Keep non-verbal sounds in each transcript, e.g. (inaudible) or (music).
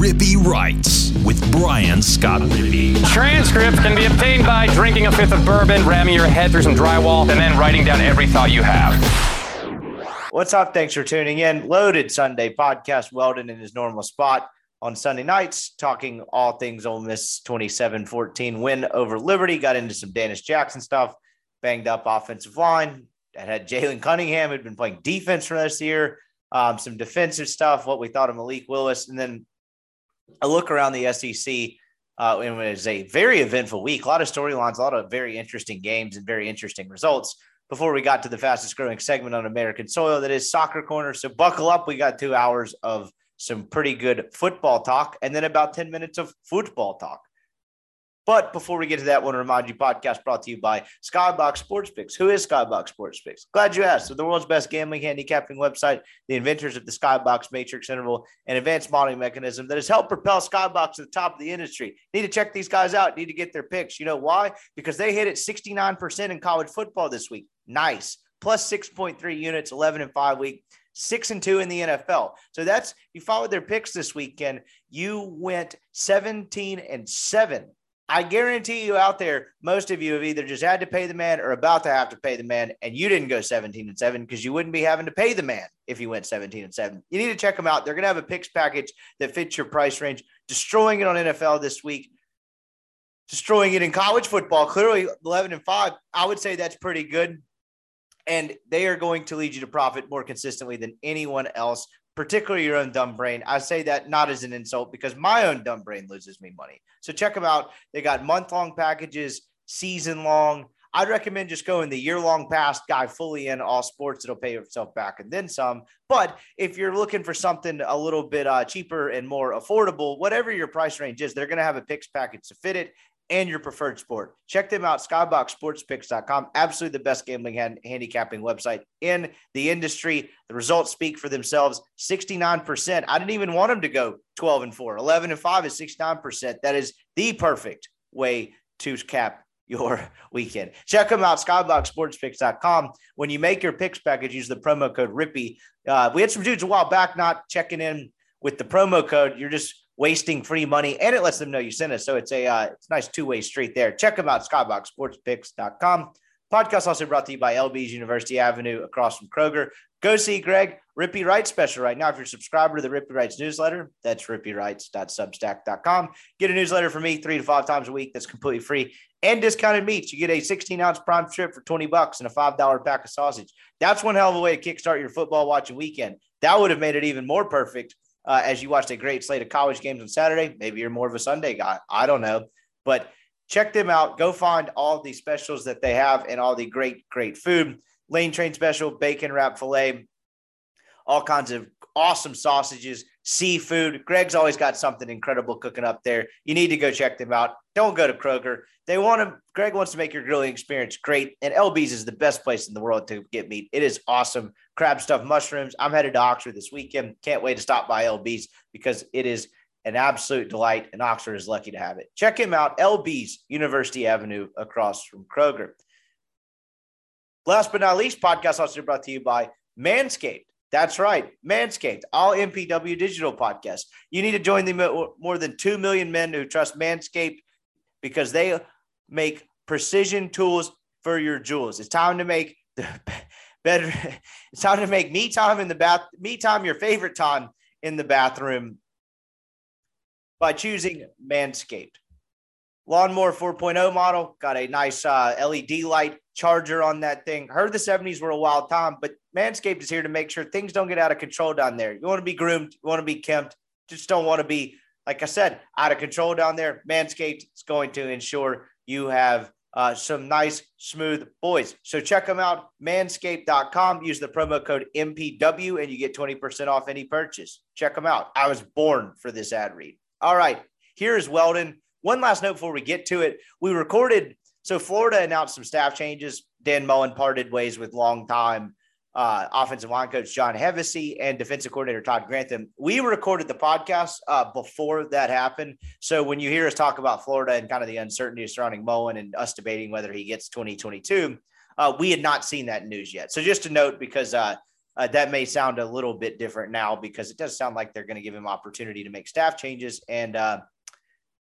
Rippy Writes with Brian Scott Rippy. Transcripts can be obtained by drinking a fifth of bourbon, ramming your head through some drywall, and then writing down every thought you have. What's up? Thanks for tuning in. Loaded Sunday podcast. Weldon in his normal spot on Sunday nights, talking all things Ole Miss 27 14 win over Liberty. Got into some Dannis Jackson stuff, banged up offensive line. That had Jalen Cunningham, who'd been playing defense for this year um, some defensive stuff, what we thought of Malik Willis, and then a look around the SEC. Uh, it was a very eventful week, a lot of storylines, a lot of very interesting games, and very interesting results. Before we got to the fastest growing segment on American soil, that is Soccer Corner. So buckle up. We got two hours of some pretty good football talk, and then about 10 minutes of football talk. But before we get to that, I want to remind you podcast brought to you by Skybox Sports Picks. Who is Skybox Sports Picks? Glad you asked. So the world's best gambling handicapping website, the inventors of the Skybox Matrix Interval and advanced modeling mechanism that has helped propel Skybox to the top of the industry. Need to check these guys out. Need to get their picks. You know why? Because they hit it 69% in college football this week. Nice. Plus 6.3 units, 11 and 5 week six and two in the NFL. So that's you followed their picks this weekend. You went 17 and seven I guarantee you out there, most of you have either just had to pay the man or about to have to pay the man, and you didn't go 17 and 7 because you wouldn't be having to pay the man if you went 17 and 7. You need to check them out. They're going to have a picks package that fits your price range, destroying it on NFL this week, destroying it in college football. Clearly, 11 and 5. I would say that's pretty good. And they are going to lead you to profit more consistently than anyone else particularly your own dumb brain. I say that not as an insult because my own dumb brain loses me money. So check them out. They got month long packages, season long. I'd recommend just going the year long pass guy fully in all sports. It'll pay yourself back and then some. But if you're looking for something a little bit uh, cheaper and more affordable, whatever your price range is, they're going to have a picks package to fit it and your preferred sport. Check them out, skyboxsportspicks.com. Absolutely the best gambling hand, handicapping website in the industry. The results speak for themselves 69%. I didn't even want them to go 12 and 4. 11 and 5 is 69%. That is the perfect way to cap your (laughs) weekend. Check them out, skyboxsportspicks.com. When you make your picks package, use the promo code RIPPY. Uh, we had some dudes a while back not checking in with the promo code. You're just wasting free money, and it lets them know you sent us. So it's a uh, it's a nice two way street there. Check them out, skyboxsportspicks.com. Podcast also brought to you by LB's University Avenue across from Kroger. Go see Greg Rippy Writes special right now. If you're a subscriber to the Rippy Writes newsletter, that's rippywrites.substack.com. Get a newsletter from me three to five times a week. That's completely free and discounted meats. You get a 16 ounce prime strip for 20 bucks and a $5 pack of sausage. That's one hell of a way to kickstart your football watching weekend. That would have made it even more perfect uh, as you watched a great slate of college games on Saturday. Maybe you're more of a Sunday guy. I don't know. But check them out. Go find all the specials that they have and all the great, great food. Lane Train special, bacon wrap filet, all kinds of awesome sausages, seafood. Greg's always got something incredible cooking up there. You need to go check them out. Don't go to Kroger. They want to, Greg wants to make your grilling experience great. And LB's is the best place in the world to get meat. It is awesome. Crab stuffed mushrooms. I'm headed to Oxford this weekend. Can't wait to stop by LB's because it is an absolute delight. And Oxford is lucky to have it. Check him out. LB's University Avenue across from Kroger. Last but not least, podcast also brought to you by Manscaped. That's right. Manscaped, all MPW digital podcasts. You need to join the more than 2 million men who trust Manscaped because they make precision tools for your jewels. It's time to make the (laughs) better. (laughs) It's time to make me time in the bath, me time your favorite time in the bathroom by choosing Manscaped. Lawnmower 4.0 model got a nice uh, LED light charger on that thing. Heard the 70s were a wild time, but Manscaped is here to make sure things don't get out of control down there. You want to be groomed, you want to be kempt, just don't want to be, like I said, out of control down there. Manscaped is going to ensure you have uh, some nice, smooth boys. So check them out, manscaped.com. Use the promo code MPW and you get 20% off any purchase. Check them out. I was born for this ad read. All right, here's Weldon. One last note before we get to it. We recorded, so Florida announced some staff changes. Dan Mullen parted ways with longtime uh, offensive line coach John Hevesy and defensive coordinator Todd Grantham. We recorded the podcast uh, before that happened. So when you hear us talk about Florida and kind of the uncertainty surrounding Mullen and us debating whether he gets 2022, uh, we had not seen that news yet. So just to note, because uh, Uh, that may sound a little bit different now because it does sound like they're going to give him opportunity to make staff changes and uh,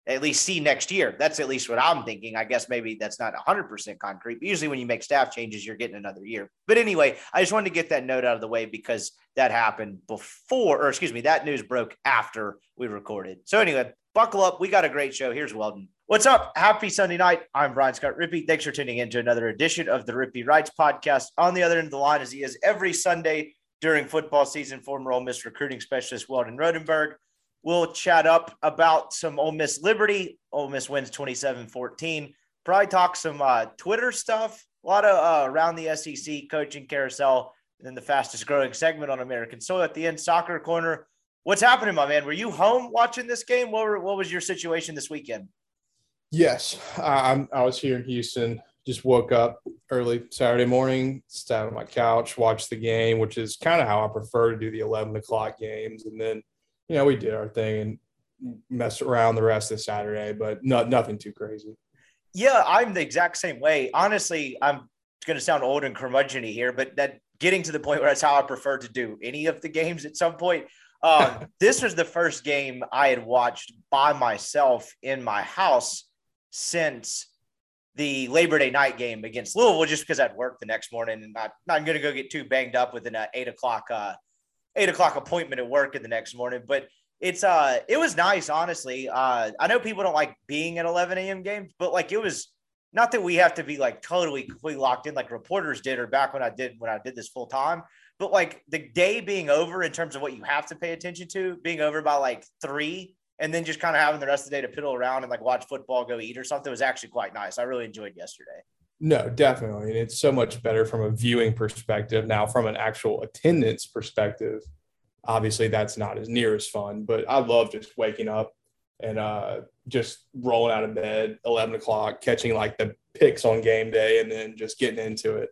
at least see next year. That's at least what I'm thinking. I guess maybe that's not 100% concrete. But usually, when you make staff changes, you're getting another year. But anyway, I just wanted to get that note out of the way because that happened before, or excuse me, that news broke after we recorded. So, anyway, buckle up. We got a great show. Here's Weldon. What's up? Happy Sunday night. I'm Brian Scott Rippey. Thanks for tuning in to another edition of the Rippey Writes podcast. On the other end of the line, as he is every Sunday during football season, former Ole Miss recruiting specialist Weldon Rodenberg. We'll chat up about some Ole Miss Liberty. Ole Miss wins 27 14. Probably talk some uh, Twitter stuff, a lot of uh, around the SEC coaching carousel, and then the fastest growing segment on American soil at the end, soccer corner. What's happening, my man? Were you home watching this game? What, were, what was your situation this weekend? Yes, I, I was here in Houston. Just woke up early Saturday morning, sat on my couch, watched the game, which is kind of how I prefer to do the 11 o'clock games. And then you know, we did our thing and messed around the rest of Saturday, but not nothing too crazy. Yeah, I'm the exact same way. Honestly, I'm going to sound old and curmudgeony here, but that getting to the point where that's how I prefer to do any of the games at some point. Um, (laughs) this was the first game I had watched by myself in my house since the Labor Day night game against Louisville, just because I'd work the next morning and not not going to go get too banged up with an uh, eight o'clock uh, eight o'clock appointment at work in the next morning. But it's uh it was nice, honestly. Uh I know people don't like being at 11 a.m. games, but like it was not that we have to be like totally completely locked in like reporters did or back when I did when I did this full time. But like the day being over in terms of what you have to pay attention to, being over by like three, and then just kind of having the rest of the day to piddle around and like watch football, go eat or something was actually quite nice. I really enjoyed yesterday. No, definitely. And it's so much better from a viewing perspective. Now, from an actual attendance perspective, obviously that's not as near as fun, but I love just waking up and uh, just rolling out of bed, 11 o'clock, catching like the picks on game day and then just getting into it.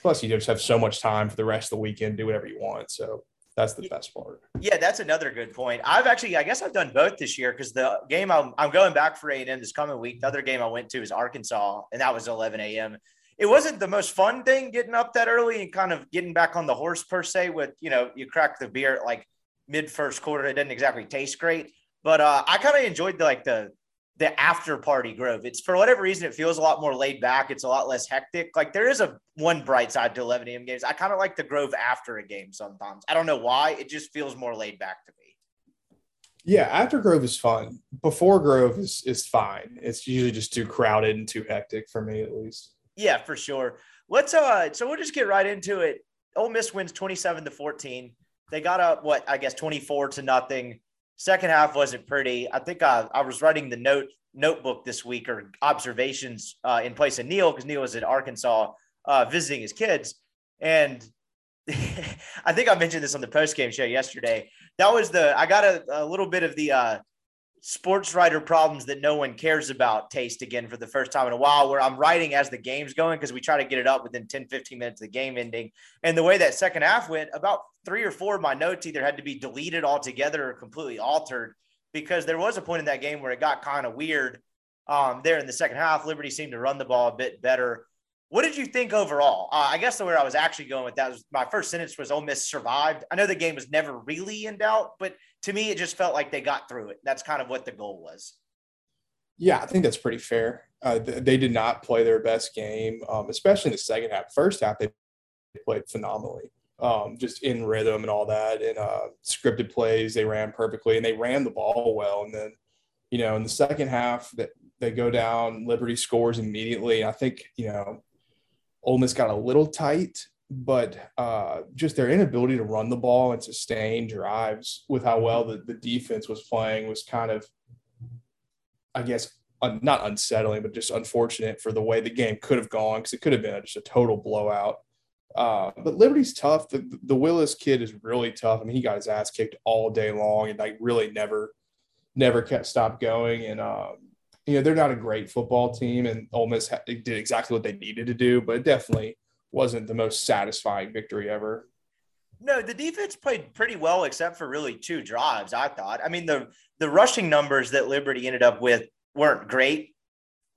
Plus, you just have so much time for the rest of the weekend, do whatever you want. So that's the best part. Yeah, that's another good point. I've actually, I guess I've done both this year because the game I'm, I'm going back for A&M this coming week. The other game I went to is Arkansas, and that was 11 a.m. It wasn't the most fun thing getting up that early and kind of getting back on the horse per se. With you know, you crack the beer at like mid first quarter. It didn't exactly taste great, but uh, I kind of enjoyed the, like the the after party Grove. It's for whatever reason, it feels a lot more laid back. It's a lot less hectic. Like there is a one bright side to 11 a.m. games. I kind of like the Grove after a game sometimes. I don't know why. It just feels more laid back to me. Yeah, after Grove is fun. Before Grove is is fine. It's usually just too crowded and too hectic for me, at least. Yeah, for sure. Let's uh. So we'll just get right into it. Ole Miss wins 27 to 14. They got up what I guess 24 to nothing Second half wasn't pretty. I think I, I was writing the note notebook this week or observations uh, in place of Neil because Neil was in Arkansas uh, visiting his kids, and (laughs) I think I mentioned this on the post game show yesterday. That was the I got a, a little bit of the uh, sports writer problems that no one cares about taste again for the first time in a while where I'm writing as the game's going because we try to get it up within 10, 15 minutes of the game ending. And the way that second half went, about three or four of my notes either had to be deleted altogether or completely altered because there was a point in that game where it got kind of weird um, there in the second half. Liberty seemed to run the ball a bit better. What did you think overall? Uh, I guess the way I was actually going with that was my first sentence was Ole Miss survived. I know the game was never really in doubt, but to me, it just felt like they got through it. That's kind of what the goal was. Yeah, I think that's pretty fair. Uh, they did not play their best game, um, especially in the second half. First half, they played phenomenally, um, just in rhythm and all that, and uh, scripted plays. They ran perfectly, and they ran the ball well. And then, you know, in the second half, that they go down, Liberty scores immediately. I think you know Ole Miss got a little tight, but uh, just their inability to run the ball and sustain drives with how well the, the defense was playing was kind of, I guess, un, not unsettling, but just unfortunate for the way the game could have gone because it could have been just a total blowout. Uh, but Liberty's tough. The, the Willis kid is really tough. I mean, he got his ass kicked all day long and like really never, never kept stopped going. And um, you know, they're not a great football team, and Ole Miss did exactly what they needed to do, but definitely wasn't the most satisfying victory ever. No, the defense played pretty well, except for really two drives. I thought. I mean, the the rushing numbers that Liberty ended up with weren't great,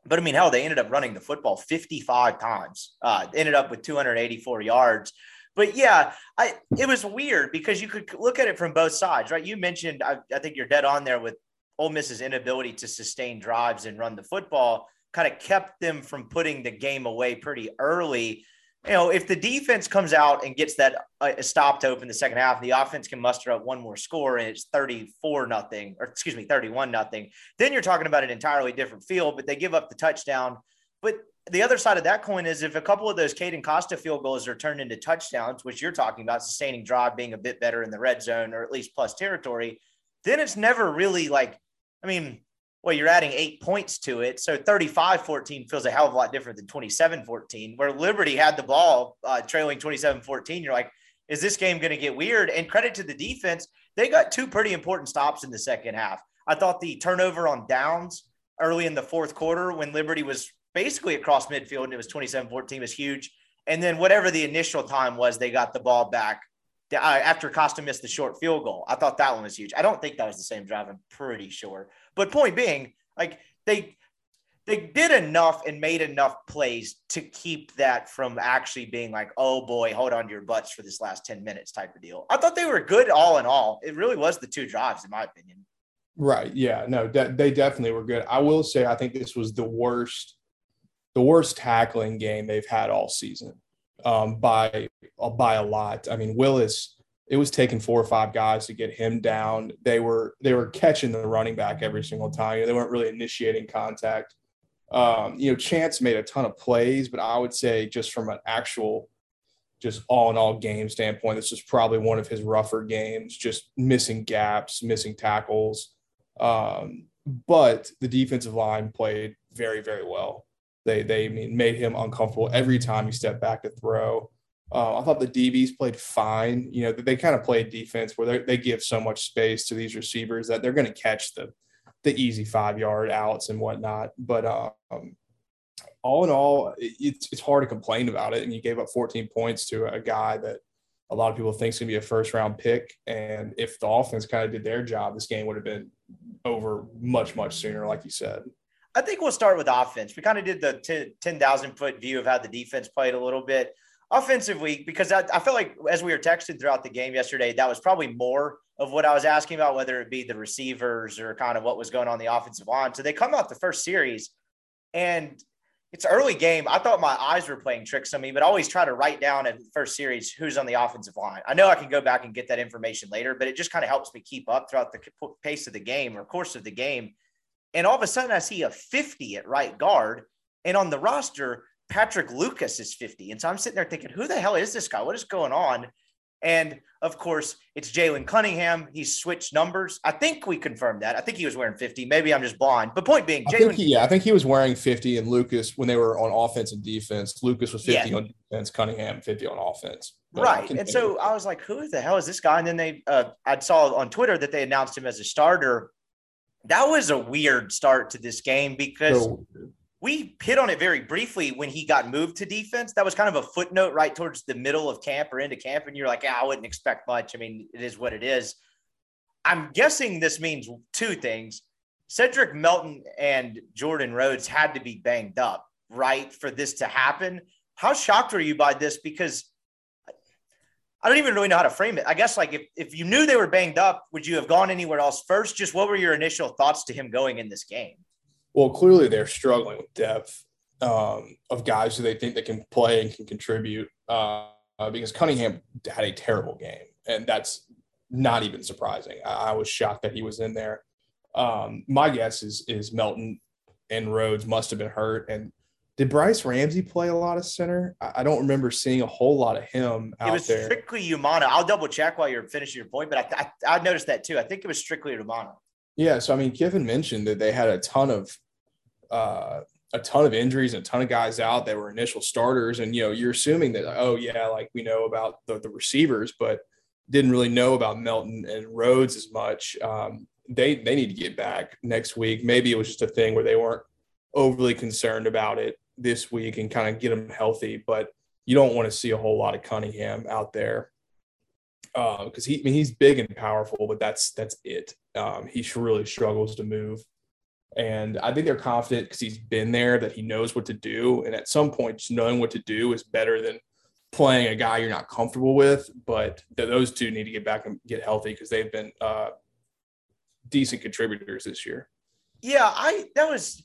but I mean, hell, they ended up running the football 55 times. Uh, ended up with 284 yards. But yeah, I it was weird because you could look at it from both sides, right? You mentioned, I, I think you're dead on there with Ole Miss's inability to sustain drives and run the football, kind of kept them from putting the game away pretty early. You know, if the defense comes out and gets that uh, stop to open the second half, the offense can muster up one more score and it's 34 nothing, or excuse me, 31 nothing. Then you're talking about an entirely different field, but they give up the touchdown. But the other side of that coin is if a couple of those Caden Costa field goals are turned into touchdowns, which you're talking about, sustaining drive being a bit better in the red zone or at least plus territory, then it's never really like, I mean, well, you're adding eight points to it. So 35 14 feels a hell of a lot different than 27 14, where Liberty had the ball uh, trailing 27 14. You're like, is this game going to get weird? And credit to the defense, they got two pretty important stops in the second half. I thought the turnover on downs early in the fourth quarter when Liberty was basically across midfield and it was 27 14 was huge. And then whatever the initial time was, they got the ball back uh, after Costa missed the short field goal. I thought that one was huge. I don't think that was the same drive. I'm pretty sure. But point being, like they they did enough and made enough plays to keep that from actually being like, oh boy, hold on to your butts for this last 10 minutes type of deal. I thought they were good all in all. It really was the two drives, in my opinion. Right. Yeah. No, de- they definitely were good. I will say, I think this was the worst the worst tackling game they've had all season um, by by a lot. I mean, Willis, it was taking four or five guys to get him down. They were they were catching the running back every single time. They weren't really initiating contact. Um, you know, Chance made a ton of plays, but I would say just from an actual, just all in all game standpoint, this was probably one of his rougher games. Just missing gaps, missing tackles. Um, but the defensive line played very very well. They they made him uncomfortable every time he stepped back to throw. Uh, I thought the DBs played fine. You know, they kind of played defense where they give so much space to these receivers that they're going to catch the the easy five yard outs and whatnot. But um, all in all, it's it's hard to complain about it. And you gave up 14 points to a guy that a lot of people think is going to be a first round pick. And if the offense kind of did their job, this game would have been over much much sooner, like you said. I think we'll start with offense. We kind of did the t- 10,000 foot view of how the defense played a little bit offensively, because I, I feel like as we were texting throughout the game yesterday, that was probably more of what I was asking about, whether it be the receivers or kind of what was going on the offensive line. So they come out the first series and it's early game. I thought my eyes were playing tricks on me, but I always try to write down in the first series who's on the offensive line. I know I can go back and get that information later, but it just kind of helps me keep up throughout the pace of the game or course of the game. And all of a sudden, I see a 50 at right guard. And on the roster, Patrick Lucas is 50. And so I'm sitting there thinking, who the hell is this guy? What is going on? And of course, it's Jalen Cunningham. He switched numbers. I think we confirmed that. I think he was wearing 50. Maybe I'm just blind. But point being, Jalen. Yeah, I think he was wearing 50. And Lucas, when they were on offense and defense, Lucas was 50 yeah. on defense, Cunningham 50 on offense. But right. And so I was like, who the hell is this guy? And then they, uh, I saw on Twitter that they announced him as a starter that was a weird start to this game because so, we hit on it very briefly when he got moved to defense. That was kind of a footnote right towards the middle of camp or into camp. And you're like, yeah, I wouldn't expect much. I mean, it is what it is. I'm guessing this means two things. Cedric Melton and Jordan Rhodes had to be banged up, right, for this to happen. How shocked were you by this? Because I don't even really know how to frame it. I guess like if, if you knew they were banged up, would you have gone anywhere else first? Just what were your initial thoughts to him going in this game? Well, clearly they're struggling with depth um, of guys who they think they can play and can contribute uh, because Cunningham had a terrible game, and that's not even surprising. I, I was shocked that he was in there. Um, my guess is is Melton and Rhodes must have been hurt, and did Bryce Ramsey play a lot of center? I don't remember seeing a whole lot of him out there. It was there. strictly Umana. I'll double check while you're finishing your point, but I, I, I noticed that too. I think it was strictly Umana. Yeah, so I mean, Kiffin mentioned that they had a ton of uh, a ton of injuries and a ton of guys out that were initial starters, and you know, you're assuming that oh yeah, like we know about the, the receivers, but didn't really know about Melton and Rhodes as much. Um, they they need to get back next week. Maybe it was just a thing where they weren't overly concerned about it this week and kind of get him healthy. But you don't want to see a whole lot of Cunningham out there because uh, he I mean, he's big and powerful, but that's that's it. Um, he really struggles to move, and I think they're confident because he's been there that he knows what to do. And at some point, just knowing what to do is better than playing a guy you're not comfortable with. But th- those two need to get back and get healthy because they've been uh, decent contributors this year. Yeah, I that was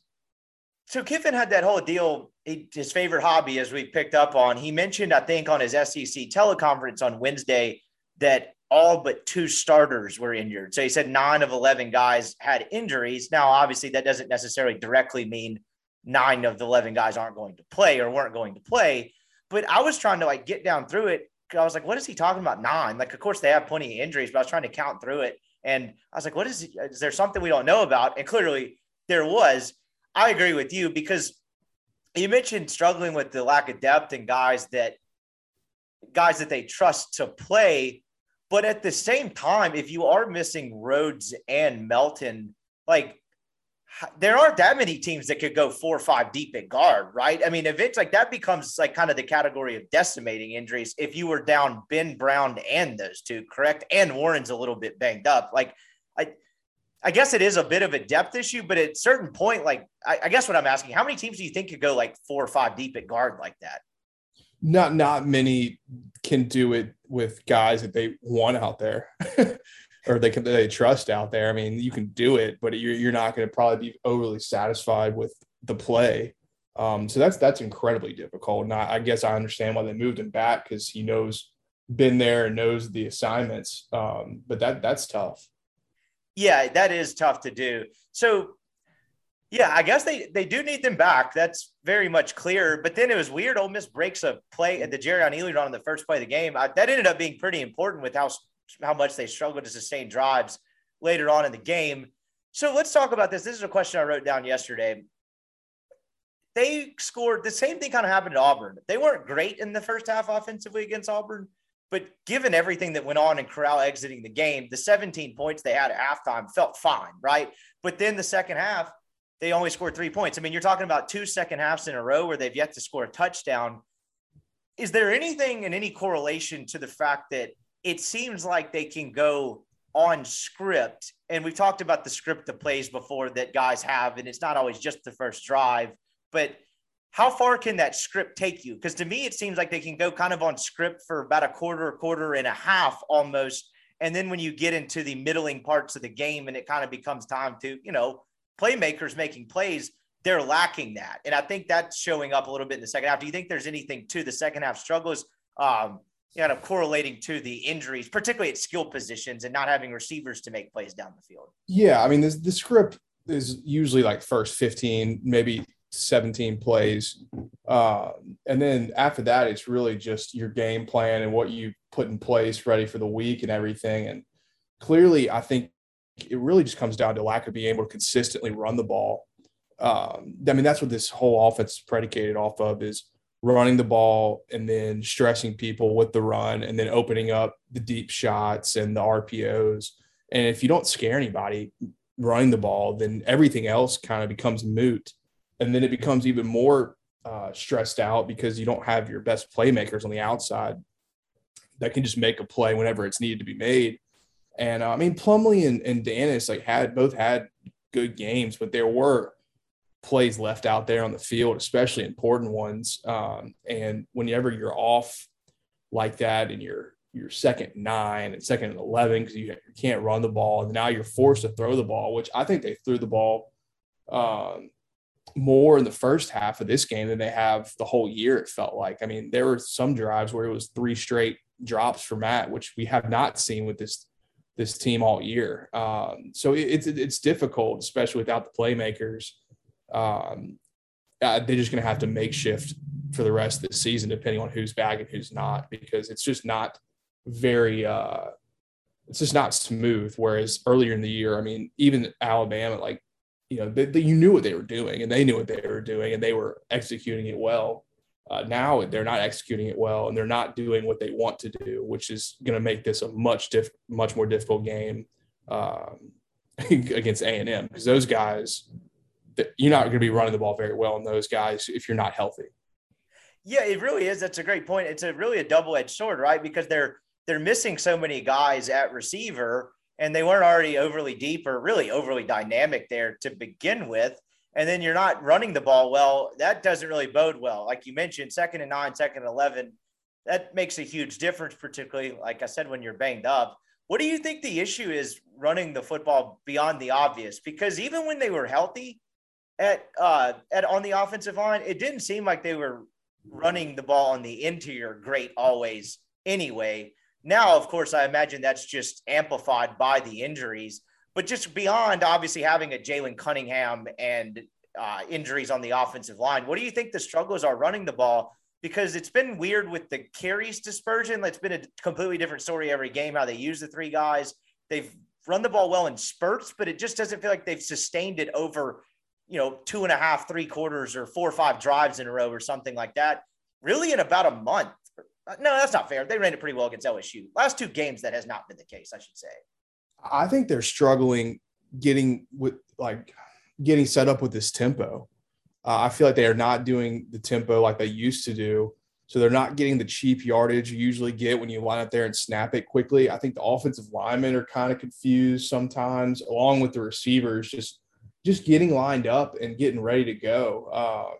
so Kiffin had that whole deal. His favorite hobby, as we picked up on, he mentioned, I think, on his SEC teleconference on Wednesday that all but two starters were injured. So he said nine of 11 guys had injuries. Now, obviously, that doesn't necessarily directly mean nine of the 11 guys aren't going to play or weren't going to play. But I was trying to like get down through it. I was like, what is he talking about? Nine. Like, of course, they have plenty of injuries, but I was trying to count through it. And I was like, what is, is there something we don't know about? And clearly there was. I agree with you because you mentioned struggling with the lack of depth and guys that guys that they trust to play. But at the same time, if you are missing Rhodes and Melton, like there aren't that many teams that could go four or five deep at guard, right? I mean, it's like that becomes like kind of the category of decimating injuries. If you were down Ben Brown and those two, correct? And Warren's a little bit banged up. Like I I guess it is a bit of a depth issue, but at certain point, like I, I, guess what I'm asking, how many teams do you think could go like four or five deep at guard like that? Not not many can do it with guys that they want out there. (laughs) or they can they trust out there. I mean, you can do it, but you're you're not going to probably be overly satisfied with the play. Um, so that's that's incredibly difficult. And I, I guess I understand why they moved him back because he knows been there and knows the assignments. Um, but that that's tough. Yeah, that is tough to do. So, yeah, I guess they they do need them back. That's very much clear. But then it was weird. Ole Miss breaks a play at the Jerrion Ealy run on the first play of the game. I, that ended up being pretty important with how how much they struggled to sustain drives later on in the game. So let's talk about this. This is a question I wrote down yesterday. They scored the same thing kind of happened to Auburn. They weren't great in the first half offensively against Auburn, but given everything that went on in Corral exiting the game, the 17 points they had at halftime felt fine, right? But then the second half, they only scored three points. I mean, you're talking about two second halves in a row where they've yet to score a touchdown. Is there anything and any correlation to the fact that it seems like they can go on script? And we've talked about the script of plays before that guys have, and it's not always just the first drive, but how far can that script take you? Because to me, it seems like they can go kind of on script for about a quarter, a quarter and a half almost. And then when you get into the middling parts of the game and it kind of becomes time to, you know, playmakers making plays, they're lacking that. And I think that's showing up a little bit in the second half. Do you think there's anything to the second half struggles, um, kind of correlating to the injuries, particularly at skill positions and not having receivers to make plays down the field? Yeah. I mean, this, the script is usually like first 15, maybe 17 plays. Uh, and then after that, it's really just your game plan and what you put in place ready for the week and everything. And clearly, I think it really just comes down to lack of being able to consistently run the ball. Um, I mean, that's what this whole offense is predicated off of is running the ball and then stressing people with the run and then opening up the deep shots and the RPOs. And if you don't scare anybody running the ball, then everything else kind of becomes moot and then it becomes even more uh, stressed out because you don't have your best playmakers on the outside that can just make a play whenever it's needed to be made. And uh, I mean, Plumlee and, and Dannis like had both had good games, but there were plays left out there on the field, especially important ones. Um, and whenever you're off like that and you're you're second nine and second and 11 because you, you, can't run the ball and now you're forced to throw the ball which i think they threw the ball um, more in the first half of this game than they have the whole year. It felt like. I mean, there were some drives where it was three straight drops for Matt, which we have not seen with this this team all year. Um, so it, it's it's difficult, especially without the playmakers. Um, uh, they're just going to have to make shift for the rest of the season, depending on who's back and who's not, because it's just not very. Uh, it's just not smooth. Whereas earlier in the year, I mean, even Alabama, like you know, they, you knew what they were doing and they knew what they were doing and they were executing it well. Uh, now they're not executing it well and they're not doing what they want to do, which is going to make this a much diff- much more difficult game um, (laughs) against A and M because those guys, you're not going to be running the ball very well on those guys if you're not healthy. Yeah, it really is. That's a great point. It's a really a double edged sword, right? Because they're they're missing so many guys at receiver and they weren't already overly deep or really overly dynamic there to begin with. And then you're not running the ball well. That doesn't really bode well. Like you mentioned, second and nine, second and 11. that makes a huge difference, particularly, like I said, when you're banged up. What do you think the issue is running the football beyond the obvious? Because even when they were healthy at uh, at on the offensive line, it didn't seem like they were running the ball on the interior great always. Anyway, now of course I imagine that's just amplified by the injuries. But just beyond obviously having a Jalen Cunningham and uh, injuries on the offensive line, what do you think the struggles are running the ball? because it's been weird with the carries dispersion. It's been a completely different story every game how they use the three guys. They've run the ball well in spurts, but it just doesn't feel like they've sustained it over, you know, two and a half, three quarters, or four or five drives in a row, or something like that. Really, in about a month. No, that's not fair. They ran it pretty well against LSU. Last two games, that has not been the case. I should say. I think they're struggling getting with like getting set up with this tempo. Uh, I feel like they are not doing the tempo like they used to do. So they're not getting the cheap yardage you usually get when you line up there and snap it quickly. I think the offensive linemen are kind of confused sometimes, along with the receivers, just just getting lined up and getting ready to go. Uh,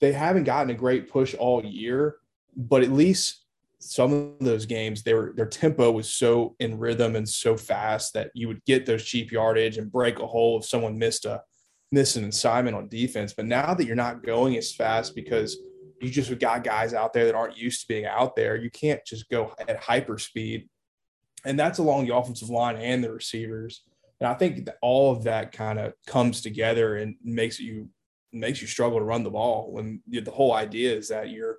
they haven't gotten a great push all year, but at least some of those games, their their tempo was so in rhythm and so fast that you would get those cheap yardage and break a hole if someone missed a miss an assignment on defense. But now that you're not going as fast because you just got guys out there that aren't used to being out there, you can't just go at hyper speed. And that's along the offensive line and the receivers. And I think all of that kind of comes together and makes you makes you struggle to run the ball when the whole idea is that you're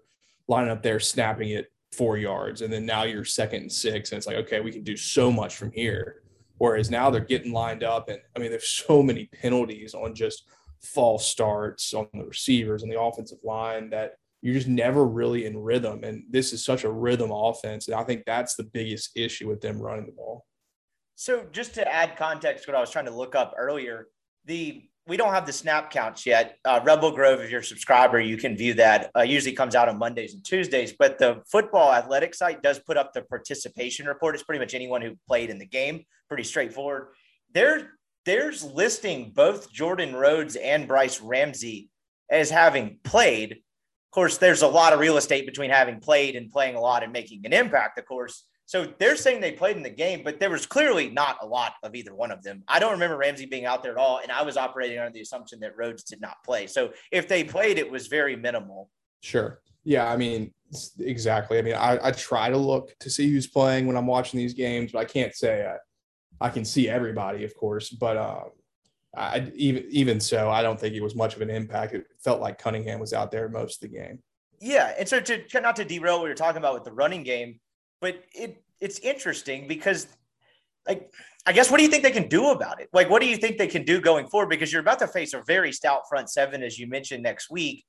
lining up there snapping it four yards and then now you're second and six and it's like okay we can do so much from here Whereas now they're getting lined up, and I mean, there's so many penalties on just false starts on the receivers and the offensive line that you're just never really in rhythm. And this is such a rhythm offense. And I think that's the biggest issue with them running the ball. So just to add context, what I was trying to look up earlier, the we don't have the snap counts yet. Uh, Rebel Grove, if you're a subscriber, you can view that. Uh, usually comes out on Mondays and Tuesdays, but the football athletic site does put up the participation report. It's pretty much anyone who played in the game. Pretty straightforward. There, there's listing both Jordan Rhodes and Bryce Ramsey as having played. Of course, there's a lot of real estate between having played and playing a lot and making an impact. Of course, so they're saying they played in the game, but there was clearly not a lot of either one of them. I don't remember Ramsey being out there at all, and I was operating under the assumption that Rhodes did not play. So if they played, it was very minimal. Sure. Yeah, I mean, exactly. I mean, I, I try to look to see who's playing when I'm watching these games, but I can't say I, I can see everybody, of course. But uh, I, even even so, I don't think it was much of an impact. It felt like Cunningham was out there most of the game. Yeah, and so to not to derail what you're talking about with the running game, but it it's interesting because like I guess what do you think they can do about it? Like what do you think they can do going forward? Because you're about to face a very stout front seven, as you mentioned next week.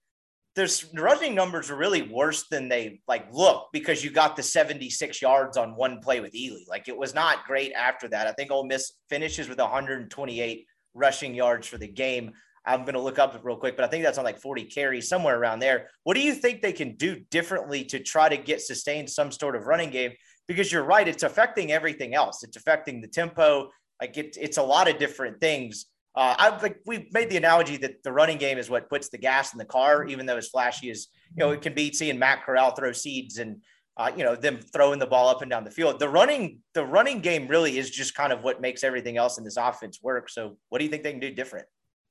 There's rushing numbers are really worse than they like look because you got the 76 yards on one play with Ealy. Like it was not great after that. I think Ole Miss finishes with 128 rushing yards for the game. I'm going to look up real quick, but I think that's on like 40 carries, somewhere around there. What do you think they can do differently to try to get sustained some sort of running game? Because you're right, it's affecting everything else. It's affecting the tempo. Like it, it's a lot of different things. Uh, I like we made the analogy that the running game is what puts the gas in the car, even though as flashy as you know it can be seeing Matt Corral throw seeds and uh, you know them throwing the ball up and down the field. The running the running game really is just kind of what makes everything else in this offense work. So what do you think they can do different?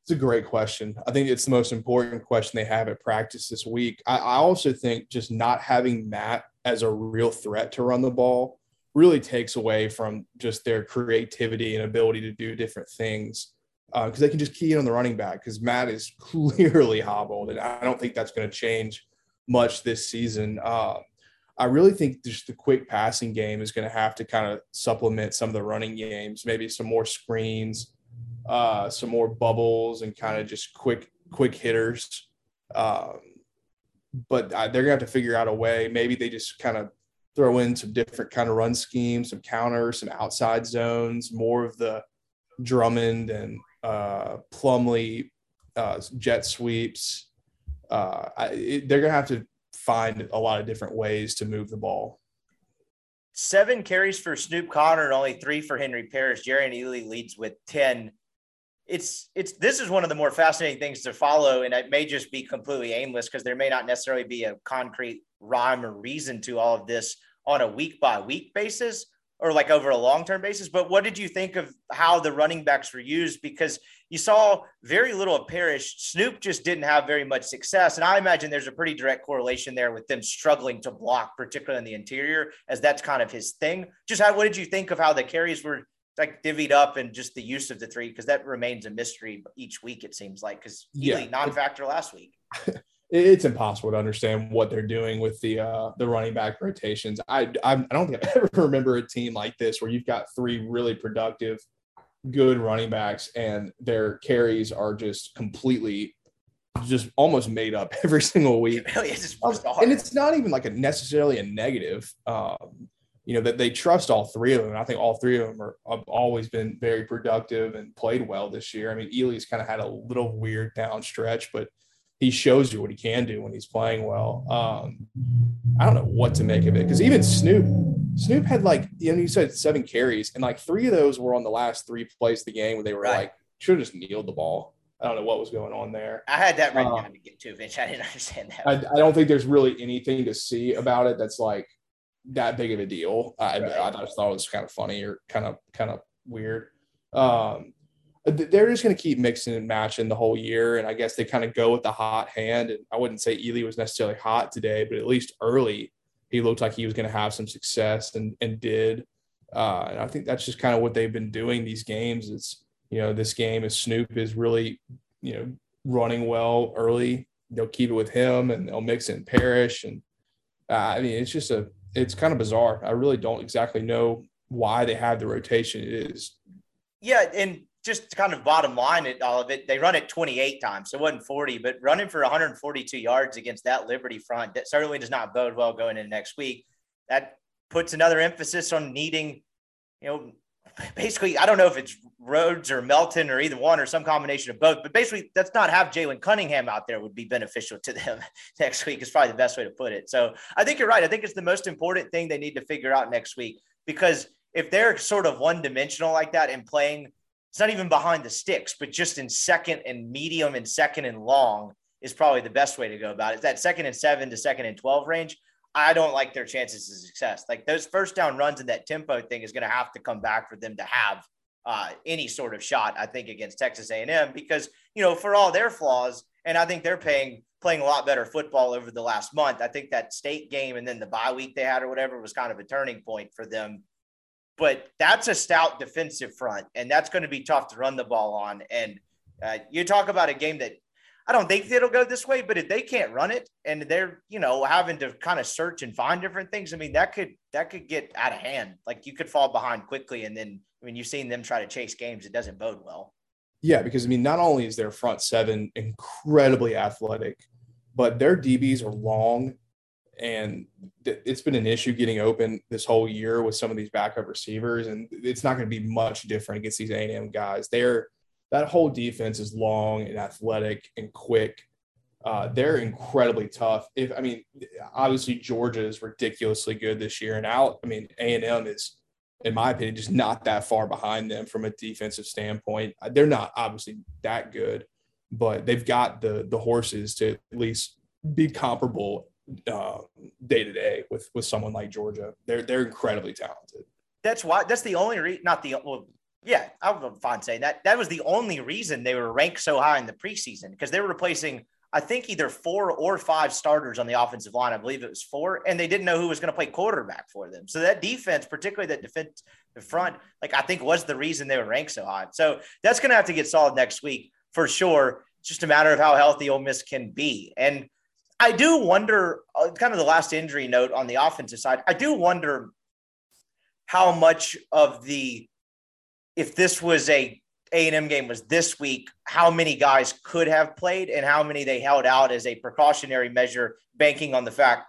It's a great question. I think it's the most important question they have at practice this week. I, I also think just not having Matt as a real threat to run the ball really takes away from just their creativity and ability to do different things because uh, they can just key in on the running back because Matt is (laughs) clearly hobbled, and I don't think that's going to change much this season. Uh, I really think just the quick passing game is going to have to kind of supplement some of the running games, maybe some more screens, uh, some more bubbles and kind of just quick quick hitters. Um, but they're gonna have to figure out a way. Maybe they just kind of throw in some different kind of run schemes, some counters, some outside zones, more of the Drummond and uh, Plumlee uh, jet sweeps. Uh, I, it, they're gonna have to find a lot of different ways to move the ball. Seven carries for Snoop Conner and only three for Henry Parrish. Jerrion Ealy leads with 10 it's it's this is one of the more fascinating things to follow, and it may just be completely aimless because there may not necessarily be a concrete rhyme or reason to all of this on a week by week basis or like over a long term basis. But what did you think of how the running backs were used? Because you saw very little of Parrish. Snoop just didn't have very much success. And I imagine there's a pretty direct correlation there with them struggling to block, particularly in the interior, as that's kind of his thing. Just how, what did you think of how the carries were like divvied up and just the use of the three? Because that remains a mystery each week, it seems like, because yeah. non factor last week. (laughs) it's impossible to understand what they're doing with the uh, the running back rotations. I, I I don't think I (laughs) ever remember a team like this where you've got three really productive, good running backs and their carries are just completely just almost made up (laughs) every single week. It really um, and it's not even like a necessarily a negative. Um, you know that they trust all three of them. I think all three of them are have always been very productive and played well this year. I mean, Ealy's kind of had a little weird down stretch, but he shows you what he can do when he's playing well. Um, I don't know what to make of it because even Snoop, Snoop had like you know you said seven carries and like three of those were on the last three plays of the game where they were right. like should have just kneeled the ball. I don't know what was going on there. I had that written um, down to get to, Vince. I didn't (laughs) understand that. I, I, don't think there's really anything to see about it that's like that big of a deal. I, right. I, I just thought it was kind of funny or kind of kind of weird. Um, they're just going to keep mixing and matching the whole year. And I guess they kind of go with the hot hand. And I wouldn't say Ealy was necessarily hot today, but at least early, he looked like he was going to have some success and, and did. Uh, and I think that's just kind of what they've been doing these games. It's, you know, this game is Snoop is really, you know, running well early. They'll keep it with him and they'll mix in Parrish. And uh, I mean, it's just a, it's kind of bizarre. I really don't exactly know why they have the rotation it is. Yeah. And just kind of bottom line at all of it, they run it 28 times. So it wasn't 40, but running for 142 yards against that Liberty front that certainly does not bode well going into next week. That puts another emphasis on needing, you know, basically, I don't know if it's Rhodes or Melton or either one or some combination of both, but basically, that's not have Jalen Cunningham out there would be beneficial to them (laughs) next week, is probably the best way to put it. So I think you're right. I think it's the most important thing they need to figure out next week because if they're sort of one dimensional like that and playing it's not even behind the sticks, but just in second and medium and second and long is probably the best way to go about it. That second and seven to second and 12 range, I don't like their chances of success. Like those first down runs and that tempo thing is going to have to come back for them to have uh, any sort of shot, I think, against Texas A&M because, you know, for all their flaws, and I think they're paying playing a lot better football over the last month. I think that state game and then the bye week they had or whatever was kind of a turning point for them but that's a stout defensive front, and that's going to be tough to run the ball on. And uh, you talk about a game that I don't think it'll go this way, but if they can't run it and they're you know having to kind of search and find different things, I mean that could that could get out of hand. Like you could fall behind quickly, and then I mean you've seen them try to chase games; it doesn't bode well. Yeah, because I mean, not only is their front seven incredibly athletic, but their DBs are long and it's been an issue getting open this whole year with some of these backup receivers, and it's not going to be much different against these A&M guys. They're that whole defense is long and athletic and quick. Uh, they're incredibly tough. If I mean, obviously Georgia is ridiculously good this year, and out. I mean, A and M is, in my opinion, just not that far behind them from a defensive standpoint. They're not obviously that good, but they've got the the horses to at least be comparable day to day with with someone like Georgia. They're they're incredibly talented. That's why. That's the only reason. Not the well. Yeah, I'm fine saying that. That was the only reason they were ranked so high in the preseason because they were replacing, I think, either four or five starters on the offensive line. I believe it was four, and they didn't know who was going to play quarterback for them. So that defense, particularly that defense, the front, like I think was the reason they were ranked so high. So that's going to have to get solved next week for sure. It's just a matter of how healthy Ole Miss can be, and I do wonder, uh, kind of the last injury note on the offensive side. I do wonder how much of the, if this was a A&M game was this week, how many guys could have played and how many they held out as a precautionary measure, banking on the fact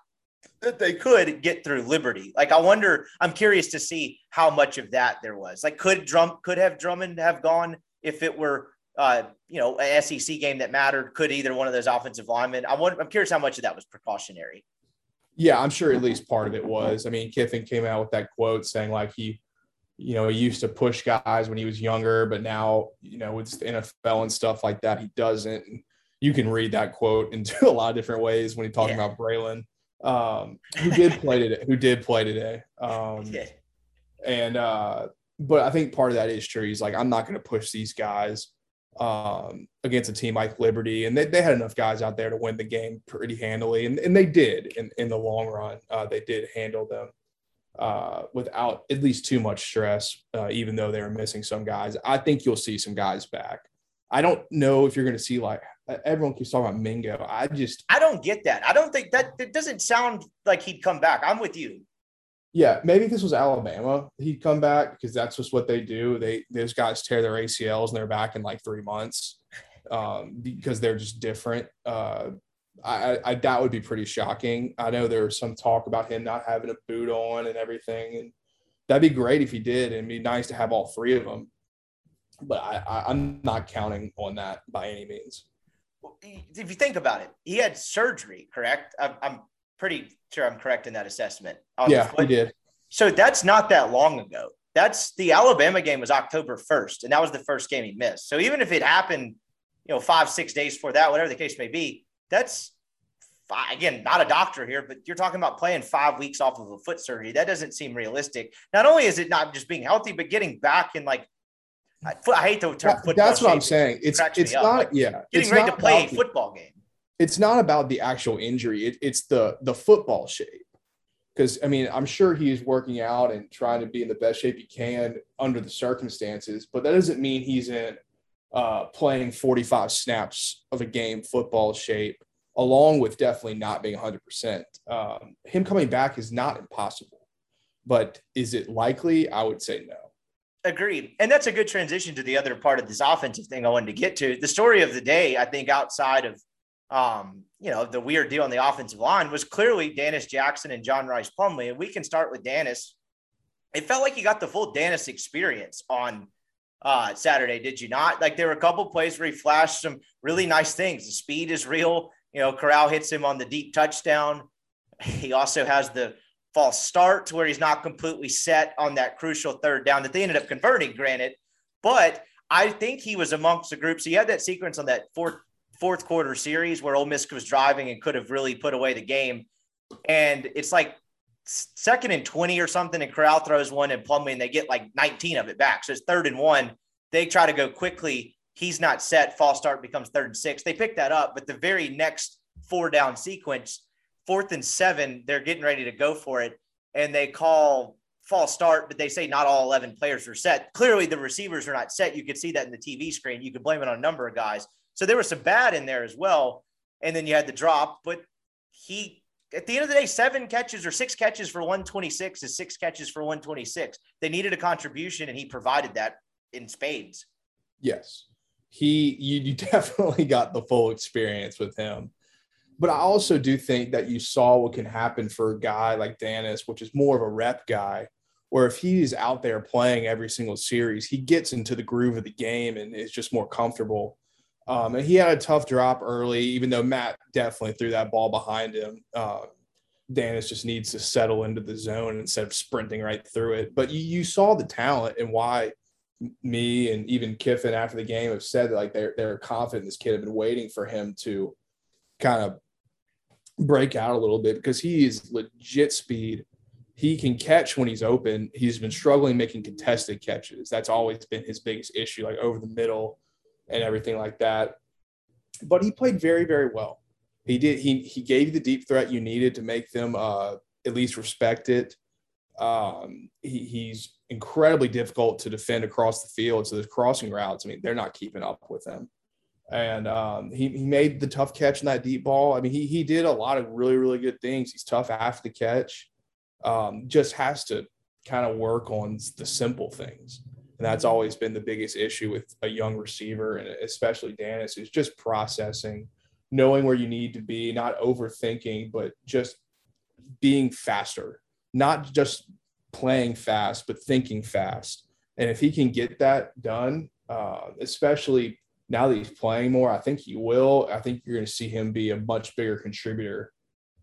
that they could get through Liberty. Like I wonder, I'm curious to see how much of that there was. Like could Drum could have Drummond have gone if it were uh, you know, a SEC game that mattered. Could either one of those offensive linemen? I I'm curious how much of that was precautionary. Yeah, I'm sure at least part of it was. I mean, Kiffin came out with that quote saying like he you know, he used to push guys when he was younger, but now, you know, with the NFL and stuff like that, he doesn't. You can read that quote into (laughs) a lot of different ways when he's talking yeah. about Braylon, um, who did play today, who did play today. Um, yeah. And, uh, but I think part of that is true. He's like, I'm not going to push these guys um, against a team like Liberty. And they, they had enough guys out there to win the game pretty handily. And, and they did in, in the long run. Uh, they did handle them uh, without at least too much stress, uh, even though they were missing some guys. I think you'll see some guys back. I don't know if you're going to see like everyone keeps talking about Mingo. I just I don't get that. I don't think that it doesn't sound like he'd come back. I'm with you. Yeah, maybe if this was Alabama, he'd come back because that's just what they do. They those guys tear their ACLs and they're back in like three months um, because they're just different. Uh, I, I that would be pretty shocking. I know there was some talk about him not having a boot on and everything, and that'd be great if he did. And it'd be nice to have all three of them. But I, I I'm not counting on that by any means. If you think about it, he had surgery, correct? I'm, I'm pretty sure I'm correct in that assessment. yeah, he did. So that's not that long ago. That's the Alabama game was October 1st, and that was the first game he missed. So even if it happened, you know, five, six days before that, whatever the case may be, that's again not a doctor here, but you're talking about playing five weeks off of a foot surgery. That doesn't seem realistic. Not only is it not just being healthy, but getting back in like I, I hate the term football. That's what I'm saying. It's it's not like yeah. Getting ready to play a football game. It's not about the actual injury. It, it's the the football shape. Because I mean, I'm sure he's working out and trying to be in the best shape he can under the circumstances, but that doesn't mean he's in uh, playing 45 snaps of a game football shape, along with definitely not being 100%. Um, him coming back is not impossible, but is it likely? I would say no. Agreed. And that's a good transition to the other part of this offensive thing I wanted to get to. The story of the day, I think, outside of um, you know, the weird deal on the offensive line was clearly Dannis Jackson and John Rice Plumlee. And we can start with Dannis. It felt like he got the full Dannis experience on uh, Saturday, did you not? Like there were a couple plays where he flashed some really nice things. The speed is real. You know, Corral hits him on the deep touchdown. He also has the false start to where he's not completely set on that crucial third down that they ended up converting, granted. But I think he was amongst the group. So you had that sequence on that fourth fourth quarter series where Ole Miss was driving and could have really put away the game. And it's like second and 20 or something, and Corral throws one and Plumlee, and they get like 19 of it back. So it's third and one. They try to go quickly. He's not set. False start becomes third and six. They pick that up, but the very next four down sequence, fourth and seven, they're getting ready to go for it. And they call false start, but they say not all 11 players are set. Clearly, the receivers are not set. You could see that in the TV screen. You could blame it on a number of guys. So there was some bad in there as well. And then you had the drop, but he at the end of the day, seven catches or six catches for 126 is six catches for 126. They needed a contribution, and he provided that in spades. Yes, he you, you (laughs) definitely got the full experience with him. But I also do think that you saw what can happen for a guy like Dannis, which is more of a rep guy, where if he's out there playing every single series, he gets into the groove of the game and is just more comfortable. Um, and he had a tough drop early, even though Matt definitely threw that ball behind him. Uh, Dannis just needs to settle into the zone instead of sprinting right through it. But you, you saw the talent and why me and even Kiffin after the game have said that like they're they're confident this kid have been waiting for him to kind of break out a little bit because he is legit speed. He can catch when he's open. He's been struggling making contested catches. That's always been his biggest issue, like over the middle and everything like that. But he played very, very well. He did. He he gave you the deep threat you needed to make them uh, at least respect it. Um, he, he's incredibly difficult to defend across the field. So the crossing routes, I mean, they're not keeping up with him. And um, he, he made the tough catch in that deep ball. I mean, he, he did a lot of really, really good things. He's tough after the catch. Um, just has to kind of work on the simple things. And that's always been the biggest issue with a young receiver, and especially Dannis, is just processing, knowing where you need to be, not overthinking, but just being faster, not just playing fast, but thinking fast. And if he can get that done, uh, especially now that he's playing more, I think he will. I think you're going to see him be a much bigger contributor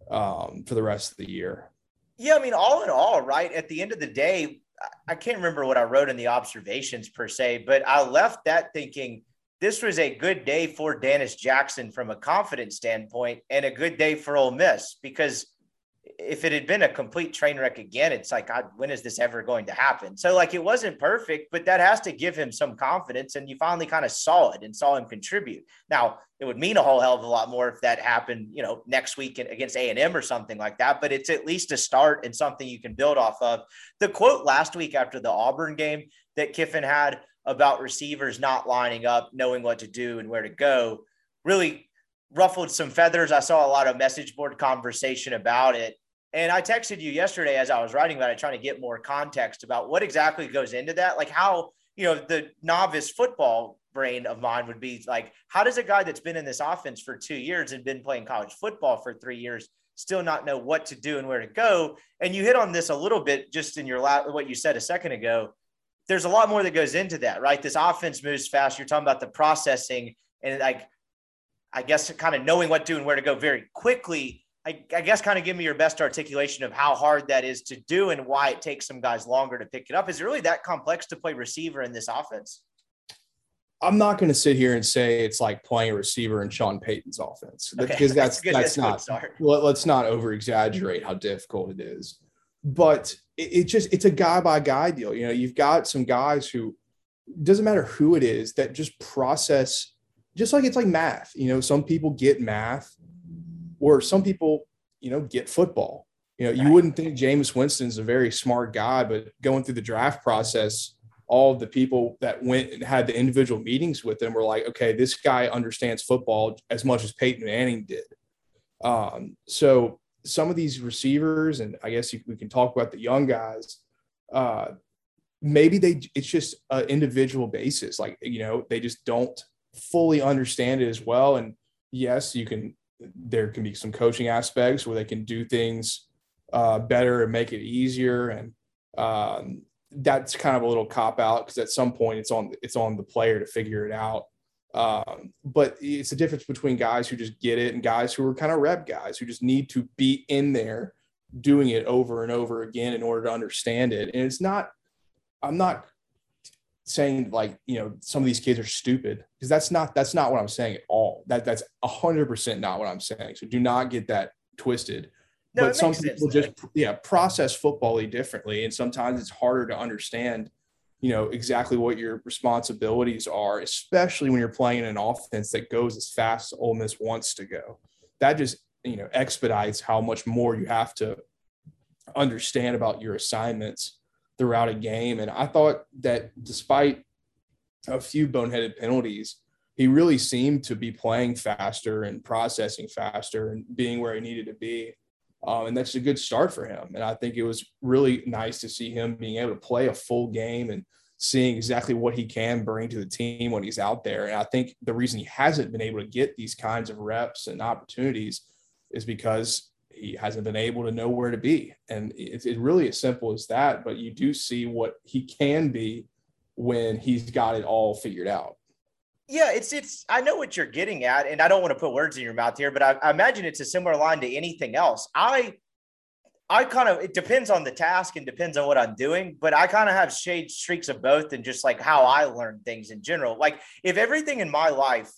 um, for the rest of the year. Yeah, I mean, all in all, right? At the end of the day, I can't remember what I wrote in the observations per se, but I left that thinking this was a good day for Dannis Jackson from a confidence standpoint and a good day for Ole Miss because if it had been a complete train wreck again, it's like, God, when is this ever going to happen? So, like, it wasn't perfect, but that has to give him some confidence. And you finally kind of saw it and saw him contribute. Now, it would mean a whole hell of a lot more if that happened, you know, next week against A&M or something like that. But it's at least a start and something you can build off of. The quote last week after the Auburn game that Kiffin had about receivers not lining up, knowing what to do and where to go really ruffled some feathers. I saw a lot of message board conversation about it. And I texted you yesterday as I was writing about it, trying to get more context about what exactly goes into that. Like how, you know, the novice football brain of mine would be like, how does a guy that's been in this offense for two years and been playing college football for three years still not know what to do and where to go? And you hit on this a little bit just in your what you said a second ago. There's a lot more that goes into that, right? This offense moves fast. You're talking about the processing and like I guess kind of knowing what to do and where to go very quickly. I, I, guess kind of give me your best articulation of how hard that is to do and why it takes some guys longer to pick it up. Is it really that complex to play receiver in this offense? I'm not going to sit here and say it's like playing a receiver in Sean Payton's offense okay. because that's (laughs) that's, that's, that's not. Well, let's not over exaggerate how difficult it is. But it, it just it's a guy by guy deal. You know, you've got some guys who doesn't matter who it is that just process just like it's like math. You know, some people get math, or some people, you know, get football. You know, you wouldn't think Jameis Winston's a very smart guy, but going through the draft process, all the people that went and had the individual meetings with him were like, okay, this guy understands football as much as Peyton Manning did. Um, so some of these receivers, and I guess we can talk about the young guys. Uh, maybe they it's just an individual basis. Like you know, they just don't fully understand it as well. And yes, you can, there can be some coaching aspects where they can do things uh, better and make it easier. And um, that's kind of a little cop out because at some point it's on, it's on the player to figure it out. Um, but it's a difference between guys who just get it and guys who are kind of rep guys who just need to be in there doing it over and over again in order to understand it. And it's not, I'm not saying like you know some of these kids are stupid because that's not that's not what i'm saying at all. That that's 100% not what i'm saying. So do not get that twisted. No, but some people sense, just yeah process football differently and sometimes it's harder to understand you know exactly what your responsibilities are especially when you're playing an offense that goes as fast as Ole Miss wants to go. That just you know expedites how much more you have to understand about your assignments throughout a game. And I thought that despite a few boneheaded penalties, he really seemed to be playing faster and processing faster and being where he needed to be. Um, and that's a good start for him. And I think it was really nice to see him being able to play a full game and seeing exactly what he can bring to the team when he's out there. And I think the reason he hasn't been able to get these kinds of reps and opportunities is because he hasn't been able to know where to be. And it's, it's really as simple as that. But you do see what he can be when he's got it all figured out. Yeah, it's it's. I know what you're getting at, and I don't want to put words in your mouth here, but I, I imagine it's a similar line to anything else. I I kind of it depends on the task and depends on what I'm doing, but I kind of have shade streaks of both and just like how I learn things in general. Like if everything in my life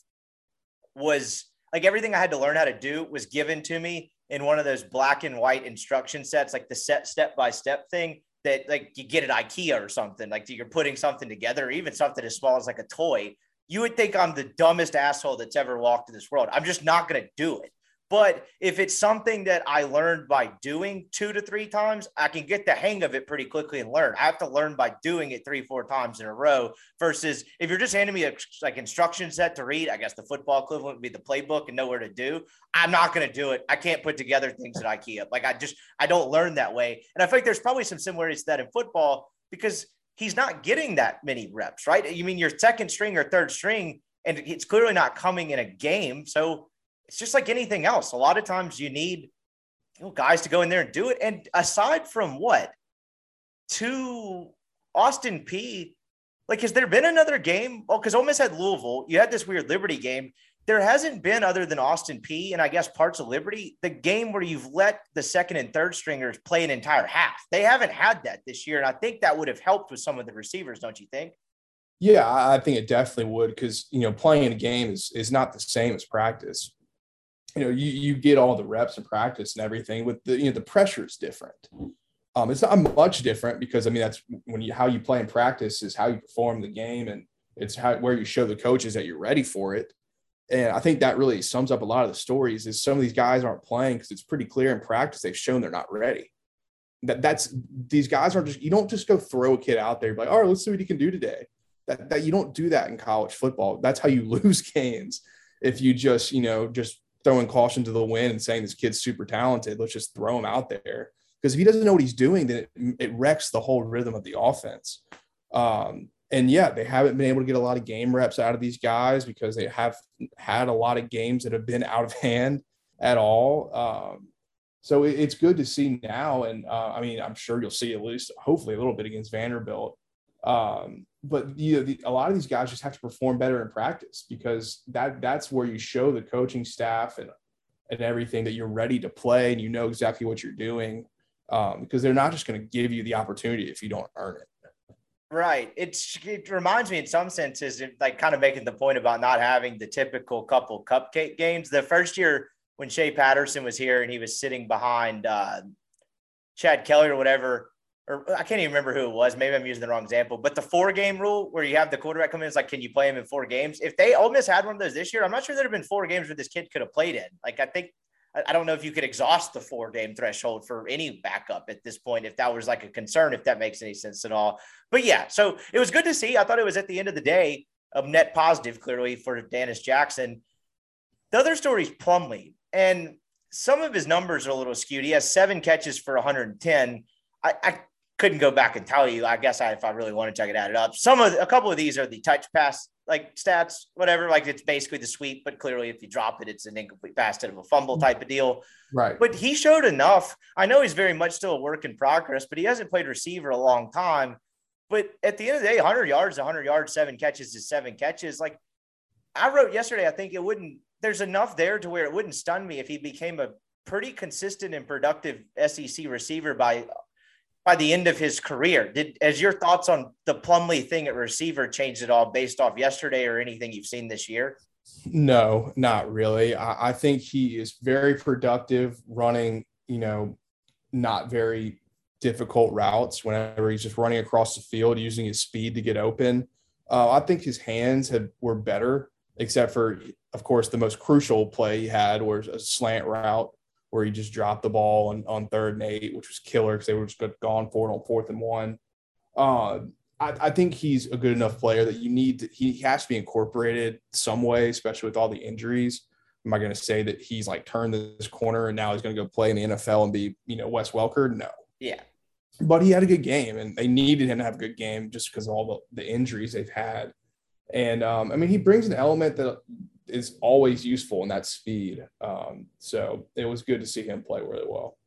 was like everything I had to learn how to do was given to me in one of those black and white instruction sets, like the set step by step thing that like you get at IKEA or something, like you're putting something together, or even something as small as like a toy. You would think I'm the dumbest asshole that's ever walked in this world. I'm just not to do it. But if it's something that I learned by doing two to three times, I can get the hang of it pretty quickly and learn. I have to learn by doing it three, four times in a row. Versus if you're just handing me a like instruction set to read, I guess the football equivalent would be the playbook and know where to do. I'm not going to do it. I can't put together things at IKEA. Like I just I don't learn that way. And I think there's probably some similarities to that in football because he's not getting that many reps, right? You mean your second string or third string, and it's clearly not coming in a game. So it's just like anything else. A lot of times you need you know, guys to go in there and do it. And aside from what, to Austin Peay, like, has there been another game? Oh, because Ole Miss had Louisville. You had this weird Liberty game. there hasn't been other than Austin Peay and I guess parts of Liberty, the game where you've let the second and third stringers play an entire half. They haven't had that this year. And I think that would have helped with some of the receivers, don't you think? Yeah, I think it definitely would because you know playing a game is is not the same as practice. You know, you you get all the reps and practice and everything. With the you know the pressure is different. Um, it's not much different because I mean that's when you how you play in practice is how you perform the game and it's how where you show the coaches that you're ready for it. And I think that really sums up a lot of the stories is some of these guys aren't playing because it's pretty clear in practice they've shown they're not ready. That that's these guys aren't just you don't just go throw a kid out there like, all right, let's see what he can do today that, that you don't do that in college football. That's how you (laughs) lose games. If you just, you know, just throwing caution to the wind and saying this kid's super talented, let's just throw him out there. Because if he doesn't know what he's doing, then it, it wrecks the whole rhythm of the offense. Um, and yeah, they haven't been able to get a lot of game reps out of these guys because they have had a lot of games that have been out of hand at all. Um, so it, it's good to see now. And uh, I mean, I'm sure you'll see at least, hopefully, a little bit against Vanderbilt. Um, but you know, the, a lot of these guys just have to perform better in practice because that that's where you show the coaching staff and and everything that you're ready to play and you know exactly what you're doing um, because they're not just going to give you the opportunity if you don't earn it. Right. It's it reminds me in some senses, like kind of making the point about not having the typical couple cupcake games. The first year when Shea Patterson was here and he was sitting behind uh, Chad Kelly or whatever, or uh, I can't even remember who it was. Maybe I'm using the wrong example, but the four game rule where you have the quarterback come in, it's like, can you play him in four games? If they Ole Miss had one of those this year, I'm not sure there'd have been four games where this kid could have played in. Like, I think, I don't know if you could exhaust the four game threshold for any backup at this point, if that was like a concern, if that makes any sense at all. But yeah, so it was good to see. I thought it was at the end of the day a net positive, clearly, for Dannis Jackson. The other story is Plumlee. And some of his numbers are a little skewed. He has seven catches for 110. I, I couldn't go back and tell you. I guess I, if I really wanted to, I could add it up. Some of a couple of these are the touch pass like stats, whatever. Like it's basically the sweep, but clearly if you drop it, it's an incomplete pass instead of a fumble type of deal. Right. But he showed enough. I know he's very much still a work in progress, but he hasn't played receiver a long time. But at the end of the day, 100 yards, 100 yards, seven catches is seven catches. Like I wrote yesterday, I think it wouldn't. There's enough there to where it wouldn't stun me if he became a pretty consistent and productive SEC receiver by by the end of his career. Did as your thoughts on the Plumlee thing at receiver changed at all based off yesterday or anything you've seen this year? No, not really. I, I think he is very productive running, you know, not very difficult routes whenever he's just running across the field using his speed to get open. Uh, I think his hands have were better, except for, of course, the most crucial play he had was a slant route where he just dropped the ball on, on third and eight, which was killer because they were just gone for it on fourth and one. Uh, I, I, think he's a good enough player that you need to, he has to be incorporated some way, especially with all the injuries. Am I going to say that he's like turned this corner and now he's going to go play in the NFL and be, you know, Wes Welker? No. Yeah. But he had a good game and they needed him to have a good game just because of all the, the injuries they've had. And um, I mean, he brings an element that is always useful in that speed. Um, so it was good to see him play really well.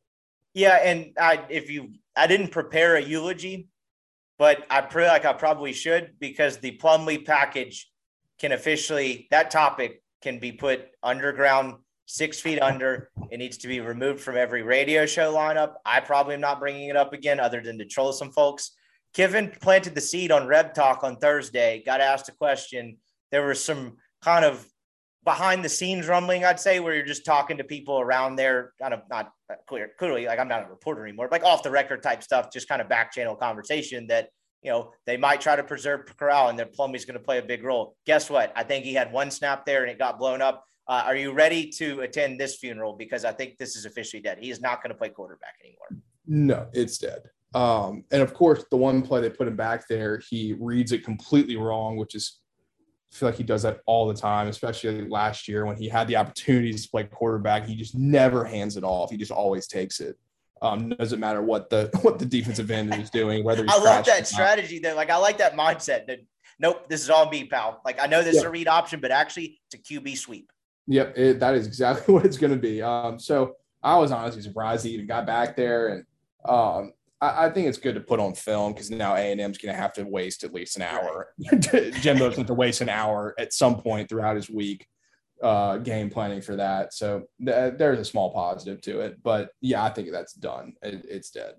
Yeah, and I if you I didn't prepare a eulogy, but I feel like I probably should because the Plumlee package can officially that topic can be put underground six feet under. It needs to be removed from every radio show lineup. I probably am not bringing it up again, other than to troll some folks. Kiffin planted the seed on Reb Talk on Thursday. Got asked a question. There were some kind of behind the scenes rumbling, I'd say, where you're just talking to people around there, kind of not clear, clearly, like I'm not a reporter anymore, like off the record type stuff, just kind of back channel conversation that, you know, they might try to preserve Corral and their Plumlee's going to play a big role. Guess what? I think he had one snap there and it got blown up. Uh, are you ready to attend this funeral? Because I think this is officially dead. He is not going to play quarterback anymore. No, it's dead. Um, and of course, the one play they put him back there, he reads it completely wrong, which is feel like he does that all the time, especially last year when he had the opportunities to play quarterback. He just never hands it off. He just always takes it. Um, doesn't matter what the (laughs) what the defensive end is doing. Whether I love that strategy though. Like I like that mindset. That nope, this is all me, pal. Like I know this is a read option, but actually it's a QB sweep. Yep, it, that is exactly (laughs) what it's going to be. Um, so I was honestly surprised he even got back there, and um, I, I think it's good to put on film because now A and M's going to have to waste at least an hour. (laughs) Jimbo's going to waste an hour at some point throughout his week. uh, game planning for that. So th- there's a small positive to it, but yeah, I think that's done. It, it's dead.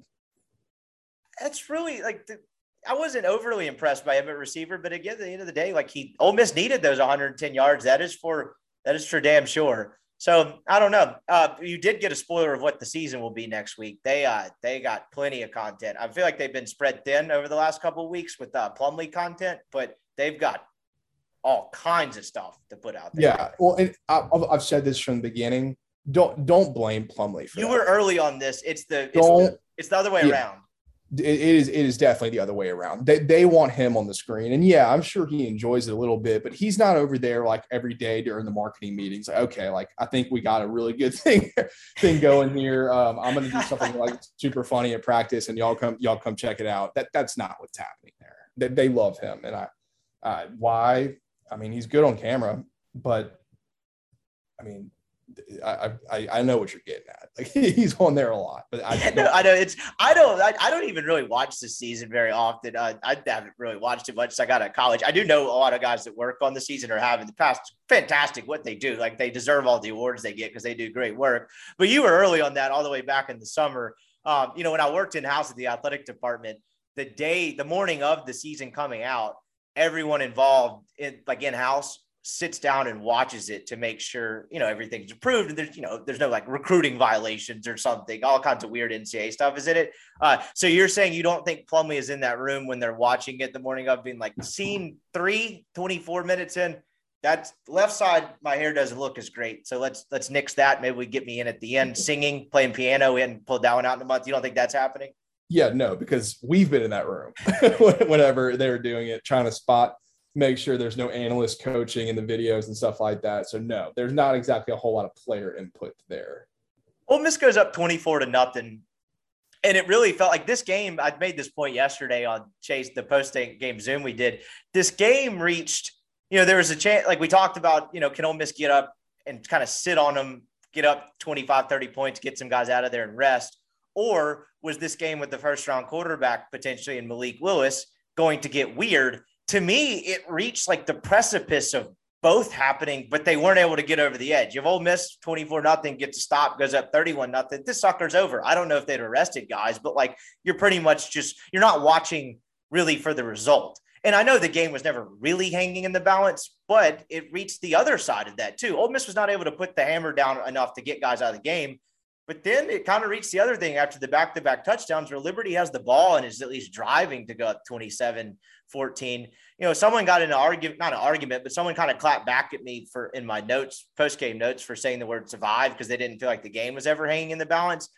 That's really like the, I wasn't overly impressed by him at receiver, but again, at the end of the day, like he Ole Miss needed those 110 yards. That is for that is for damn sure. So I don't know. Uh, you did get a spoiler of what the season will be next week. They uh they got plenty of content. I feel like they've been spread thin over the last couple of weeks with uh, Plumlee content, but they've got all kinds of stuff to put out there. Yeah, well, and I've said this from the beginning. Don't don't blame Plumlee you that. were early on this. It's the it's, Don't- the, it's the other way Yeah. around. It is it is definitely the other way around. They they want him on the screen, and yeah, I'm sure he enjoys it a little bit, but he's not over there like every day during the marketing meetings. Like, okay, like I think we got a really good (laughs) thing thing going here. Um, I'm gonna do something like super funny at practice, and y'all come y'all come check it out. That that's not what's happening there. They, they love him, and I uh, why? I mean, he's good on camera, but I mean. I, I I know what you're getting at. Like (laughs) he's on there a lot, but I, (laughs) Yeah, no, I know it's. I don't. I, I don't even really watch the season very often. Uh, I haven't really watched it much. since I got out of college. I do know a lot of guys that work on the season are having the past fantastic what they do. Like they deserve all the awards they get because they do great work. But you were early on that all the way back in the summer. Um, you know, when I worked in house at the athletic department, the day, the morning of the season coming out, everyone involved in like in house sits down and watches it to make sure you know everything's approved and there's you know there's no like recruiting violations or something all kinds of weird ncaa stuff is in it? Uh, so you're saying you don't think plumlee is in that room when they're watching it the morning of being like scene three 24 minutes in that's left side my hair doesn't look as great so let's let's nix that. Maybe we get me in at the end singing playing piano and hadn't that one out in a month. You don't think that's happening? Yeah, no, because we've been in that room (laughs) whenever they were doing it, trying to spot, make sure there's no analyst coaching in the videos and stuff like that. So no, there's not exactly a whole lot of player input there. Ole Miss goes up 24 to nothing. And it really felt like this game. I made this point yesterday on Chase, the post game Zoom we did. This game reached, you know, there was a chance, like we talked about, you know, can Ole Miss get up and kind of sit on them, get up 25, 30 points, get some guys out of there and rest? Or was this game with the first round quarterback potentially in Malik Willis going to get weird? To me, it reached like the precipice of both happening, but they weren't able to get over the edge. If Ole Miss 24 nothing gets a stop, goes up 31 nothing, this sucker's over. I don't know if they'd arrested guys, but like you're pretty much just you're not watching really for the result. And I know the game was never really hanging in the balance, but it reached the other side of that too. Ole Miss was not able to put the hammer down enough to get guys out of the game. But then it kind of reached the other thing after the back to back touchdowns where Liberty has the ball and is at least driving to go up 27 14. You know, someone got in an argument, not an argument, but someone kind of clapped back at me for in my notes, post game notes for saying the word survive because they didn't feel like the game was ever hanging in the balance.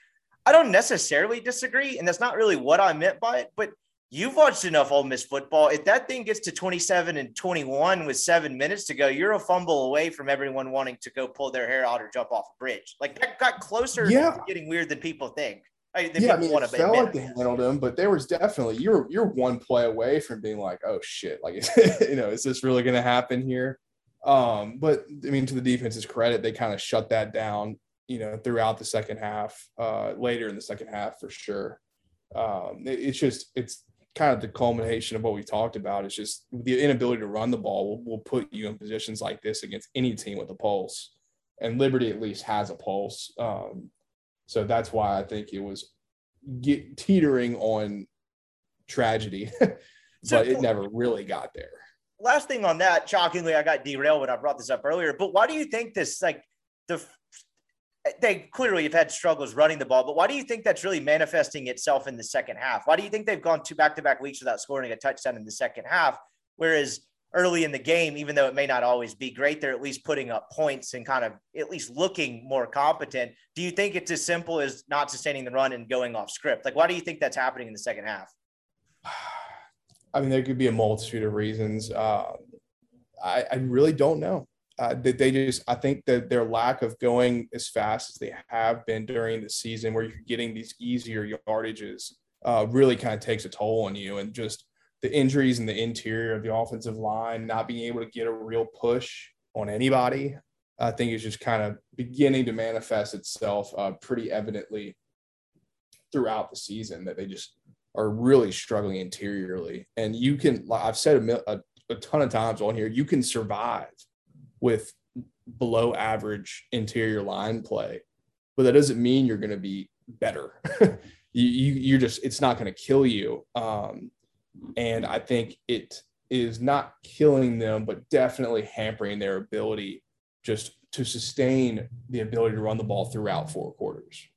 I don't necessarily disagree. And that's not really what I meant by it, but you've watched enough Ole Miss football. If that thing gets to 27 and 21 with seven minutes to go, you're a fumble away from everyone wanting to go pull their hair out or jump off a bridge. Like that got closer Yeah. to getting weird than people think. I yeah, I mean, it felt like they handled him, but there was definitely you're you're one play away from being like, oh shit, like (laughs) you know, is this really going to happen here? Um, but I mean, to the defense's credit, they kind of shut that down, you know, throughout the second half, uh, later in the second half for sure. Um, it- it's just it's kind of the culmination of what we talked about. It's just the inability to run the ball will, will put you in positions like this against any team with a pulse, and Liberty at least has a pulse. Um, so that's why I think it was get, teetering on tragedy, (laughs) So- but it never really got there. last thing on that, shockingly, I got derailed when I brought this up earlier. But why do you think this like the they clearly have had struggles running the ball, but why do you think that's really manifesting itself in the second half? Why do you think they've gone two back to back weeks without scoring a touchdown in the second half? Whereas early in the game, even though it may not always be great, they're at least putting up points and kind of at least looking more competent. Do you think it's as simple as not sustaining the run and going off script? Like, why do you think that's happening in the second half? (sighs) I mean, there could be a multitude of reasons. Uh, I, I really don't know. Uh, that they just, I think that their lack of going as fast as they have been during the season, where you're getting these easier yardages, uh, really kind of takes a toll on you. And just the injuries in the interior of the offensive line, not being able to get a real push on anybody, I think is just kind of beginning to manifest itself uh, pretty evidently throughout the season that they just are really struggling interiorly. And you can, I've said a, a, a ton of times on here, you can survive with below average interior line play, but that doesn't mean you're going to be better. (laughs) you, you you're just it's not going to kill you. Um, and I think it is not killing them, but definitely hampering their ability just to sustain the ability to run the ball throughout four quarters.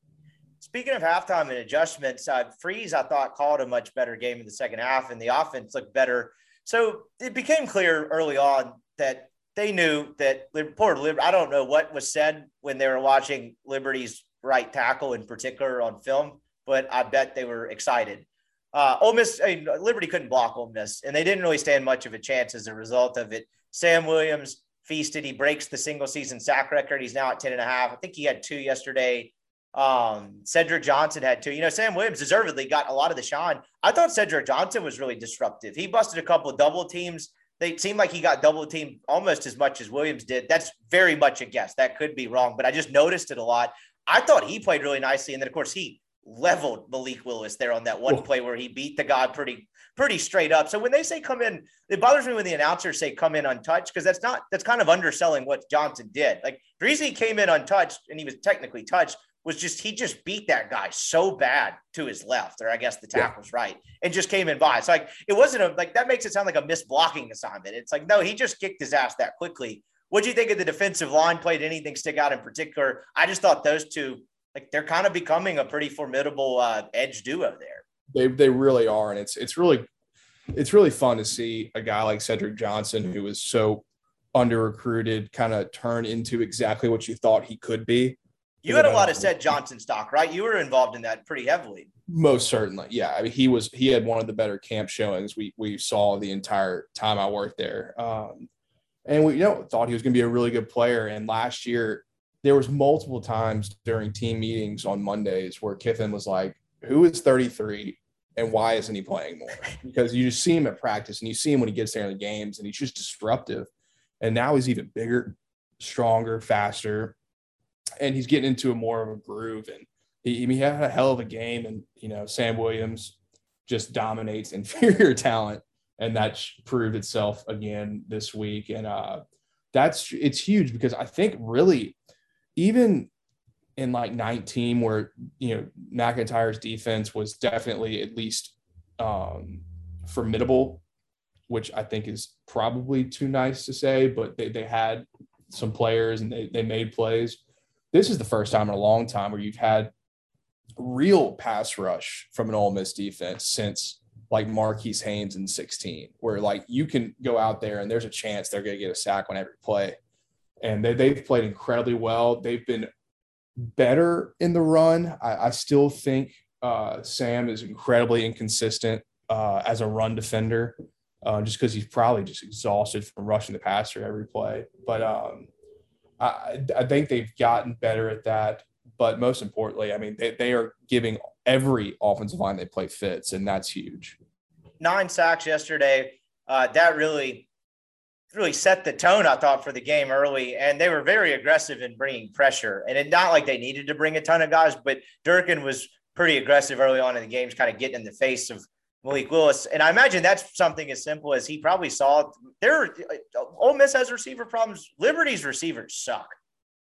Speaking of halftime and adjustments, uh, Freeze, I thought, called a much better game in the second half, and the offense looked better. So it became clear early on that they knew that poor Liberty, I don't know what was said when they were watching Liberty's right tackle in particular on film, but I bet they were excited. Uh, Ole Miss, I mean, Liberty couldn't block Ole Miss, and they didn't really stand much of a chance as a result of it. Sam Williams feasted. He breaks the single season sack record. He's now at 10 and a half. I think he had two yesterday. Um, Cedric Johnson had two. You know, Sam Williams deservedly got a lot of the shine. I thought Cedric Johnson was really disruptive. He busted a couple of double teams. They seemed like he got double teamed almost as much as Williams did. That's very much a guess. That could be wrong, but I just noticed it a lot. I thought he played really nicely. And then, of course, he leveled Malik Willis there on that one Whoa. play where he beat the guy pretty pretty straight up. So when they say come in, it bothers me when the announcers say come in untouched because that's not that's kind of underselling what Johnson did. Like the reason he came in untouched and he was technically touched was just he just beat that guy so bad to his left, or I guess the tackle's yeah. right, and just came in by. It's like it wasn't a like that makes it sound like a missed blocking assignment. It's like no, he just kicked his ass that quickly. What do you think of the defensive line? Played anything stick out in particular? I just thought those two like they're kind of becoming a pretty formidable uh, edge duo there. They they really are, and it's it's really it's really fun to see a guy like Cedric Johnson who was so under recruited kind of turn into exactly what you thought he could be. You had a lot of Ced Johnson stock, right? You were involved in that pretty heavily. Most certainly, yeah. I mean, he was he had one of the better camp showings we we saw the entire time I worked there, um, and we you know thought he was going to be a really good player. And last year, there was multiple times during team meetings on Mondays where Kiffin was like, "Who is 33 and why isn't he playing more?" (laughs) Because you just see him at practice and you see him when he gets there in the games and he's just disruptive. And now he's even bigger, stronger, faster, and he's getting into a more of a groove. And he, he had a hell of a game. And you know, Sam Williams just dominates (laughs) inferior talent, and that proved itself again this week. And uh, that's it's huge because I think really even in like 19 where you know MacIntyre's defense was definitely at least um, formidable, which I think is probably too nice to say, but they, they had some players and they, they made plays. This is the first time in a long time where you've had real pass rush from an Ole Miss defense since like Marquis Haynes in 16, where like you can go out there and there's a chance they're going to get a sack on every play and they, they've played incredibly well. They've been better in the run. I, I still think uh, Sam is incredibly inconsistent uh, as a run defender, uh, just because he's probably just exhausted from rushing the passer every play. But um, I, I think they've gotten better at that. But most importantly, I mean, they, they are giving every offensive line they play fits, and that's huge. Nine sacks yesterday. Uh, that really really set the tone, I thought, for the game early. And they were very aggressive in bringing pressure. And it's not like they needed to bring a ton of guys, but Durkin was pretty aggressive early on in the games, kind of getting in the face of Malik Willis. And I imagine that's something as simple as he probably saw there. Ole Miss has receiver problems. Liberty's receivers suck.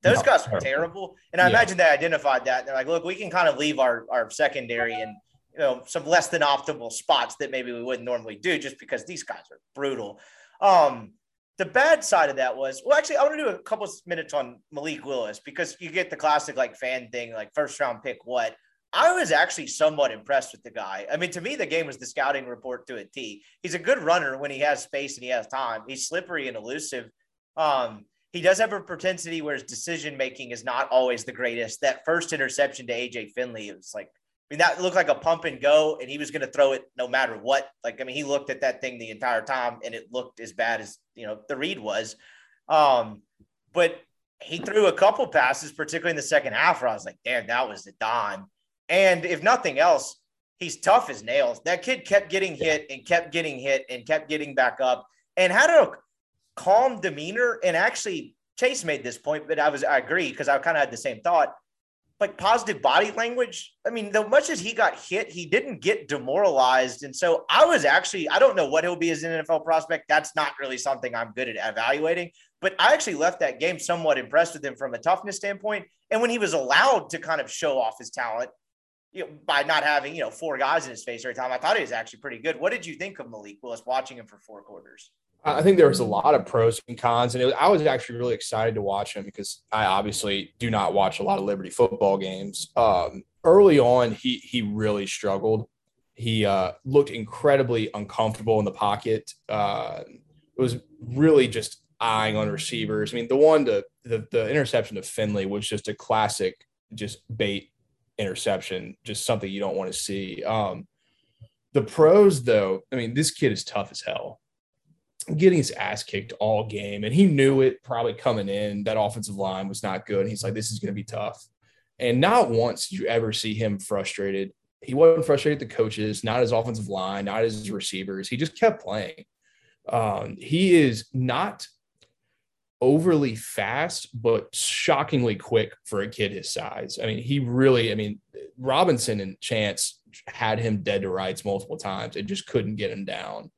Those no, guys are terrible. And I yeah. imagine they identified that. They're like, look, we can kind of leave our, our secondary and you know some less than optimal spots that maybe we wouldn't normally do just because these guys are brutal. Um, the bad side of that was well, actually, I want to do a couple minutes on Malik Willis because you get the classic like fan thing, like first round pick. What I was actually somewhat impressed with the guy. I mean, to me, the game was the scouting report to a T. He's a good runner when he has space and he has time. He's slippery and elusive. Um, he does have a propensity where his decision making is not always the greatest. That first interception to AJ Finley, it was like I mean, that looked like a pump and go, and he was going to throw it no matter what. Like, I mean, he looked at that thing the entire time, and it looked as bad as you know the read was. Um, but he threw a couple passes, particularly in the second half, where I was like, "Damn, that was the dime." And if nothing else, he's tough as nails. That kid kept getting hit and kept getting hit and kept getting back up, and had a calm demeanor. And actually, Chase made this point, but I was I agree because I kind of had the same thought like positive body language. I mean, though much as he got hit, he didn't get demoralized. And so I was actually, I don't know what he'll be as an NFL prospect. That's not really something I'm good at evaluating. But I actually left that game somewhat impressed with him from a toughness standpoint. And when he was allowed to kind of show off his talent, you know, by not having, you know, four guys in his face every time, I thought he was actually pretty good. What did you think of Malik Willis watching him for four quarters? I think there was a lot of pros and cons, and was, I was actually really excited to watch him because I obviously do not watch a lot of Liberty football games. Um, early on, he he really struggled. He uh, looked incredibly uncomfortable in the pocket. Uh, it was really just eyeing on receivers. I mean, the one to the, the interception of Finley was just a classic, just bait interception, just something you don't want to see. Um, the pros, though, I mean, this kid is tough as hell getting his ass kicked all game. And he knew it probably coming in. That offensive line was not good. And he's like, this is going to be tough. And not once you ever see him frustrated. He wasn't frustrated the coaches, not his offensive line, not his receivers. He just kept playing. Um, he is not overly fast, but shockingly quick for a kid his size. I mean, he really, I mean, Robinson and Chance had him dead to rights multiple times and just couldn't get him down.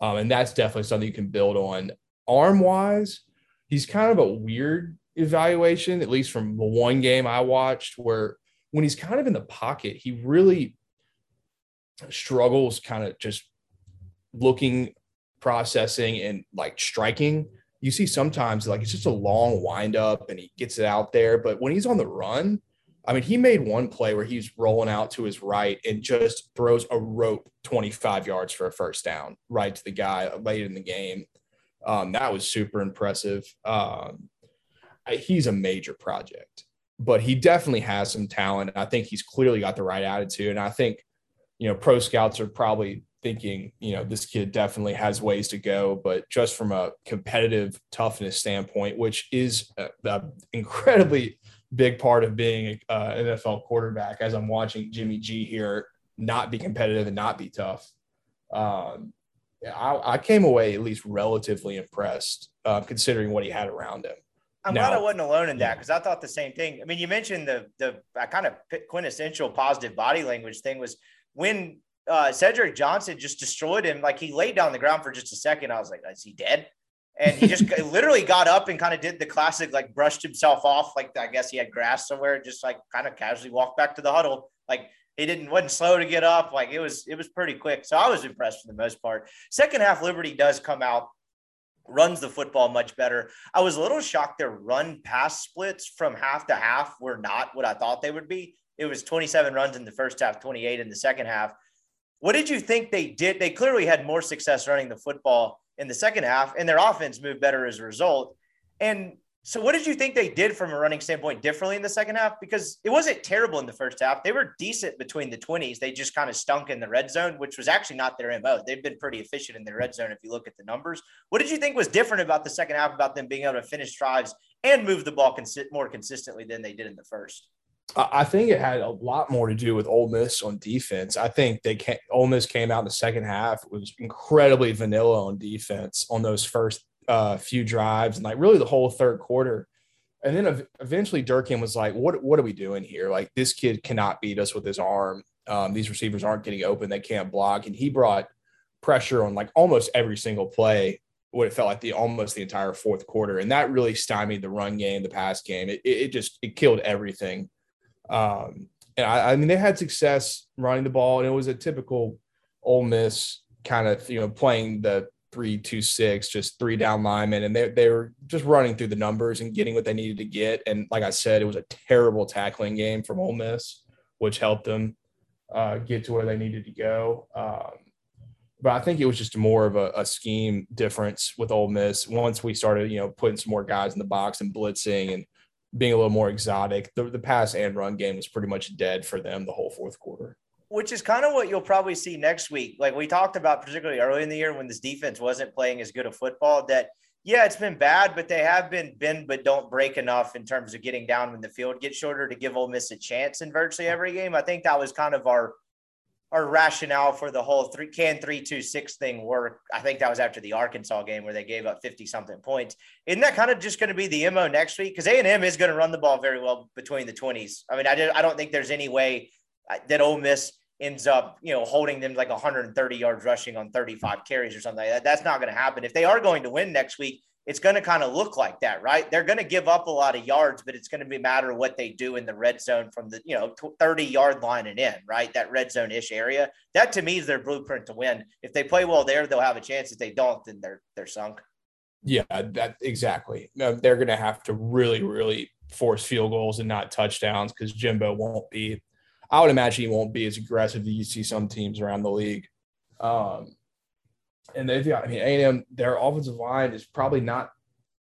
Um, and that's definitely something you can build on. Arm wise, he's kind of a weird evaluation, at least from the one game I watched, where when he's kind of in the pocket, he really struggles kind of just looking, processing, and like striking. You see sometimes like it's just a long wind up and he gets it out there. But when he's on the run, I mean, he made one play where he's rolling out to his right and just throws a rope 25 yards for a first down right to the guy late in the game. Um, that was super impressive. Um, he's a major project, but he definitely has some talent. I think he's clearly got the right attitude. And I think, you know, pro scouts are probably thinking, you know, this kid definitely has ways to go, but just from a competitive toughness standpoint, which is a, a incredibly big part of being an uh, NFL quarterback as I'm watching Jimmy G here not be competitive and not be tough. Um, I, I, came away at least relatively impressed uh, considering what he had around him. I'm now, glad I wasn't alone in that because I thought the same thing. I mean, you mentioned the the kind of quintessential positive body language thing was when uh, Cedric Johnson just destroyed him. Like he laid down the ground for just a second. I was like, is he dead? And he just (laughs) literally got up and kind of did the classic, like brushed himself off, like I guess he had grass somewhere, just like kind of casually walked back to the huddle. Like he didn't wasn't slow to get up. Like it was it was pretty quick. So I was impressed for the most part. Second half, Liberty does come out, runs the football much better. I was a little shocked their run pass splits from half to half were not what I thought they would be. It was 27 runs in the first half, 28 in the second half. What did you think they did? They clearly had more success running the football in the second half, and their offense moved better as a result. And so, what did you think they did from a running standpoint differently in the second half? Because it wasn't terrible in the first half. They were decent between the 20s. They just kind of stunk in the red zone, which was actually not their MO. They've been pretty efficient in the red zone if you look at the numbers. What did you think was different about the second half about them being able to finish drives and move the ball cons- more consistently than they did in the first? I think it had a lot more to do with Ole Miss on defense. I think they came, Ole Miss came out in the second half was incredibly vanilla on defense on those first uh, few drives and like really the whole third quarter. And then eventually Durkin was like, "What what are we doing here? Like this kid cannot beat us with his arm. Um, these receivers aren't getting open. They can't block." And he brought pressure on like almost every single play. What it felt like the almost the entire fourth quarter, and that really stymied the run game, the pass game. It, it just it killed everything. Um, and I, I mean, they had success running the ball, and it was a typical Ole Miss kind of you know playing the three two six, just three down linemen, and they they were just running through the numbers and getting what they needed to get. And like I said, it was a terrible tackling game from Ole Miss, which helped them uh, get to where they needed to go. Um, but I think it was just more of a, a, scheme difference with Ole Miss once we started, you know, putting some more guys in the box and blitzing and being a little more exotic. The, the pass and run game was pretty much dead for them the whole fourth quarter. Which is kind of what you'll probably see next week. Like we talked about, particularly early in the year when this defense wasn't playing as good a football, that yeah, it's been bad, but they have been bend but don't break enough in terms of getting down when the field gets shorter to give Ole Miss a chance in virtually every game. I think that was kind of our our rationale for the whole three can three two six thing work. I think that was after the Arkansas game where they gave up fifty something points. Isn't that kind of just going to be the mo next week? Because A and M is going to run the ball very well between the twenties. I mean, I did. I don't think there's any way uh, that Ole Miss ends up, you know, holding them like 130 yards rushing on 35 carries or something like that. That's not going to happen. If they are going to win next week, it's going to kind of look like that, right? They're going to give up a lot of yards, but it's going to be a matter of what they do in the red zone from the, you know, 30 yard line and in, right? That red zone ish area. That to me is their blueprint to win. If they play well there, they'll have a chance. If they don't, then they're, they're sunk. Yeah, that exactly. No, they're going to have to really, really force field goals and not touchdowns because Jimbo won't be, I would imagine he won't be as aggressive as you see some teams around the league. Um, and they've got, I mean, A&M, their offensive line is probably not,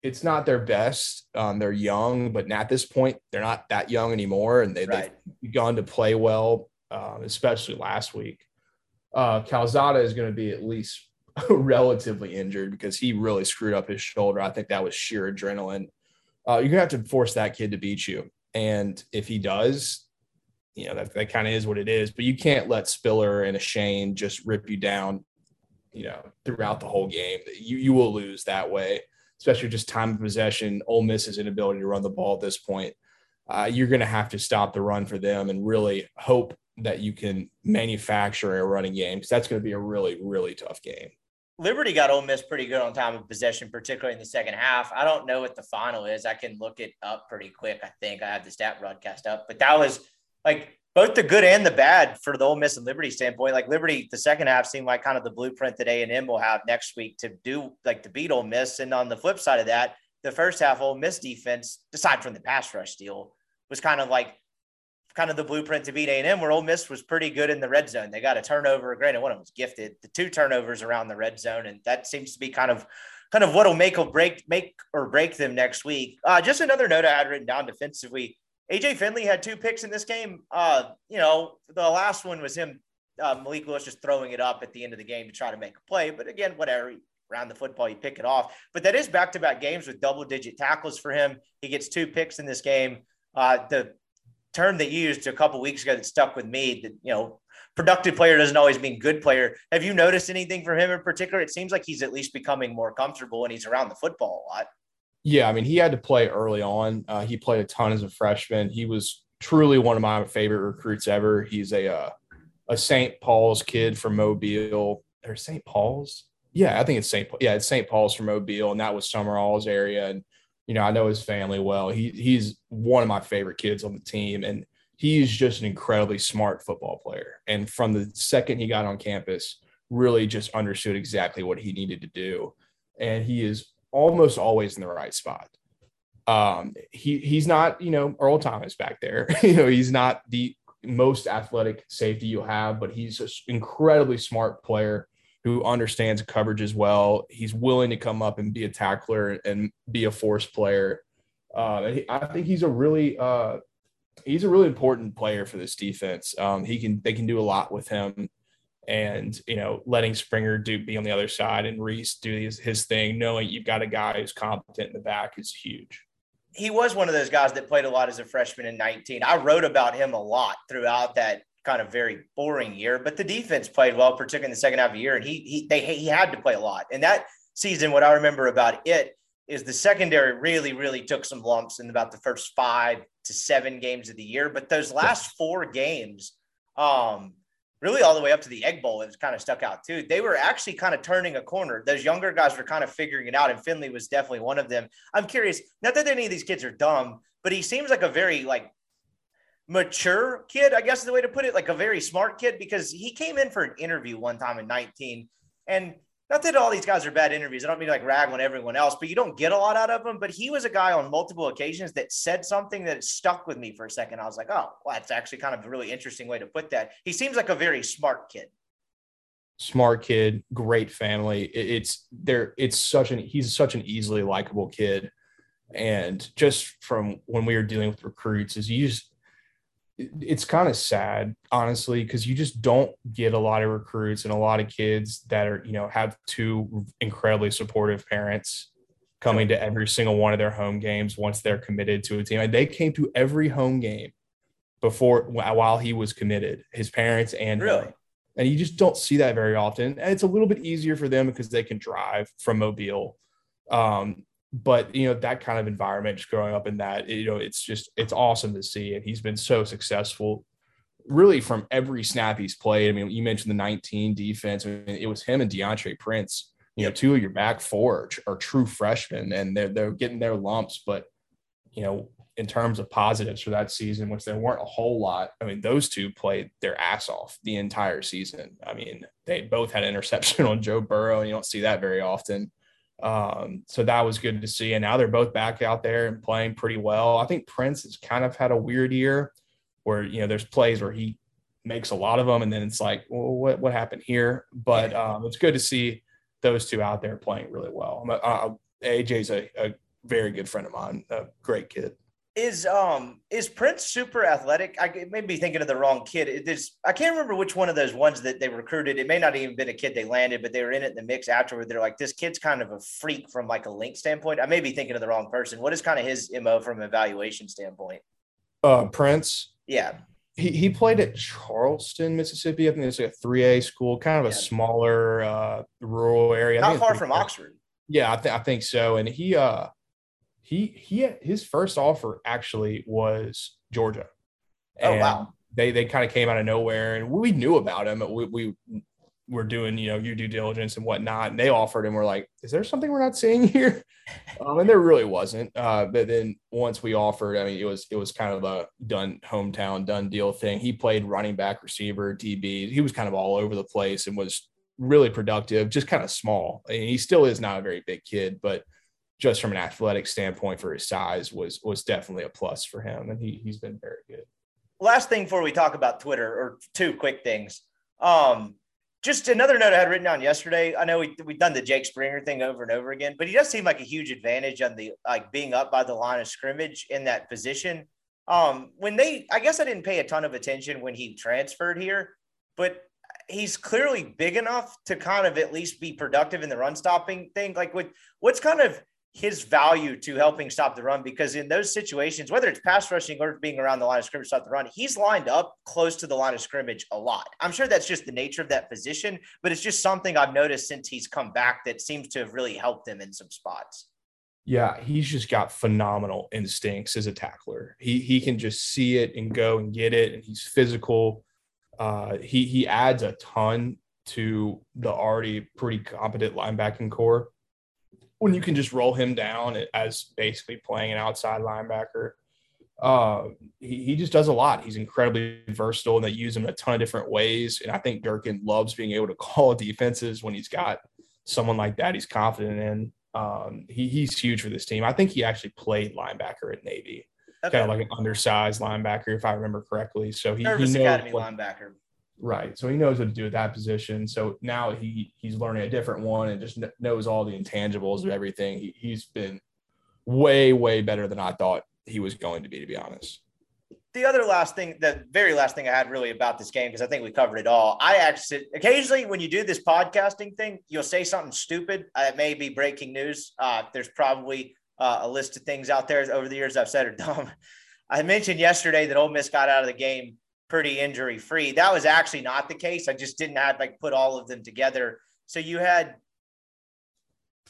it's not their best. Um, they're young, but at this point, they're not that young anymore. And they, right. they've begun to play well, um, especially last week. Uh, Calzada is going to be at least (laughs) relatively injured because he really screwed up his shoulder. I think that was sheer adrenaline. Uh, you're going to have to force that kid to beat you. And if he does, you know, that, that kind of is what it is. But you can't let Spiller and a Shane just rip you down you know, throughout the whole game. You you will lose that way, especially just time of possession. Ole Miss's inability to run the ball at this point. Uh, you're going to have to stop the run for them and really hope that you can manufacture a running game because that's going to be a really really tough game. Liberty got Ole Miss pretty good on time of possession, particularly in the second half. I don't know what the final is. I can look it up pretty quick. I think I have the stat broadcast up, but that was like both the good and the bad for the Ole Miss and Liberty standpoint. Like Liberty, the second half seemed like kind of the blueprint that A and M will have next week to do like to beat Ole Miss. And on the flip side of that, the first half Ole Miss defense, aside from the pass rush deal, was kind of like kind of the blueprint to beat A and M. Where Ole Miss was pretty good in the red zone. They got a turnover. Granted, one of them was gifted. The two turnovers around the red zone, and that seems to be kind of kind of what'll make or break make or break them next week. Uh, just another note I had written down defensively AJ Finley had two picks in this game. Uh, you know, the last one was him, uh, Malik Willis just throwing it up at the end of the game to try to make a play. But again, whatever, around the football, you pick it off. But that is back to back games with double digit tackles for him. He gets two picks in this game. Uh, the term that you used a couple weeks ago that stuck with me that, you know, productive player doesn't always mean good player. Have you noticed anything from him in particular? It seems like he's at least becoming more comfortable and he's around the football a lot. Yeah, I mean, he had to play early on. Uh, he played a ton as a freshman. He was truly one of my favorite recruits ever. He's a uh, a St. Paul's kid from Mobile or St. Paul's. Yeah, I think it's St. Yeah, it's St. Paul's from Mobile, and that was Summerall's area. And you know, I know his family well. He he's one of my favorite kids on the team, and he's just an incredibly smart football player. And from the second he got on campus, really just understood exactly what he needed to do. And he is almost always in the right spot. Um, he he's not, you know, Earl Thomas back there. (laughs) you know, he's not the most athletic safety you have, but he's an incredibly smart player who understands coverage as well. He's willing to come up and be a tackler and be a force player. Uh, I think he's a really uh, he's a really important player for this defense. Um, he can they can do a lot with him and you know letting Springer do be on the other side and Reese do his, his thing, knowing you've got a guy who's competent in the back is huge. He was one of those guys that played a lot as a freshman in 19. I wrote about him a lot throughout that kind of very boring year, but the defense played well, particularly in the second half of the year, and he he they he had to play a lot. And that season, what I remember about it is the secondary really really took some lumps in about the first five to seven games of the year, but those last four games. Um, really all the way up to the Egg Bowl, it was kind of stuck out too. They were actually kind of turning a corner. Those younger guys were kind of figuring it out, and Finley was definitely one of them. I'm curious, not that any of these kids are dumb, but he seems like a very like mature kid, I guess is the way to put it, like a very smart kid, because he came in for an interview one time in 19 and not that all these guys are bad interviews. I don't mean to like rag on everyone else, but you don't get a lot out of them. But he was a guy on multiple occasions that said something that stuck with me for a second. I was like, oh, well, that's actually kind of a really interesting way to put that. He seems like a very smart kid. Smart kid, great family. It's there. It's such an he's such an easily likable kid, and just from when we were dealing with recruits, is you just it's kind of sad honestly because you just don't get a lot of recruits and a lot of kids that are you know have two incredibly supportive parents coming to every single one of their home games once they're committed to a team and they came to every home game before while he was committed his parents and really And you just don't see that very often. And it's a little bit easier for them because they can drive from Mobile. Um, but you know that kind of environment just growing up in that you know it's just it's awesome to see and he's been so successful really from every snap he's played. I mean you mentioned the 19 defense I mean, it was him and deantre prince you know two of your back four are, are true freshmen and they're, they're getting their lumps but you know in terms of positives for that season which there weren't a whole lot i mean those two played their ass off the entire season. I mean they both had an interception (laughs) on joe burrow and you don't see that very often um, so that was good to see. And now they're both back out there and playing pretty well. I think Prince has kind of had a weird year where, you know, there's plays where he makes a lot of them and then it's like, well, what, what happened here? But um, it's good to see those two out there playing really well. Uh, AJ's a, a very good friend of mine, a great kid. Is um is Prince super athletic? I may be thinking of the wrong kid. It is I can't remember which one of those ones that they recruited. It may not even been a kid they landed, but they were in it in the mix afterward. They're like, this kid's kind of a freak from like a link standpoint. I may be thinking of the wrong person. What is kind of his mo from evaluation standpoint? Uh, Prince. Yeah. He, he played at Charleston, Mississippi. I think it's like a 3A school, kind of a smaller uh, rural area. Not far from Oxford. Yeah, I, th- I think so. And he uh he he his first offer actually was Georgia. And oh wow! They they kind of came out of nowhere, and we knew about him. We we were doing you know your due diligence and whatnot, and they offered him. We're like, is there something we're not seeing here? (laughs) Um, and there really wasn't. Uh, but then once we offered, I mean, it was it was kind of a done hometown done deal thing. He played running back, receiver, DB. He was kind of all over the place and was really productive. Just kind of small. I mean, he still is not a very big kid, but just from an athletic standpoint for his size was was definitely a plus for him and he he's been very good last thing before we talk about twitter or two quick things um just another note I had written down yesterday. I know we we've done the Jake Springer thing over and over again, but he does seem like a huge advantage on the like being up by the line of scrimmage in that position. Um, when they, I guess I didn't pay a ton of attention when he transferred here, but he's clearly big enough to kind of at least be productive in the run stopping thing. Like, what what's kind of his value to helping stop the run because in those situations, whether it's pass rushing or being around the line of scrimmage, stop the run, he's lined up close to the line of scrimmage a lot. I'm sure that's just the nature of that position, but it's just something I've noticed since he's come back that seems to have really helped him in some spots. Yeah, he's just got phenomenal instincts as a tackler. He he can just see it and go and get it, and he's physical. Uh, he he adds a ton to the already pretty competent linebacking corps when you can just roll him down as basically playing an outside linebacker. Uh, he, he just does a lot. He's incredibly versatile and they use him in a ton of different ways. And I think Durkin loves being able to (laughs) call defenses when he's got someone like that he's confident in. Um, he, he's huge for this team. I think he actually played linebacker at Navy, okay. kind of like an undersized linebacker, if I remember correctly. So he, he knows Academy what, linebacker. Right. So he knows what to do at that position. So now he he's learning a different one and just knows all the intangibles of everything. He, he's been way, way better than I thought he was going to be, to be honest. The other last thing, the very last thing I had really about this game, because I think we covered it all. I actually occasionally when you do this podcasting thing, you'll say something stupid. Uh, it may be breaking news. Uh, there's probably uh, a list of things out there over the years I've said are (laughs) dumb. I mentioned yesterday that Ole Miss got out of the game pretty injury free. That was actually not the case. I just didn't have like put all of them together. So you had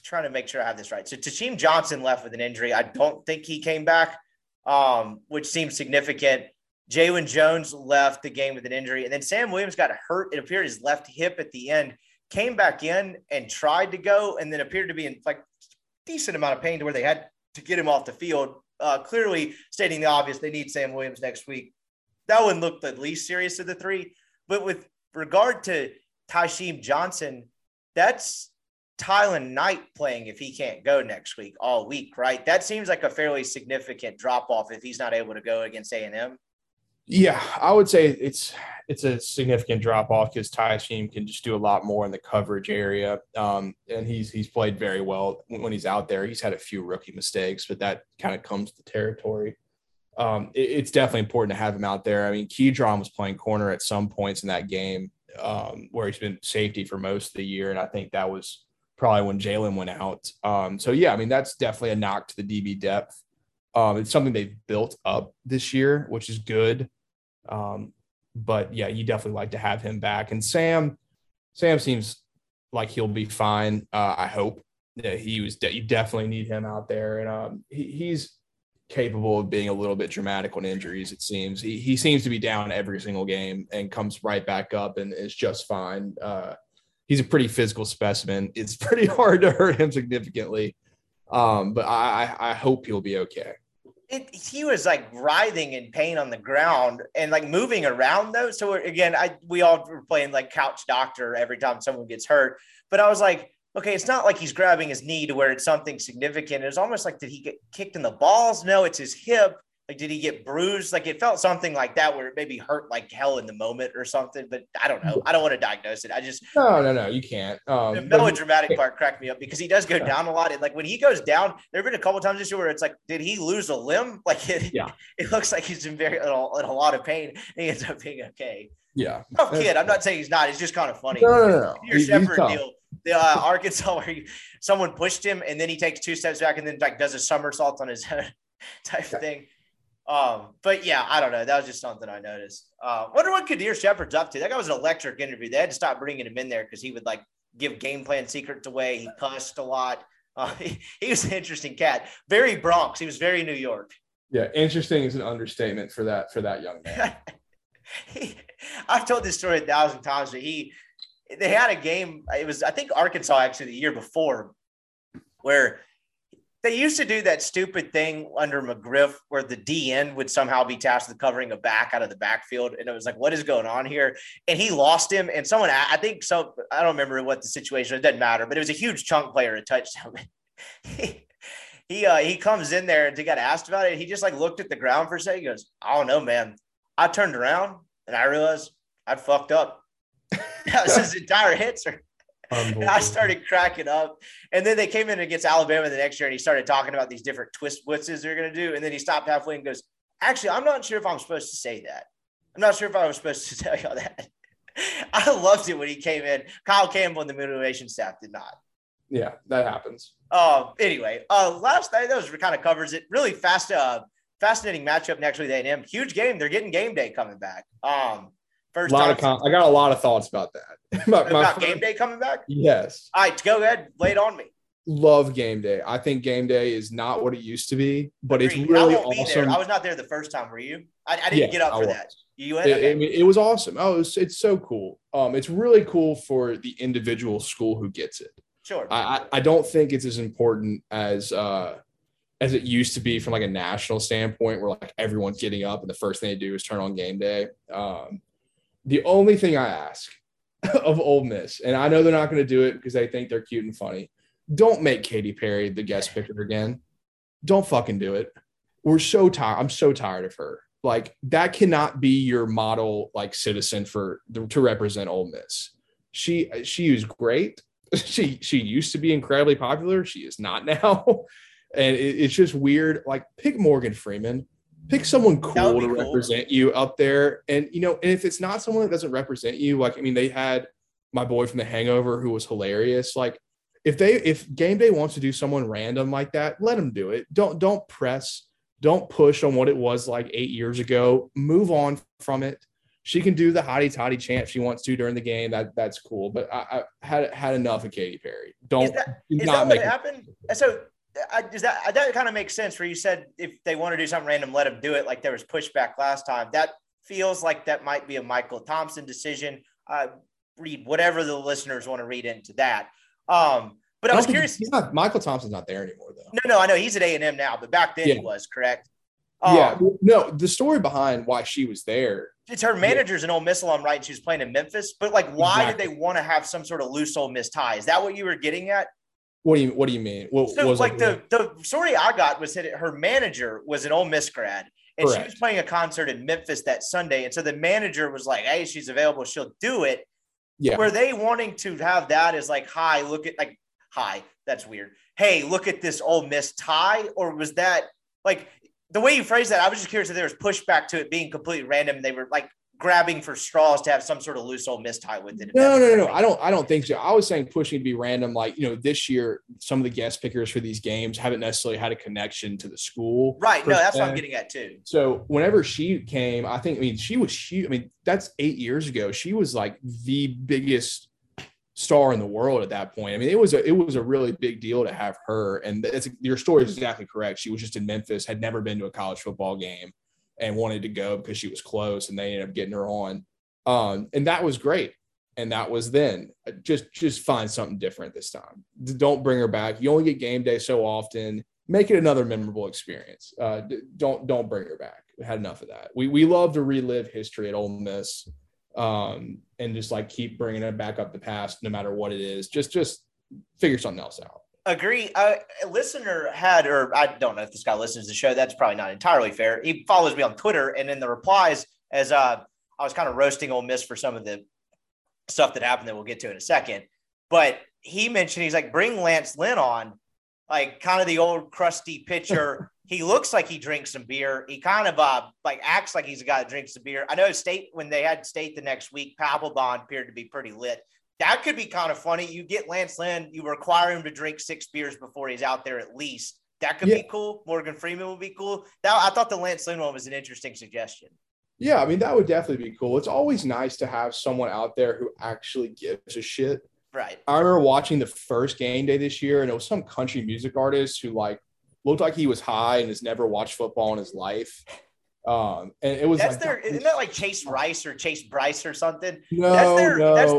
trying to make sure I have this right. So Tysheem Johnson left with an injury. I don't think he came back, um, which seems significant. Jalen Jones left the game with an injury, and then Sam Williams got hurt. It appeared his left hip at the end, came back in and tried to go, and then appeared to be in like decent amount of pain to where they had to get him off the field. Uh, clearly stating the obvious, they need Sam Williams next week that one looked the least serious of the three. But with regard to Tysheem Johnson, that's Tylan Knight playing if he can't go next week all week, right? That seems like a fairly significant drop off if he's not able to go against A and M. Yeah, I would say it's it's a significant drop off because Tysheem can just do a lot more in the coverage area, um, and he's he's played very well when he's out there. He's had a few rookie mistakes, but that kind of comes to territory um, it, it's definitely important to have him out there. I mean, Keidron was playing corner at some points in that game um, where he's been safety for most of the year, and I think that was probably when Jalen went out. Um, so yeah, I mean that's definitely a knock to the DB depth. Um, it's something they've built up this year, which is good. Um, but yeah, you definitely like to have him back. And Sam, Sam seems like he'll be fine. Uh, I hope. Yeah, he was. De- you definitely need him out there, and um, he, he's capable of being a little bit dramatic on injuries. It seems he he seems to be down every single game and comes right back up and is just fine. Uh, he's a pretty physical specimen. (laughs) It's pretty hard to hurt him significantly, um, but I I hope he'll be okay. It, he was like writhing in pain on the ground and like moving around though. So again, I we all were playing like couch doctor every time someone gets hurt. But I was like, okay, it's not like he's grabbing his knee to where it's something significant. It's almost like did he get kicked in the balls? No, it's his hip. Like, did he get bruised? Like, it felt something like that where it maybe hurt like hell in the moment or something. But I don't know. I don't want to diagnose it. I just no, no, no. You can't. Um, the melodramatic part cracked me up because he does go down a lot. And like when he goes down, there have been a couple times this year where it's like, did he lose a limb? (laughs) Like, it, yeah, it looks like he's in very in a, in a lot of pain. And he ends up being okay. Yeah, tough kid. I'm not saying he's not. It's just kind of funny. No, no, no. no. Your Shepherd deal the uh, Arkansas where he, someone pushed him and then he takes two steps back and then like does a somersault on his (laughs) head type of thing. Um, but yeah, I don't know. That was just something I noticed. Uh, wonder what Kadir Shepard's up to. That guy was an electric interview. They had to stop bringing him in there because he would like give game plan secrets away. He cussed a lot. (laughs) Uh, he, he was an interesting cat. Very Bronx. He was very New York. Yeah, interesting is an understatement for that for that young man. (laughs) he, I've told this story a thousand times, but he they had a game. It was I think Arkansas actually the year before, where they used to do that stupid thing under McGriff where the DN would somehow be tasked with covering a back out of the backfield. And it was like, what is going on here? And he lost him. And someone, I think so, I don't remember what the situation, it doesn't matter, but it was a huge chunk player, a touchdown. (laughs) he, he, uh, he comes in there and he got asked about it. He just like looked at the ground for a second. He goes, I don't know, man. I turned around and I realized I'd fucked up. (laughs) that was his entire answer. I started cracking up. And then they came in against Alabama the next year and he started talking about these different twist blitzes they're going to do. And then he stopped halfway and goes, Actually, I'm not sure if I'm supposed to say that. I'm not sure if I was supposed to (laughs) tell y'all that. (laughs) I loved it when he came in. Kyle Campbell and the motivation staff did not. Yeah, that happens. Uh, anyway, uh, last night, those kind of covers it. Really fast, uh, fascinating matchup next week. A&M. Huge game. They're getting game day coming back. Um, First a lot of com- I got a lot of thoughts about that. (laughs) about game day coming back? Yes. All right, go ahead. Lay it on me. Love game day. I think game day is not what it used to be, but Agreed. it's really awesome. I was not there the first time. Were you? I, I didn't yeah, get up for that. You went? It, I mean, it was awesome. Oh, it was, it's so cool. Um, it's really cool for the individual school who gets it. Sure. I, I don't think it's as important as uh as it used to be from like a national standpoint, where like everyone's getting up and the first thing they do is turn on game day. Um, the only thing I ask (laughs) of Ole Miss, and I know they're not going to do it because they think they're cute and funny. Don't make Katy Perry the guest picker again. Don't fucking do it. We're so tired. I'm so tired of her. Like that cannot be your model, like citizen for to represent Ole Miss. She she was great. (laughs) She she used to be incredibly popular. She is not (laughs) now, and it, it's just weird. Like pick Morgan Freeman pick someone cool to cool. represent you up there. And you know, and if it's not someone that doesn't represent you, like I mean, they had my boy from The Hangover who was hilarious. Like if they if game day wants to do someone random like that, let them do it. Don't don't press, don't push on what it was like eight years ago. Move on from it. She can do the hottie toddy chant if she wants to during the game. That that's cool. But I, I had had enough of Katy Perry. Don't is that, is not that make it happen. So I, does that that kind of makes sense? Where you said if they want to do something random, let them do it. Like there was pushback last time. That feels like that might be a Michael Thompson decision. Uh, read whatever the listeners want to read into that. Um, but I, I was curious. He's not Michael Thompson's not there anymore though. No, no, I know he's at A and M now, but back then yeah. he was correct. Um, yeah, no. The story behind why she was there. It's her manager's yeah. an Ole Miss alum, right? She was playing in Memphis, but like, why exactly. did they want to have some sort of loose Ole Miss tie? Is that what you were getting at? What do you What do you mean? What so, was like the the story I got was that her manager was an Ole Miss grad, and Correct. she was playing a concert in Memphis that Sunday, and so the manager was like, "Hey, she's available. She'll do it." Yeah. Were they wanting to have that as like, "Hi, look at like, hi, that's weird. Hey, look at this Ole Miss tie," or was that like the way you phrased that? I was just curious if there was pushback to it being completely random. They were like grabbing for straws to have some sort of loose old Miss tie with it. No, no, no, no. I don't. I don't think so. I was saying pushing to be random. Like you know, this year some of the guest pickers for these games haven't necessarily had a connection to the school. Right. No, that's what I'm getting at too. So whenever she came, I think. I mean, she was. She. I mean, that's eight years ago. She was like the biggest star in the world at that point. I mean, it was a it was a really big deal to have her. And it's your story is exactly correct. She was just in Memphis, had never been to a college football game, and wanted to go because she was close, and they ended up getting her on. Um, and that was great. And that was then. Just just find something different this time. Don't bring her back. You only get game day so often. Make it another memorable experience. Uh, don't don't bring her back. We had enough of that. We we love to relive history at Ole Miss um, and just like keep bringing it back up the past, no matter what it is. Just just figure something else out. Agree. Uh, a listener had, or I don't know if this guy listens to the show. That's probably not entirely fair. He follows me on Twitter, and in the replies, as uh, I was kind of roasting Ole Miss for some of the stuff that happened that we'll get to in a second. But he mentioned he's like, bring Lance Lynn on, like kind of the old crusty pitcher (laughs) he looks like he drinks some beer. He kind of uh like acts like he's a guy that drinks some beer. I know state when they had state the next week, Papelbon appeared to be pretty lit. That could be kind of funny. You get Lance Lynn, you require him to drink six beers before he's out there at least. That could yeah. be cool. Morgan Freeman would be cool. That I thought the Lance Lynn one was an interesting suggestion. Yeah, I mean that would definitely be cool. It's always nice to have someone out there who actually gives a shit. Right. I remember watching the first game day this year, and it was some country music artist who like looked like he was high and has never watched football in his life. Um, and it was that's like, their isn't that like Chase Rice or Chase Bryce or something? No, that's their, no. That's,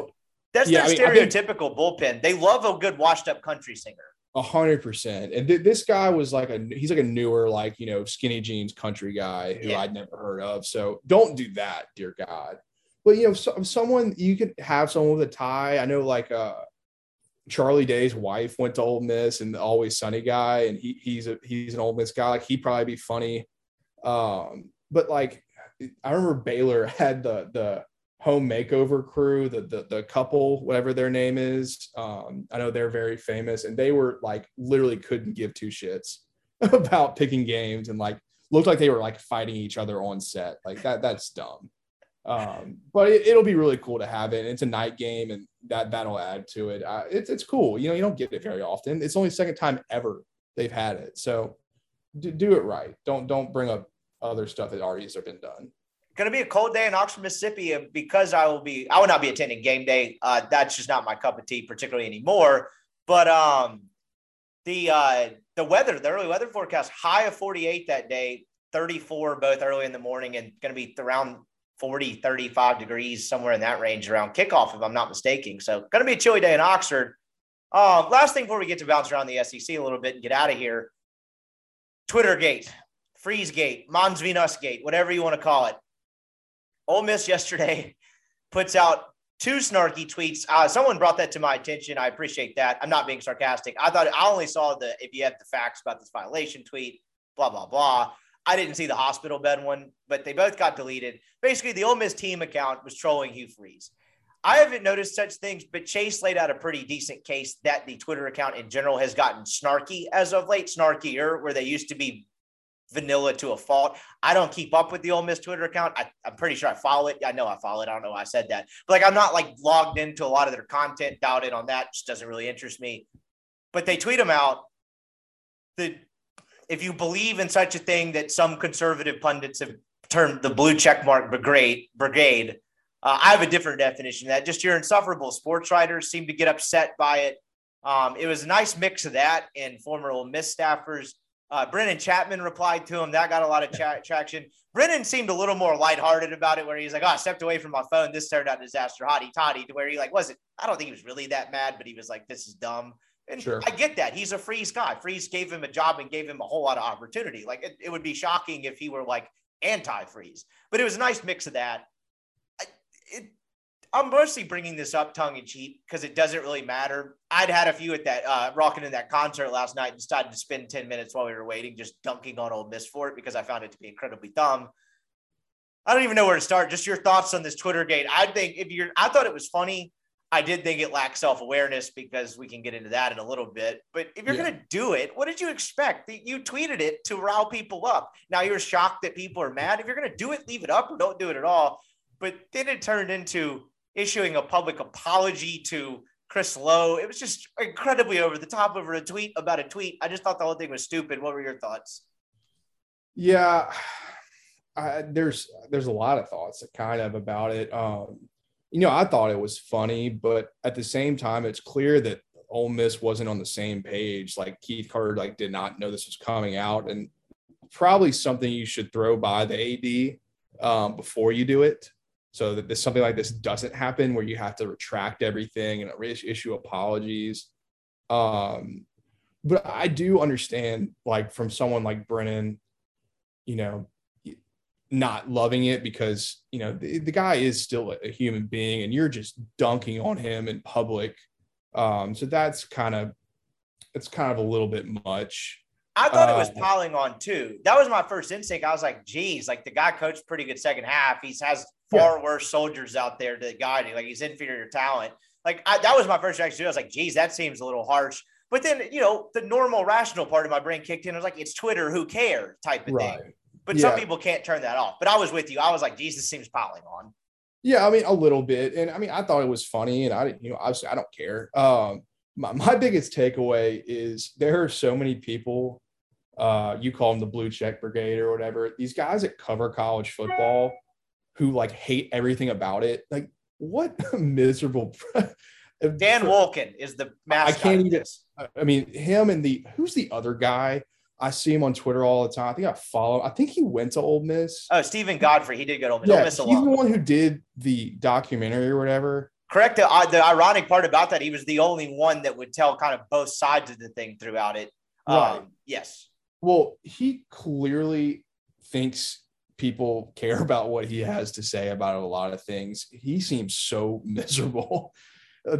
that's yeah, their I mean, stereotypical bullpen. They love a good washed up country singer. A hundred percent. And th- this guy was like a he's like a newer, like you know, skinny jeans country guy who yeah. I'd never heard of. So don't do that, dear God. But you know, so, someone you could have someone with a tie. I know, like uh, Charlie Day's wife went to Ole Miss and the Always Sunny guy, and he he's a he's an Ole Miss guy. Like he'd probably be funny. Um, but like I remember Baylor (laughs) had the the home makeover crew, the the the couple, whatever their name is. Um, I know they're very famous, and they were like literally couldn't give two shits (laughs) about picking games and like looked like they were like fighting each other on set. Like that that's dumb. Um, but it, will be really cool to have it. It's a night game, and that that'll add to it. Uh, it's it's cool. You know, you don't get it very often. It's only second time ever they've had it. So do, do it right. Don't don't bring up other stuff that already has been done. Going to be a cold day in Oxford, Mississippi, because I will be. I will not be attending game day. Uh, that's just not my cup of tea, particularly anymore. But um, the uh, the weather, the early weather forecast, high of 48 that day, 34 both early in the morning, and going to be around 40, 35 degrees, somewhere in that range around kickoff, if I'm not mistaken. So, going to be a chilly day in Oxford. Uh, last thing before we get to bounce around the SEC a little bit and get out of here Twittergate, Freezegate, Mons Venus Gate, whatever you want to call it. Ole Miss yesterday (laughs) puts out two snarky tweets. Uh, someone brought that to my attention. I appreciate that. I'm not being sarcastic. I thought I only saw the if you had the facts about this violation tweet, blah, blah, blah. I didn't see the hospital bed one, but they both got deleted. Basically, the Ole Miss team account was trolling Hugh Freeze. I haven't noticed such things, but Chase laid out a pretty decent case that the Twitter account in general has gotten snarky as of late, snarkier, where they used to be vanilla to a fault. I don't keep up with the Ole Miss Twitter account. I, am pretty sure I follow it. I know I follow it. I don't know why I said that, but like I'm not like logged into a lot of their content. Doubt it on that. Just doesn't really interest me. But they tweet them out. The if you believe in such a thing that some conservative pundits have termed the blue checkmark brigade, brigade uh, I have a different definition of that. Just your insufferable sports writers seem to get upset by it. Um, it was a nice mix of that and former Ole Miss staffers. Uh, Brennan Chapman replied to him. That got a lot of tra- traction. Brennan seemed a little more lighthearted about it, where he's like, "Oh, I stepped away from my phone. This turned out disaster, hotty toddy." To where he like wasn't. I don't think he was really that mad, but he was like, "This is dumb." And sure. I get that. He's a Freeze guy. Freeze gave him a job and gave him a whole lot of opportunity. Like it, it would be shocking if he were like anti freeze, but it was a nice mix of that. I, it, I'm mostly bringing this up tongue in cheek because it doesn't really matter. I'd had a few at that uh, rocking in that concert last night and decided to spend 10 minutes while we were waiting just dunking on Ole Miss for it because I found it to be incredibly dumb. I don't even know where to start. Just your thoughts on this Twitter gate. I think if you're, I thought it was funny. I did think it lacked self awareness because we can get into that in a little bit. But if you're yeah. going to do it, what did you expect? You tweeted it to rile people up. Now you're shocked that people are mad. If you're going to do it, leave it up or don't do it at all. but then it turned into issuing a public apology to Chris Low. It was just incredibly over the top over a tweet about a tweet. I just thought the whole thing was stupid. What were your thoughts? Yeah, I, there's there's a lot of thoughts kind of about it. Um, you know, I thought it was funny, but at the same time, it's clear that Ole Miss wasn't on the same page. Like Keith Carter, like did not know this was coming out, and probably something you should throw by the AD um, before you do it, so that this something like this doesn't happen where you have to retract everything and issue apologies. Um, but I do understand, like from someone like Brennan, you know, not loving it because you know the, the guy is still a human being and you're just dunking on him in public um so that's kind of it's kind of a little bit much i thought uh, it was uh, piling on too that was my first instinct i was like geez like the guy coached pretty good second half he has far yeah. worse soldiers out there to guide him like he's inferior talent like I, that was my first reaction i was like geez that seems a little harsh but then you know the normal rational part of my brain kicked in i was like it's twitter who cares type of right. thing but yeah. some people can't turn that off. But I was with you. I was like, Jesus seems piling on. Yeah, I mean, a little bit. And I mean, I thought it was funny, and I didn't, you know, obviously I don't care. Um, my, my biggest takeaway is there are so many people, uh, you call them the blue check brigade or whatever, these guys that cover college football who like hate everything about it. Like, what (laughs) miserable (laughs) Dan Wolken is the mascot. I can't even. I mean, him and the who's the other guy I see him on Twitter all the time. I think I follow. I think he went to Ole Miss. Oh, Steven Godfrey. He did go to Ole Miss. Yeah, Ole Miss he's the one who did the documentary or whatever. Correct. The, uh, the ironic part about that, he was the only one that would tell kind of both sides of the thing throughout it. Right. Um, yes. Well, he clearly thinks people care (laughs) about what he has to say about a lot of things. He seems so (laughs) miserable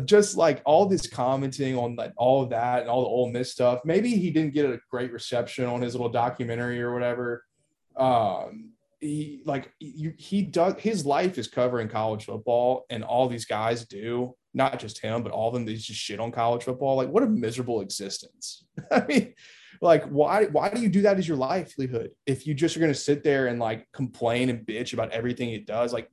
just like all this commenting on like all of that and all the Ole Miss stuff. Maybe he didn't get a great reception on his little documentary or whatever. Um, he like he, he does his life is covering college football, and all these guys do not just him, but all of them. They just shit on college football. Like what a miserable existence. (laughs) I mean, like why why do you do that as your livelihood if you just are going to sit there and like complain and bitch about everything it does? Like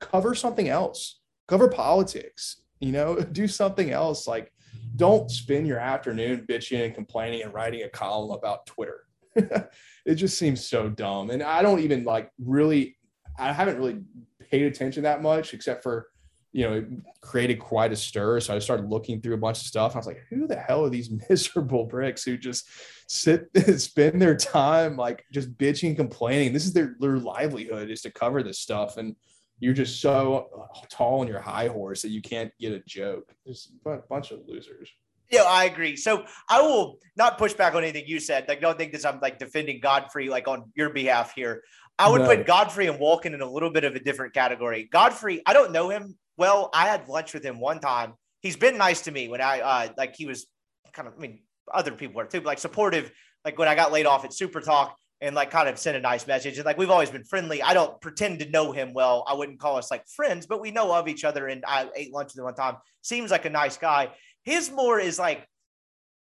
cover something else. Cover politics you know, (laughs) do something else. Like, don't spend your afternoon bitching and complaining and writing a column about Twitter. (laughs) it just seems so dumb. And I don't even like really, I haven't really paid attention that much except for, you know, it created quite a stir. So I started looking through a bunch of stuff. I was like, who the hell are these (laughs) miserable bricks who just sit (laughs) spend their time like just bitching, and complaining? This is their, their livelihood is to cover this stuff. And you're just so tall on your high horse that you can't get a joke. Just a bunch of losers. Yeah, I agree. So I will not push back on anything you said. Like, don't think that I'm like defending Godfrey like on your behalf here. I would no. put Godfrey and Wolken in a little bit of a different category. Godfrey, I don't know him well. I had lunch with him one time. He's been nice to me when I uh like he was kind of I mean other people are too, like supportive. Like when I got laid off at Super Talk, and like kind of sent a nice message. And like we've always been friendly. I don't pretend to know him well. I wouldn't call us like friends, but we know of each other. And I ate lunch with him one time. Seems like a nice guy. His more is like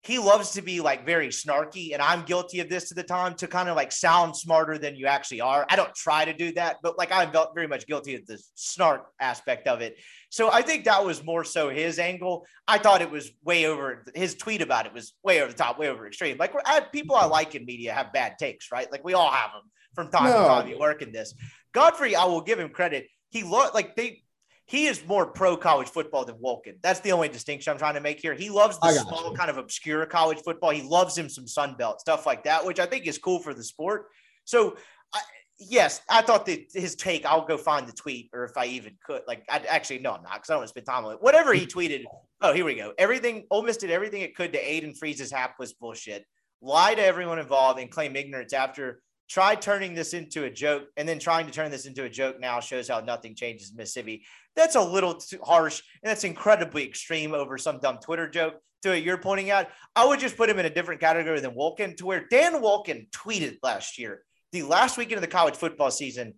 he loves to be like very snarky and i'm guilty of this to the time to kind of like sound smarter than you actually are. I don't try to do that but like i'm very much guilty of the snark aspect of it. So i think that was more so his angle. I thought it was way over his tweet about it was way over the top way over extreme. Like I, people i like in media have bad takes right? Like we all have them from time no. to time you work in this. Godfrey i will give him credit. He looked like they he is more pro college football than Wolken. That's the only distinction I'm trying to make here. He loves the small, you. kind of obscure college football. He loves him some Sun Belt stuff like that, which I think is cool for the sport. So, I, yes, I thought that his take. I'll go find the tweet, or if I even could. Like, I actually no, I'm not because I don't want to spend time on it. Whatever he tweeted. Oh, here we go. Everything Ole Miss did everything it could to aid and freeze his hapless bullshit. Lie to everyone involved and claim ignorance after try turning this into a joke and then trying to turn this into a joke now shows how nothing changes in Mississippi. That's a little too harsh and that's incredibly extreme over some dumb Twitter joke to what you're pointing out. I would just put him in a different category than Wolken to where Dan Wolken tweeted last year, the last weekend of the college football season,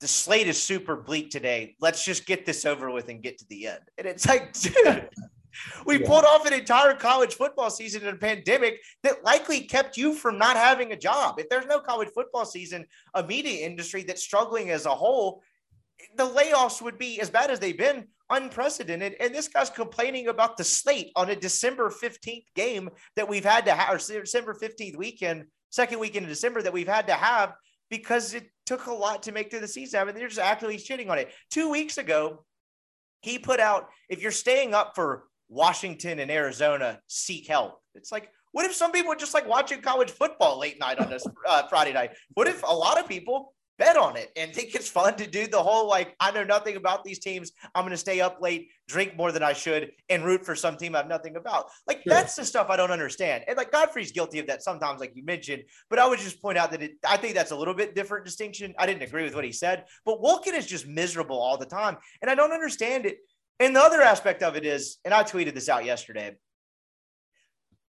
the slate is super bleak today. Let's just get this over with and get to the end. And it's like, (laughs) dude, we yeah. pulled off an entire college football season in a pandemic that likely kept you from not having a job. If there's no college football season, a media industry that's struggling as a whole, the layoffs would be as bad as they've been unprecedented. And this guy's complaining about the slate on a December 15th game that we've had to have, or December 15th weekend, second weekend in December that we've had to have because it took a lot to make through the season. I mean, they're just actively shitting on it. Two weeks ago, he put out, if you're staying up for Washington and Arizona, seek help. It's like, what if some people are just like watching college football late night on this uh, Friday night? What if a lot of people bet on it and think it's fun to do the whole like I know nothing about these teams. I'm going to stay up late, drink more than I should, and root for some team I have nothing about. Like sure. that's the stuff I don't understand. And like Godfrey's guilty of that sometimes, like you mentioned. But I would just point out that it, I think that's a little bit different distinction. I didn't agree with what he said, but Wolken is just miserable all the time, and I don't understand it. And the other aspect of it is, and I tweeted this out yesterday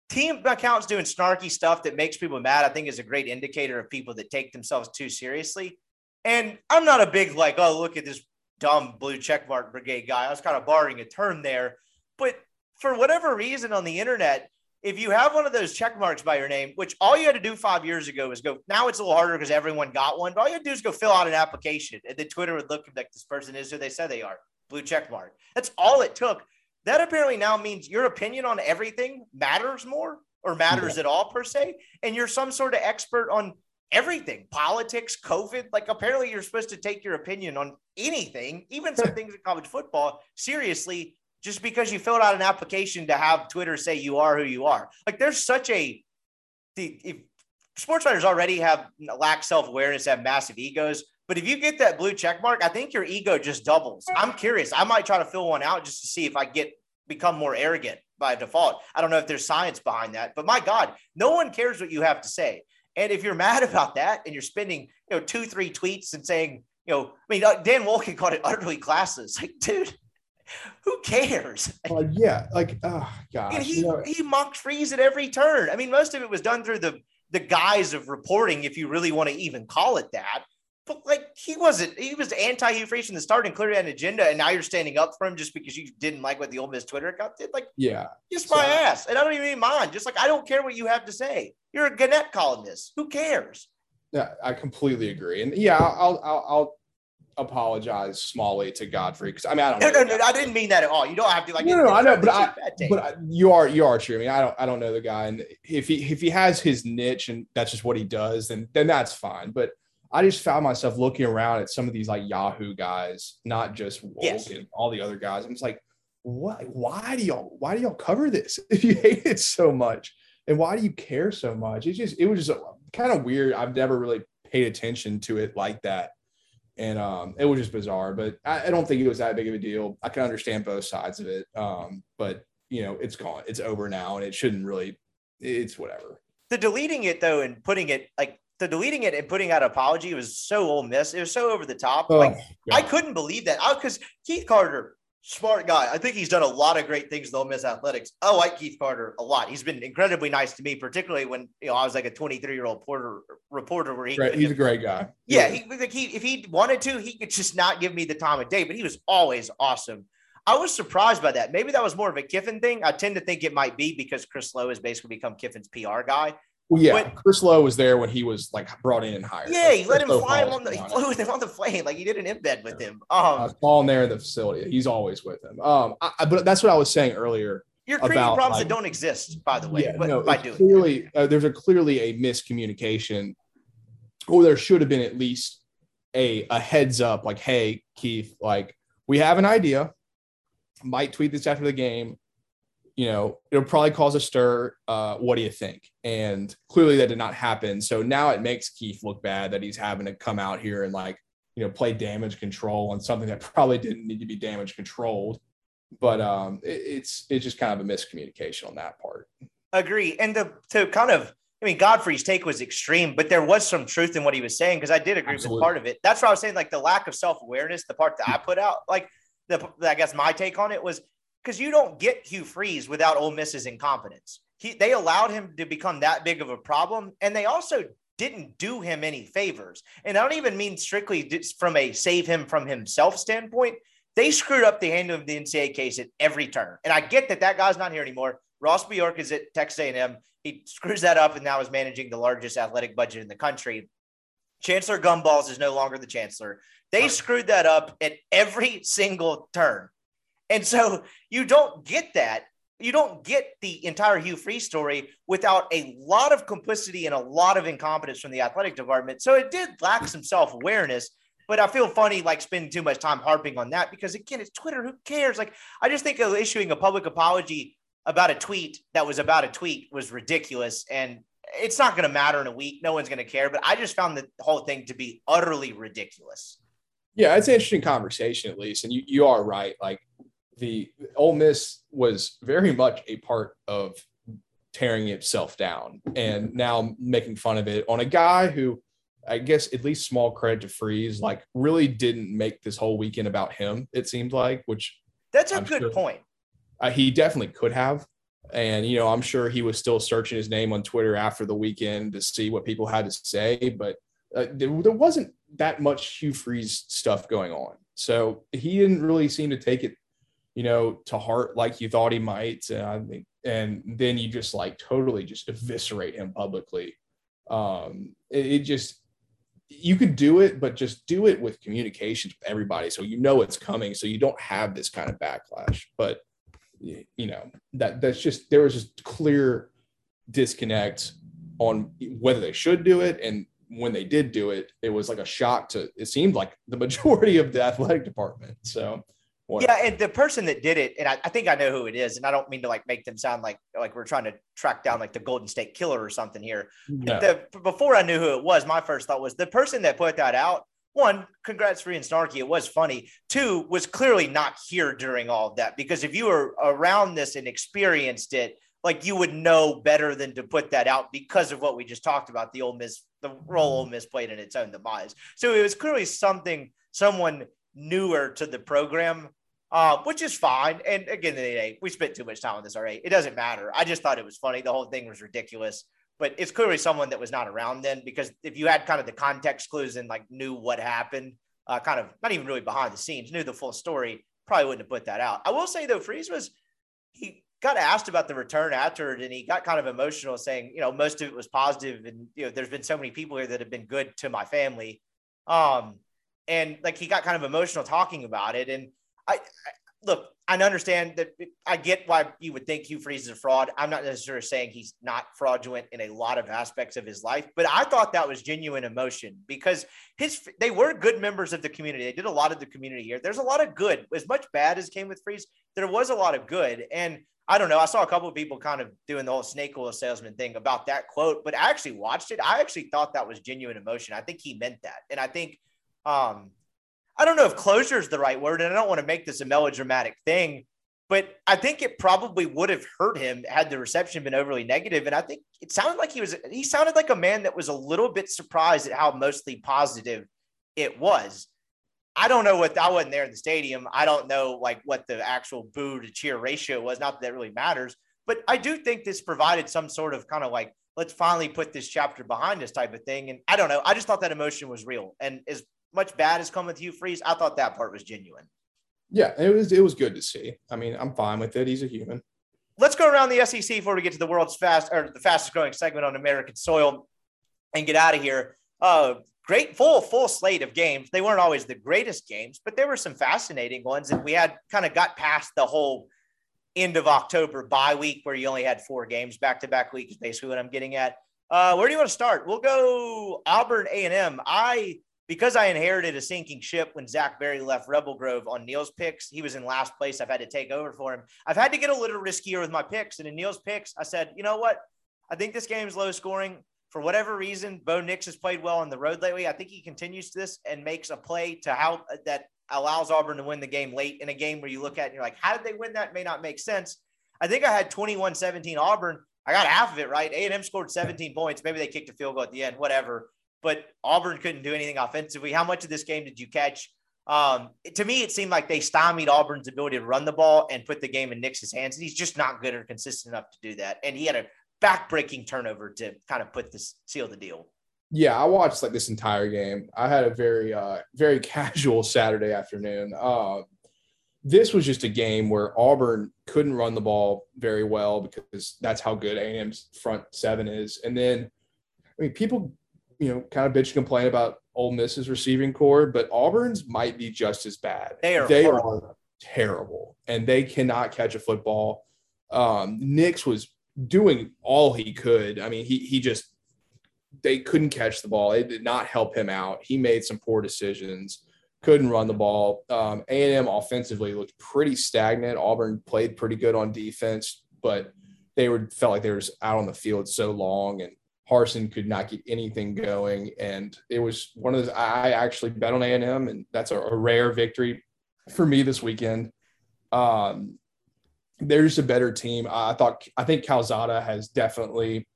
team accounts doing snarky stuff that makes people mad, I think is a great indicator of people that take themselves too seriously. And I'm not a big like, oh, look at this dumb blue checkmark brigade guy. I was kind of borrowing a term there. But for whatever reason on the internet, if you have one of those check marks by your name, which all you had to do five years ago is go, now it's a little harder because everyone got one, but all you had to do is go fill out an application. And then Twitter would look like this person is who they said they are blue check mark. That's all it took. That apparently now means your opinion on everything matters more or matters yeah. at all, per se. And you're some sort of expert on everything politics, COVID. Like, apparently, you're supposed to take your opinion on anything, even some things in college football, seriously, just because you filled out an application to have Twitter say you are who you are. Like, there's such a, the, if sports writers already have lack self awareness, have massive egos. But if you get that blue check mark, I think your ego just doubles. I'm curious. I might try to fill one out just to see if I get become more arrogant by default. I don't know if there's science behind that, but my God, no one cares what you have to say. And if you're (laughs) mad about that and you're spending, you know, two, three tweets and saying, you know, I mean, Dan Wolken (laughs) called it utterly classless. Like, dude, who cares? (laughs) Yeah, like, oh god, he you know, he mocked Freeze at every turn. I mean, most of it was done through the the guise of reporting, if you really want to even call it that. But like he wasn't, he was anti-Hugh from the start and clearly had an agenda, and now you're standing up for him just because you didn't like what the old Miss Twitter account did. Like, yeah, kiss so, my ass, and I don't even mind. Just like I don't care what you have to say. You're a Gannett columnist. Who cares? Yeah, I completely agree, and yeah, I'll I'll, I'll apologize smallly to Godfrey because I mean I don't. No, no, no, I didn't mean that at all. You don't have to like. No, no, no I know, but I, but I, you are you are true. I mean, I don't I don't know the guy, and if he if he has his niche and that's just what he does, then then that's fine. But I just found myself looking around at some of these like Yahoo guys, not just yes. and all the other guys. I'm just like, what? Why do y'all? Why do y'all cover this (laughs) if you hate it so much? And why do you care so much? It's just it was just kind of weird. I've never really paid attention to it like that, and um, it was just bizarre. But I, I don't think it was that big of a deal. I can understand both sides of it, um, but you know, it's gone. It's over now, and it shouldn't really. It's whatever. The deleting it though and putting it like the deleting it and putting out an apology was so Ole Miss. It was so over the top. Oh, like God. I couldn't believe that. Because Keith Carter, smart guy. I think he's done a lot of great things with Ole Miss athletics. I like Keith Carter a lot. He's been incredibly nice to me, particularly when you know I was like a 23 year old porter reporter where he great. he's a great guy. Yeah, he like he if he wanted to, he could just not give me the time of day, but he was always awesome. I was surprised by that. Maybe that was more of a Kiffin thing. I tend to think it might be because Chris Low has basically become Kiffin's PR guy. Well, yeah, but, Chris Low was there when he was like brought in and hired. Yeah, he let him fly him on the. (laughs) He flew with him on the plane, like he did an embed with him. Um, uh, there in the facility, he's always with him. Um, I, but that's what I was saying earlier. You're creating about, problems like, that don't exist, by the way. Yeah, but no, by doing clearly, uh, there's a clearly a miscommunication, or there should have been at least a a heads up, like, hey, Keith, like we have an idea. Might tweet this after the game you know, it'll probably cause a stir. Uh, what do you think? And clearly that did not happen. So now it makes Keith look bad that he's having to come out here and like, you know, play damage control on something that (laughs) probably didn't need to be damage controlled. But um, it, it's it's just kind of a miscommunication on that part. Agree. And the to kind of I mean, Godfrey's take was extreme, but there was some truth in what he was saying because I did agree Absolutely. with part of it. That's what I was saying, like the lack of self awareness, the part that I put out, like the I guess my take on it was because you don't get Hugh Freeze without Ole Miss's incompetence. He, they allowed him to become that big of a problem, and they also didn't do him any favors. And I don't even mean strictly from a save him from himself standpoint. They screwed up the handling of the NCAA case at every turn. And I get that that guy's not here anymore. Ross Bjork is at Texas A&M. He screws that up and now is managing the largest athletic budget in the country. Chancellor Gumballs is no longer the chancellor. They screwed that up at every single turn. And so you don't get that. You don't get the entire Hugh Freeze story without a lot of complicity and a lot of incompetence from the athletic department. So it did lack some self awareness. But I feel funny like spending too much time harping on that because again, it's Twitter. Who cares? Like I just think of issuing a public apology about a tweet that was about a tweet was ridiculous. And it's not going to matter in a week. No one's going to care. But I just found the whole thing to be utterly ridiculous. Yeah, it's an interesting conversation at least. And you, you are right. Like the Ole Miss was very much a part of tearing itself down and now making fun of it on a guy who I guess at least small credit to Freeze, like really didn't make this whole weekend about him, it seemed like, which that's a I'm good sure, point. Uh, he definitely could have. And, you know, I'm sure he was still searching his name on Twitter after the weekend to see what people had to say, but uh, there, there wasn't that much Hugh Freeze stuff going on. So he didn't really seem to take it, you know, to heart like you thought he might. And I think, and then you just like totally just eviscerate him publicly. Um, it, it just, you could do it, but just do it with communications with everybody so you know it's coming, so you don't have this kind of backlash. But you know that that's just there was just clear disconnect on whether they should do it and when they did do it it was like a shock to it seemed like the (laughs) majority of the athletic department so yeah and the person that did it and I, I, think i know who it is and i don't mean to like make them sound like like we're trying to track down like the golden state killer or something here no. the, before i knew who it was my first thought was the person that put that out one, congrats for and snarky. It was funny. Two, was clearly not here during all of that because if you were around this and experienced it, like you would know better than to put that out because of what we just talked about the old Miss, the role Ole Miss played in its own demise. So it was clearly something someone newer to the program, uh, which is fine. And again, we spent too much time on this already. It doesn't matter. I just thought it was funny. The whole thing was ridiculous but it's clearly someone that was not around then because if you had kind of the context clues and like knew what happened, uh, kind of not even really behind the scenes, knew the full story, probably wouldn't have put that out. I will say though, Freeze was he got asked about the return after it and he got kind of emotional saying, you know, most of it was positive and you know, there's been so many people here that have been good to my family. Um, and like he got kind of emotional talking about it. And I, I look, I understand that I get why you would think Hugh Freeze is a fraud. I'm not necessarily saying he's not fraudulent in a lot of aspects of his life, but I thought that was genuine emotion because his they were good members of the community. They did a lot of the community here. There's a lot of good. As much bad as came with Freeze, there was a lot of good. And I don't know. I saw a couple of people kind of doing the whole snake oil salesman thing about that quote, but I actually watched it. I actually thought that was genuine emotion. I think he meant that. And I think um, I don't know if closure is the right word, and I don't want to make this a melodramatic thing, but I think it probably would have hurt him had the reception been overly negative. And I think it sounded like he was he sounded like a man that was a little bit surprised at how mostly positive it was. I don't know what I wasn't there in the stadium. I don't know like what the actual boo to cheer ratio was. Not that, that really matters, but I do think this provided some sort of kind of like let's finally put this chapter behind us type of thing. And I don't know. I just thought that emotion was real. And as much bad has come with Hugh Freeze, I thought that part was genuine. Yeah, it was it was good to see. I mean, I'm fine with it. He's a human. Let's go around the SEC before we get to the world's fast or the fastest growing segment on American soil and get out of here. Uh, great full full slate of games. They weren't always the greatest games, but there were some fascinating ones, and we had kind of got past the whole end of October bye week where you only had four games back to back week is basically what I'm getting at. Uh, where do you want to start? We'll go Auburn A and M. I because I inherited a sinking ship when Zach Berry left Rebel Grove on Neil's picks, he was in last place. I've had to take over for him. I've had to get a little riskier with my picks. And in Neil's picks, I said, you know what? I think this game is low scoring. For whatever reason, Bo Nix has played well on the road lately. I think he continues this and makes a play to how uh, that allows Auburn to win the game late in a game where you look at and you're like, how did they win that? May not make sense. I think I had 21 17 Auburn. I got half of it right. A&M scored 17 points. Maybe they kicked a field goal at the end, whatever but Auburn couldn't do anything offensively. How much of this game did you catch? Um, to me, it seemed like they stymied Auburn's ability to run the ball and put the game in Nix's hands. And he's just not good or consistent enough to do that. And he had a backbreaking turnover to kind of put this seal the deal. Yeah, I watched like this entire game. I had a very, uh, very (laughs) casual Saturday afternoon. Uh, this was just a game where Auburn couldn't run the ball very well because that's how good A&M's front seven is. And then, I mean, people you know, kind of bitch and complain about Ole Miss's receiving core, but Auburn's might be just as bad. They are they are terrible, and they cannot catch a football. Um, Nix was doing all he could. I mean, he he just they couldn't catch the ball. It did not help him out. He made some poor decisions. Couldn't run the ball. Um, A&M offensively looked pretty stagnant. Auburn played pretty good on defense, but they were felt like they were out on the field so long, and Harsin could not get anything going. And it was one of those. I actually bet on A&M, and that's a, a rare victory for me this weekend. Um, they're just a better team. I thought I think Calzada has definitely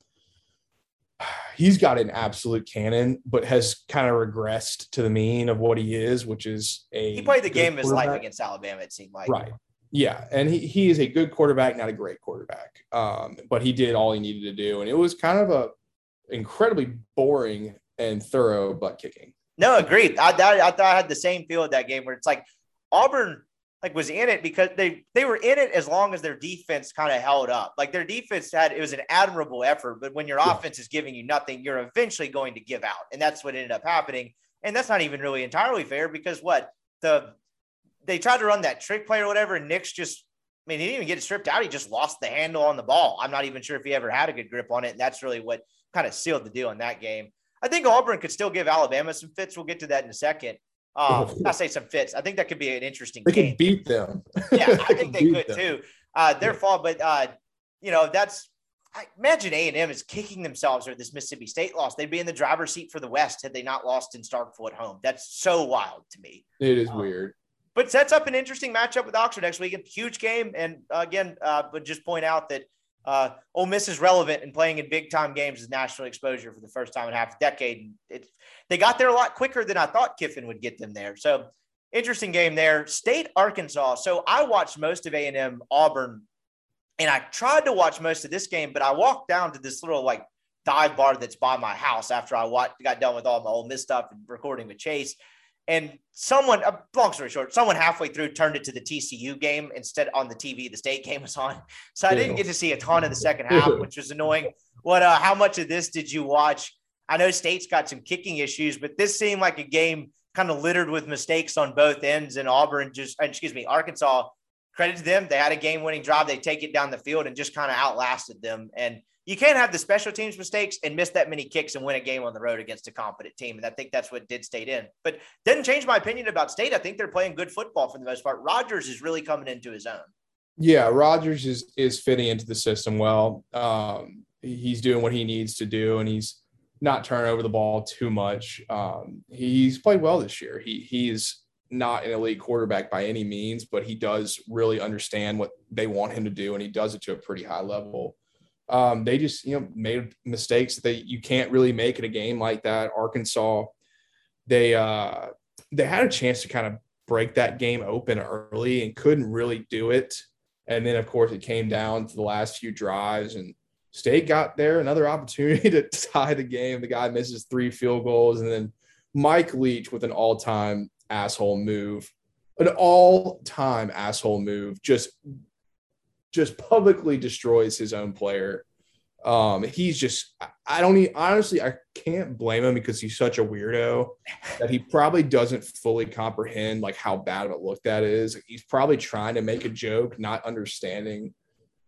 he's got an absolute cannon, but has kind of regressed to the mean of what he is, which is a He played the game of his life against Alabama, it seemed like. Right. Yeah. And he, he is a good quarterback, not a great quarterback. Um, but he did all he needed to do. And it was kind of a incredibly boring and thorough butt kicking. No, agreed. I, I, I thought I had the same feel of that game where it's like Auburn like was in it because they they were in it as long as their defense kind of held up. Like their defense had it was an admirable effort, but when your Yeah. offense is giving you nothing, you're eventually going to give out, and that's what ended up happening. And that's not even really entirely fair because what the they tried to run that trick play or whatever, and Nix just. I mean, he didn't even get it stripped out. He just lost the handle on the ball. I'm not even sure if he ever had a good grip on it. And that's really what kind of sealed the deal in that game. I think Auburn could still give Alabama some fits. We'll get to that in a second. Um, I say some fits. I think that could be an interesting They game. could beat them. yeah, I (laughs) think they could them. too. Uh, their Yeah. fault, but uh, you know that's. I imagine A and M is kicking themselves or this Mississippi State loss. They'd be in the driver's seat for the West had they not lost in Starkville at home. That's so wild to me. It is Um, weird. But sets up an interesting matchup with Oxford next week. A huge game, and uh, again, uh, but just point out that uh, Ole Miss is relevant and playing in big time games is national exposure for the first time in half a decade. It, they got there a lot quicker than I thought Kiffin would get them there. So interesting game there. State Arkansas. So I watched most of A and M Auburn, and I tried to watch most of this game, but I walked down to this little like dive bar that's by my house after I watched, got done with all my Ole Miss stuff and recording with Chase. And someone, uh, long story short, someone halfway through turned it to the TCU game instead on the TV. The state game was on, so I didn't get to see a ton of the second (laughs) half, which was annoying. What? Uh, how much of this did you watch? I know State's got some kicking issues, but this seemed like a game kind of littered with mistakes on both ends. And Auburn just, uh, excuse me, Arkansas. Credit to them, they had a game-winning drive. They take it down the field and just kind of outlasted them. And you can't have the special teams mistakes and miss that many kicks and win a game on the road against a competent team. And I think that's what did State in. But doesn't change my opinion about State. I think they're playing good football for the most part. Rogers is really coming into his own. Yeah, Rogers is is fitting into the system well. Um, he's doing what he needs to do, and he's not turning over the ball too much. Um, he's played well this year. He he's not an elite quarterback by any means, but he does really understand what they want him to do, and he does it to a pretty high level. Um, they just you know made mistakes that you can't really make in a game like that. Arkansas, they uh, they had a chance to kind of break that game open early and couldn't really do it. And then, of course, it came down to the last few drives, and State got there another opportunity (laughs) to tie the game. The guy misses three field goals, and then Mike Leach with an all-time asshole move, an all-time asshole move, just just publicly destroys his own player. Um, he's just I- I don't e- honestly I can't blame him because he's such a weirdo that he probably doesn't fully comprehend like how bad of a look that is. He's probably trying to make a joke, not understanding,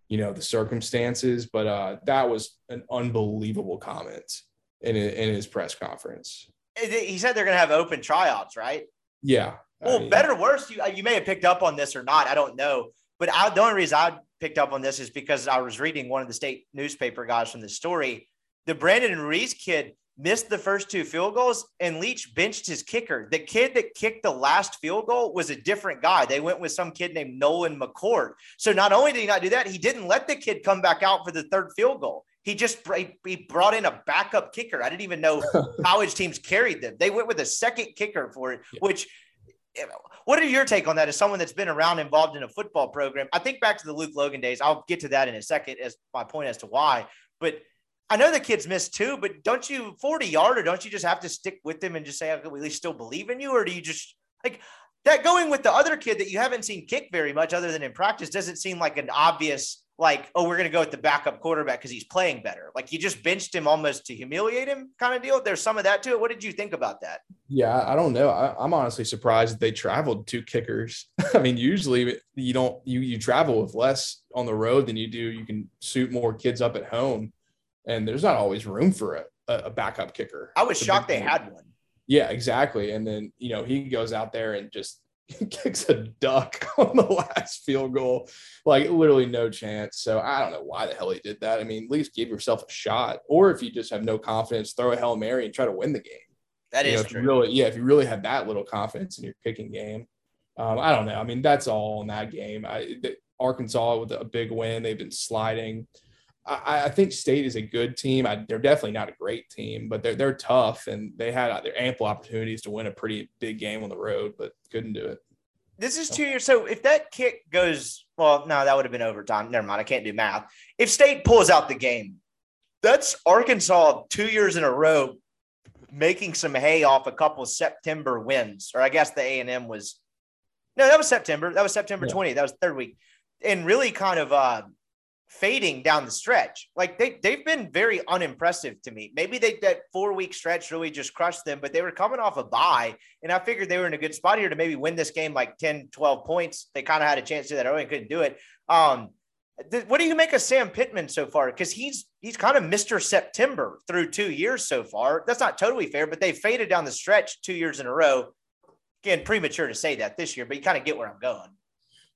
you know, the circumstances. But uh, that was an unbelievable comment in in his press conference. He said they're going to have open tryouts, right? Yeah. I Well, mean, better or worse, you, you may have picked up on this or not. I don't know. But I, the only reason I picked up on this is because I was reading one of the state newspaper guys from the story. The Brandon Ruiz kid missed the first two field goals, and Leach benched his kicker. The kid that kicked the last field goal was a different guy. They went with some kid named Nolan McCord. So not only did he not do that, he didn't let the kid come back out for the third field goal. He just he brought in a backup kicker. I didn't even know (laughs) college teams carried them. They went with a second kicker for it, Yeah. which what are your take on that as someone that's been around involved in a football program? I think back to the Luke Logan days. I'll get to that in a second as my point as to why. But I know the kids missed too, but don't you 40 yarder, don't you just have to stick with them and just say, okay, we at least still believe in you? Or do you just like that going with the other kid that you haven't seen kick very much other than in practice doesn't seem like an obvious like, oh, we're going to go with the backup quarterback because he's playing better. Like you just benched him almost to humiliate him kind of deal. There's some of that to it. What did you think about that? Yeah, I don't know. I, am honestly surprised that they traveled two kickers. (laughs) I mean, usually you don't, you, you travel with less on the road than you do. You can suit more kids up at home and there's not always room for a, a backup kicker. I was shocked they had one. Yeah, exactly. And then, you know, he goes out there and just (laughs) kicks a duck (laughs) on the last field goal. Like literally no chance. So I don't know why the hell he did that. I mean, at least give yourself a shot. Or if you just have no confidence, throw a Hail Mary and try to win the game. That you is know, true. really, yeah, if you really have that little confidence in your kicking game. Um, I don't know. I mean, that's all in that game. I, the, Arkansas with a big win. They've been sliding. I, I think State is a good team. I, they're definitely not a great team, but they're they're tough and they had uh, their ample opportunities to win a pretty big game on the road, but couldn't do it. This is two years. So if that kick goes, well, no, that would have been overtime. Never mind. I can't do math. If State pulls out the game, that's Arkansas two years in a row making some hay off a couple of September wins. Or I guess the A and M was no, that was September. That was September yeah. 20th. That was third week. And really kind of uh fading down the stretch. Like they they've been very unimpressive to me. Maybe they that four week stretch really just crushed them, but they were coming off a bye, and I figured they were in a good spot here to maybe win this game like 10, 12 points. They kind of had a chance to do that early and couldn't do it. Um, th- what do you make of Sam Pittman so far? Because he's he's kind of Mr. September through two years so far. That's not totally fair, but they faded down the stretch two years in a row. Again, premature to say that this year, but you kind of get where I'm going.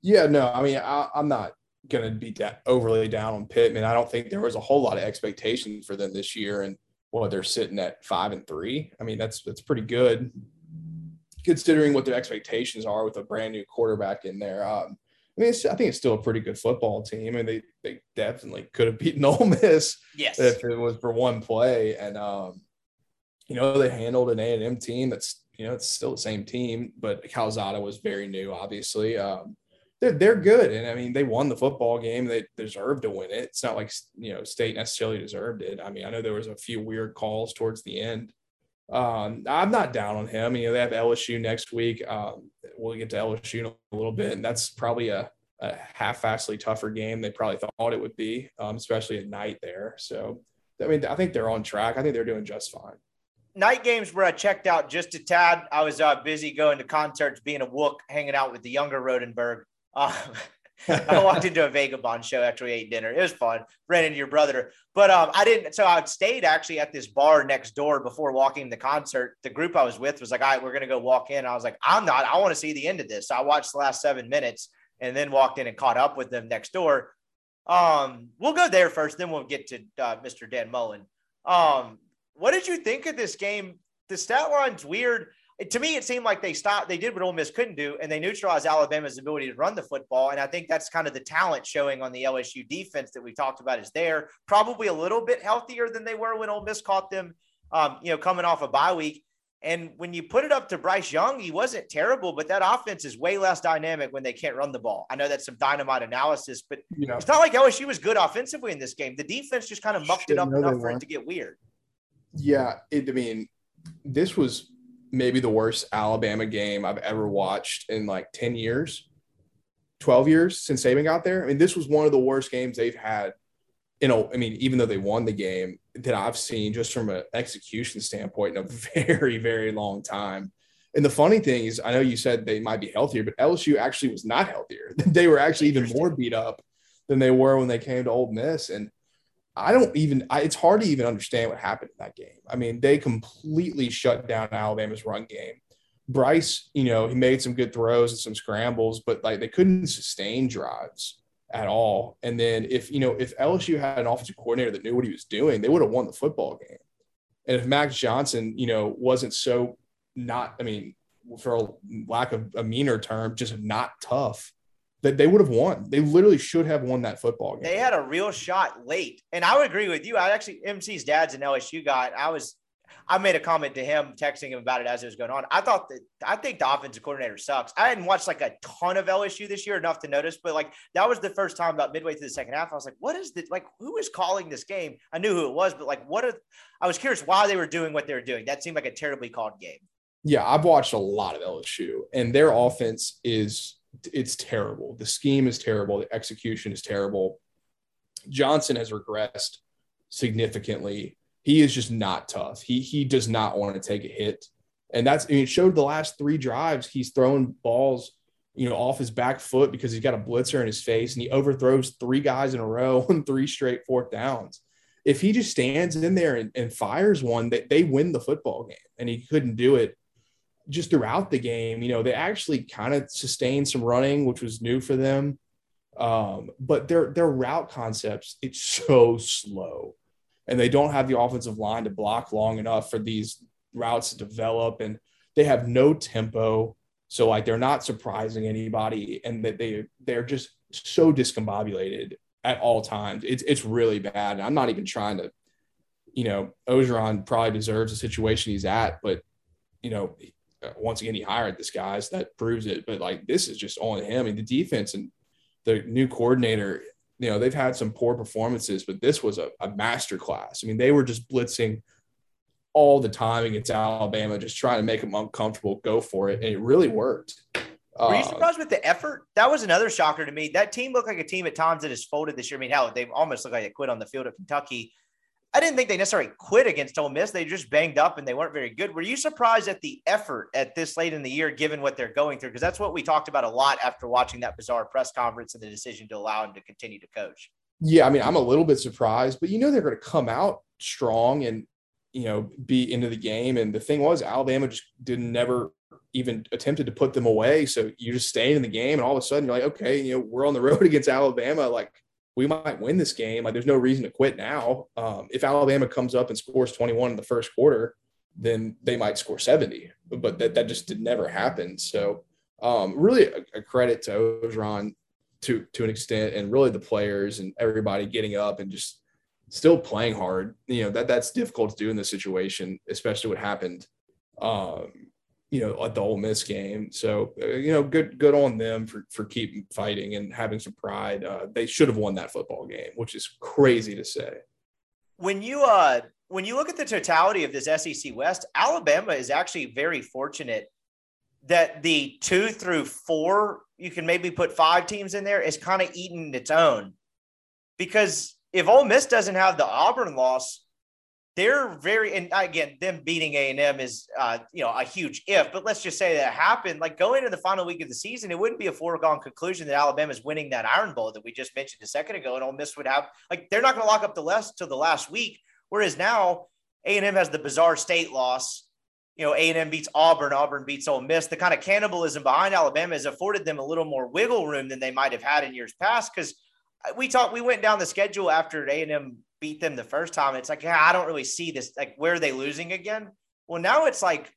Yeah, no, I mean, I, I'm not going to be that overly down on Pittman. I don't think there was a whole lot of expectation for them this year, and well, they're sitting at five and three. I mean, that's that's pretty good considering what their expectations are with a brand new quarterback in there. Um, I mean, I think it's still a pretty good football team, and they they definitely could have (laughs) beaten Ole Miss yes. if it was for one play. And um, you know, they handled an A and M team that's you know it's still the same team, but Calzada was very new, obviously. Um, they're, they're good. And I mean, they won the football game. They deserved to win it. It's not like, you know, state necessarily deserved it. I mean, I know there was a few weird calls towards the end. Um, I'm not down on him. You know, they have LSU next week. Um, we'll get to LSU in a little bit, and that's probably a, a half-vastly tougher game they probably thought it would be, um, especially at night there. So, I mean, I think they're on track. I think they're doing just fine. Night games where I checked out just a tad. I was uh, busy going to concerts, being a wook, hanging out with the younger Rodenberg. Um, (laughs) I walked into a Vagabond show after we ate dinner. It was fun. Ran into your brother, but um, I didn't. So I stayed actually at this bar next door before walking the concert. The group I was with was like, "All right, we're gonna go walk in." I was like, "I'm not. I want to see the end of this." So I watched the last seven minutes and then walked in and caught up with them next door. Um, we'll go there first, then we'll get to uh, Mr. Dan Mullen. Um, what did you think of this game? The stat line's weird to me, it seemed like they stopped, they did what Ole Miss couldn't do, and they neutralized Alabama's ability to run the football. And I think that's kind of the talent showing on the LSU defense that we talked about is there. Probably a little bit healthier than they were when Ole Miss caught them, um, you know, coming off a bye week. And when you put it up to Bryce Young, he wasn't terrible, but that offense is way less dynamic when they can't run the ball. I know that's some dynamite analysis, but yeah. it's not like LSU was good offensively in this game. The defense just kind of mucked it up enough for it to get weird. Yeah, it, I mean, this was maybe the worst Alabama game I've ever watched in like 10 years, 12 years since Saban got there. I mean, this was one of the worst games they've had. You know, I mean, even though they won the game that I've seen just from an execution standpoint in a (laughs) very, very long time. And the funny thing is, I know you said they might be healthier, but LSU actually was not healthier. (laughs) They were actually even more beat up than they were when they came to Ole Miss. And I don't even, I, it's hard to even understand what happened in that game. I mean, they completely shut down Alabama's run game. Bryce, you know, he made some good throws and some scrambles, but like they couldn't sustain drives at all. And then if, you know, if LSU had an offensive coordinator that knew what he was doing, they would have won the football game. And if Max Johnson, you know, wasn't so not, I mean, for lack of a meaner term, just not tough, that they would have won. They literally should have won that football game. They had a real shot late. And I would agree with you. I actually MC's dad's an LSU guy. I was I made a comment to him, texting him about it as it was going on. I thought that I think the offensive coordinator sucks. I hadn't watched like a ton of LSU this year, enough to notice, but like that was the first time about midway through the second half. I was like, what is this? Like, who is calling this game? I knew who it was, but like, what are I was curious why they were doing what they were doing. That seemed like a terribly called game. Yeah, I've watched a lot of LSU, and their offense is it's terrible. The scheme is terrible. The execution is terrible. Johnson has regressed significantly. He is just not tough. He he does not want to take a hit, and that's I mean, it showed the last three drives. He's throwing balls, you know, off his back foot because he's got a blitzer in his face, and he overthrows three guys in a row (laughs) on three straight fourth downs. If he just stands in there and, and fires one, they, they win the football game, and he couldn't do it just throughout the game, you know, they actually kind of sustained some running, which was new for them. Um, but their their route concepts, it's so slow. And they don't have the offensive line to block long enough for these routes to develop. And they have no tempo. So like they're not surprising anybody. And that they they're just so discombobulated at all times. It's it's really bad. And I'm not even trying to, you know, Orgeron probably deserves the situation he's at, but you know, once again, he hired this guy, so that proves it. But like, this is just on him. I mean, the defense and the new coordinator, you know, they've had some poor performances, but this was a, a master class. I mean, they were just blitzing all the time against Alabama, just trying to make them uncomfortable, go for it. And it really worked. Were you uh, surprised with the effort? That was another shocker to me. That team looked like a team at times that has folded this year. I mean, hell, they almost looked like they quit on the field at Kentucky. I didn't think they necessarily quit against Ole Miss. They just banged up and they weren't very good. Were you surprised at the effort at this late in the year, given what they're going through? Because that's what we talked about a lot after watching that bizarre press conference and the decision to allow him to continue to coach. Yeah, I mean, I'm a little bit surprised, but you know they're going to come out strong and you know be into the game. And the thing was, Alabama just didn't never even attempted to put them away. So you just staying in the game, and all of a sudden you're like, okay, you know, we're on the (laughs) road against Alabama. Like we might win this game. Like there's no reason to quit now. Um, if Alabama comes up and scores 21 in the first quarter, then they might score 70. But that that just did never happen. So um, really a, a, credit to Orgeron to to an extent, and really the players and everybody getting up and just still playing hard. You know that that's difficult to do in this situation, especially what happened. Um, you know, at the Ole Miss game. So, uh, you know, good good on them for for keeping fighting and having some pride. Uh, they should have won that football game, which is crazy to say. When you uh when you look at the totality of this SEC West, Alabama is actually very fortunate that the two through four, you can maybe put five teams in there, is kind of eating its own. Because if Ole Miss doesn't have the Auburn loss, they're very and again them beating a&m is uh, you know a huge if but let's just say that happened like going into the final week of the season it wouldn't be a foregone conclusion that alabama's winning that iron bowl that we just mentioned a second ago and Ole miss would have like they're not going to lock up the last till the last week whereas now a&m has the bizarre state loss. You know a&m beats auburn auburn beats Ole miss. The kind of cannibalism behind alabama has afforded them a little more wiggle room than they might have had in years past because we talked we went down the schedule after a&m beat them the first time. It's like, yeah, I don't really see this. Like, where are they losing again? Well, now it's like,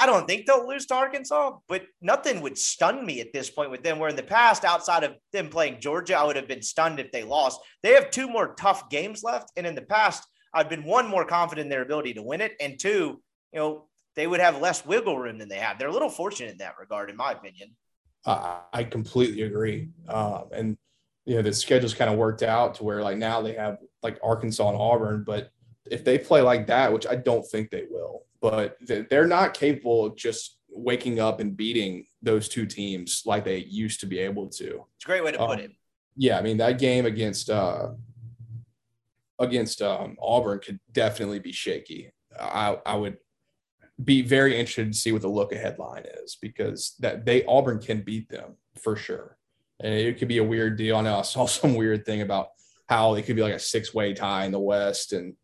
I don't think they'll lose to Arkansas, but nothing would stun me at this point with them. Where in the past, outside of them playing Georgia, I would have been stunned if they lost. They have two more tough games left. And in the past, I've been one more confident in their ability to win it. And two, you know, they would have less wiggle room than they have. They're a little fortunate in that regard, in my opinion. Uh, I completely agree. Um, and, you know, the schedule's kind of worked out to where like now they have like Arkansas and Auburn, but if they play like that, which I don't think they will, but they're not capable of just waking up and beating those two teams like they used to be able to. It's a great way to put um, it. Yeah, I mean that game against uh against um, Auburn could definitely be shaky. I I would be very interested to see what the look ahead line is because that they Auburn can beat them for sure. And it could be a weird deal. I know I saw (laughs) some weird thing about how it could be like a six way tie in the West, and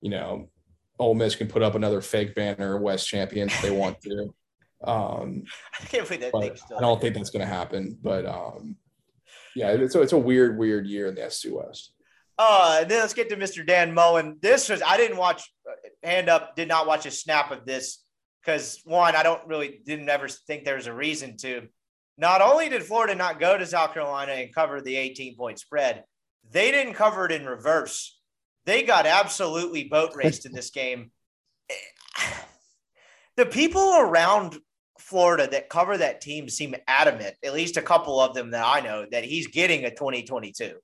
you know, Ole Miss can put up another fake banner West champions if they want to. (laughs) Um, I can't believe that. I don't think that's going to happen, but um, yeah, it's a, it's a weird, weird year in the SC West. Uh, and then let's get to Mr. Dan Mullen. This was I didn't watch. Hand up, did not watch a snap of this because one, I don't really didn't ever think there was a reason to. Not only did Florida not go to South Carolina and cover the 18 point spread, they didn't cover it in reverse. They got absolutely boat raced in this game. (sighs) The people around Florida that cover that team seem adamant, at least a couple of them that I know, that he's getting a 2022.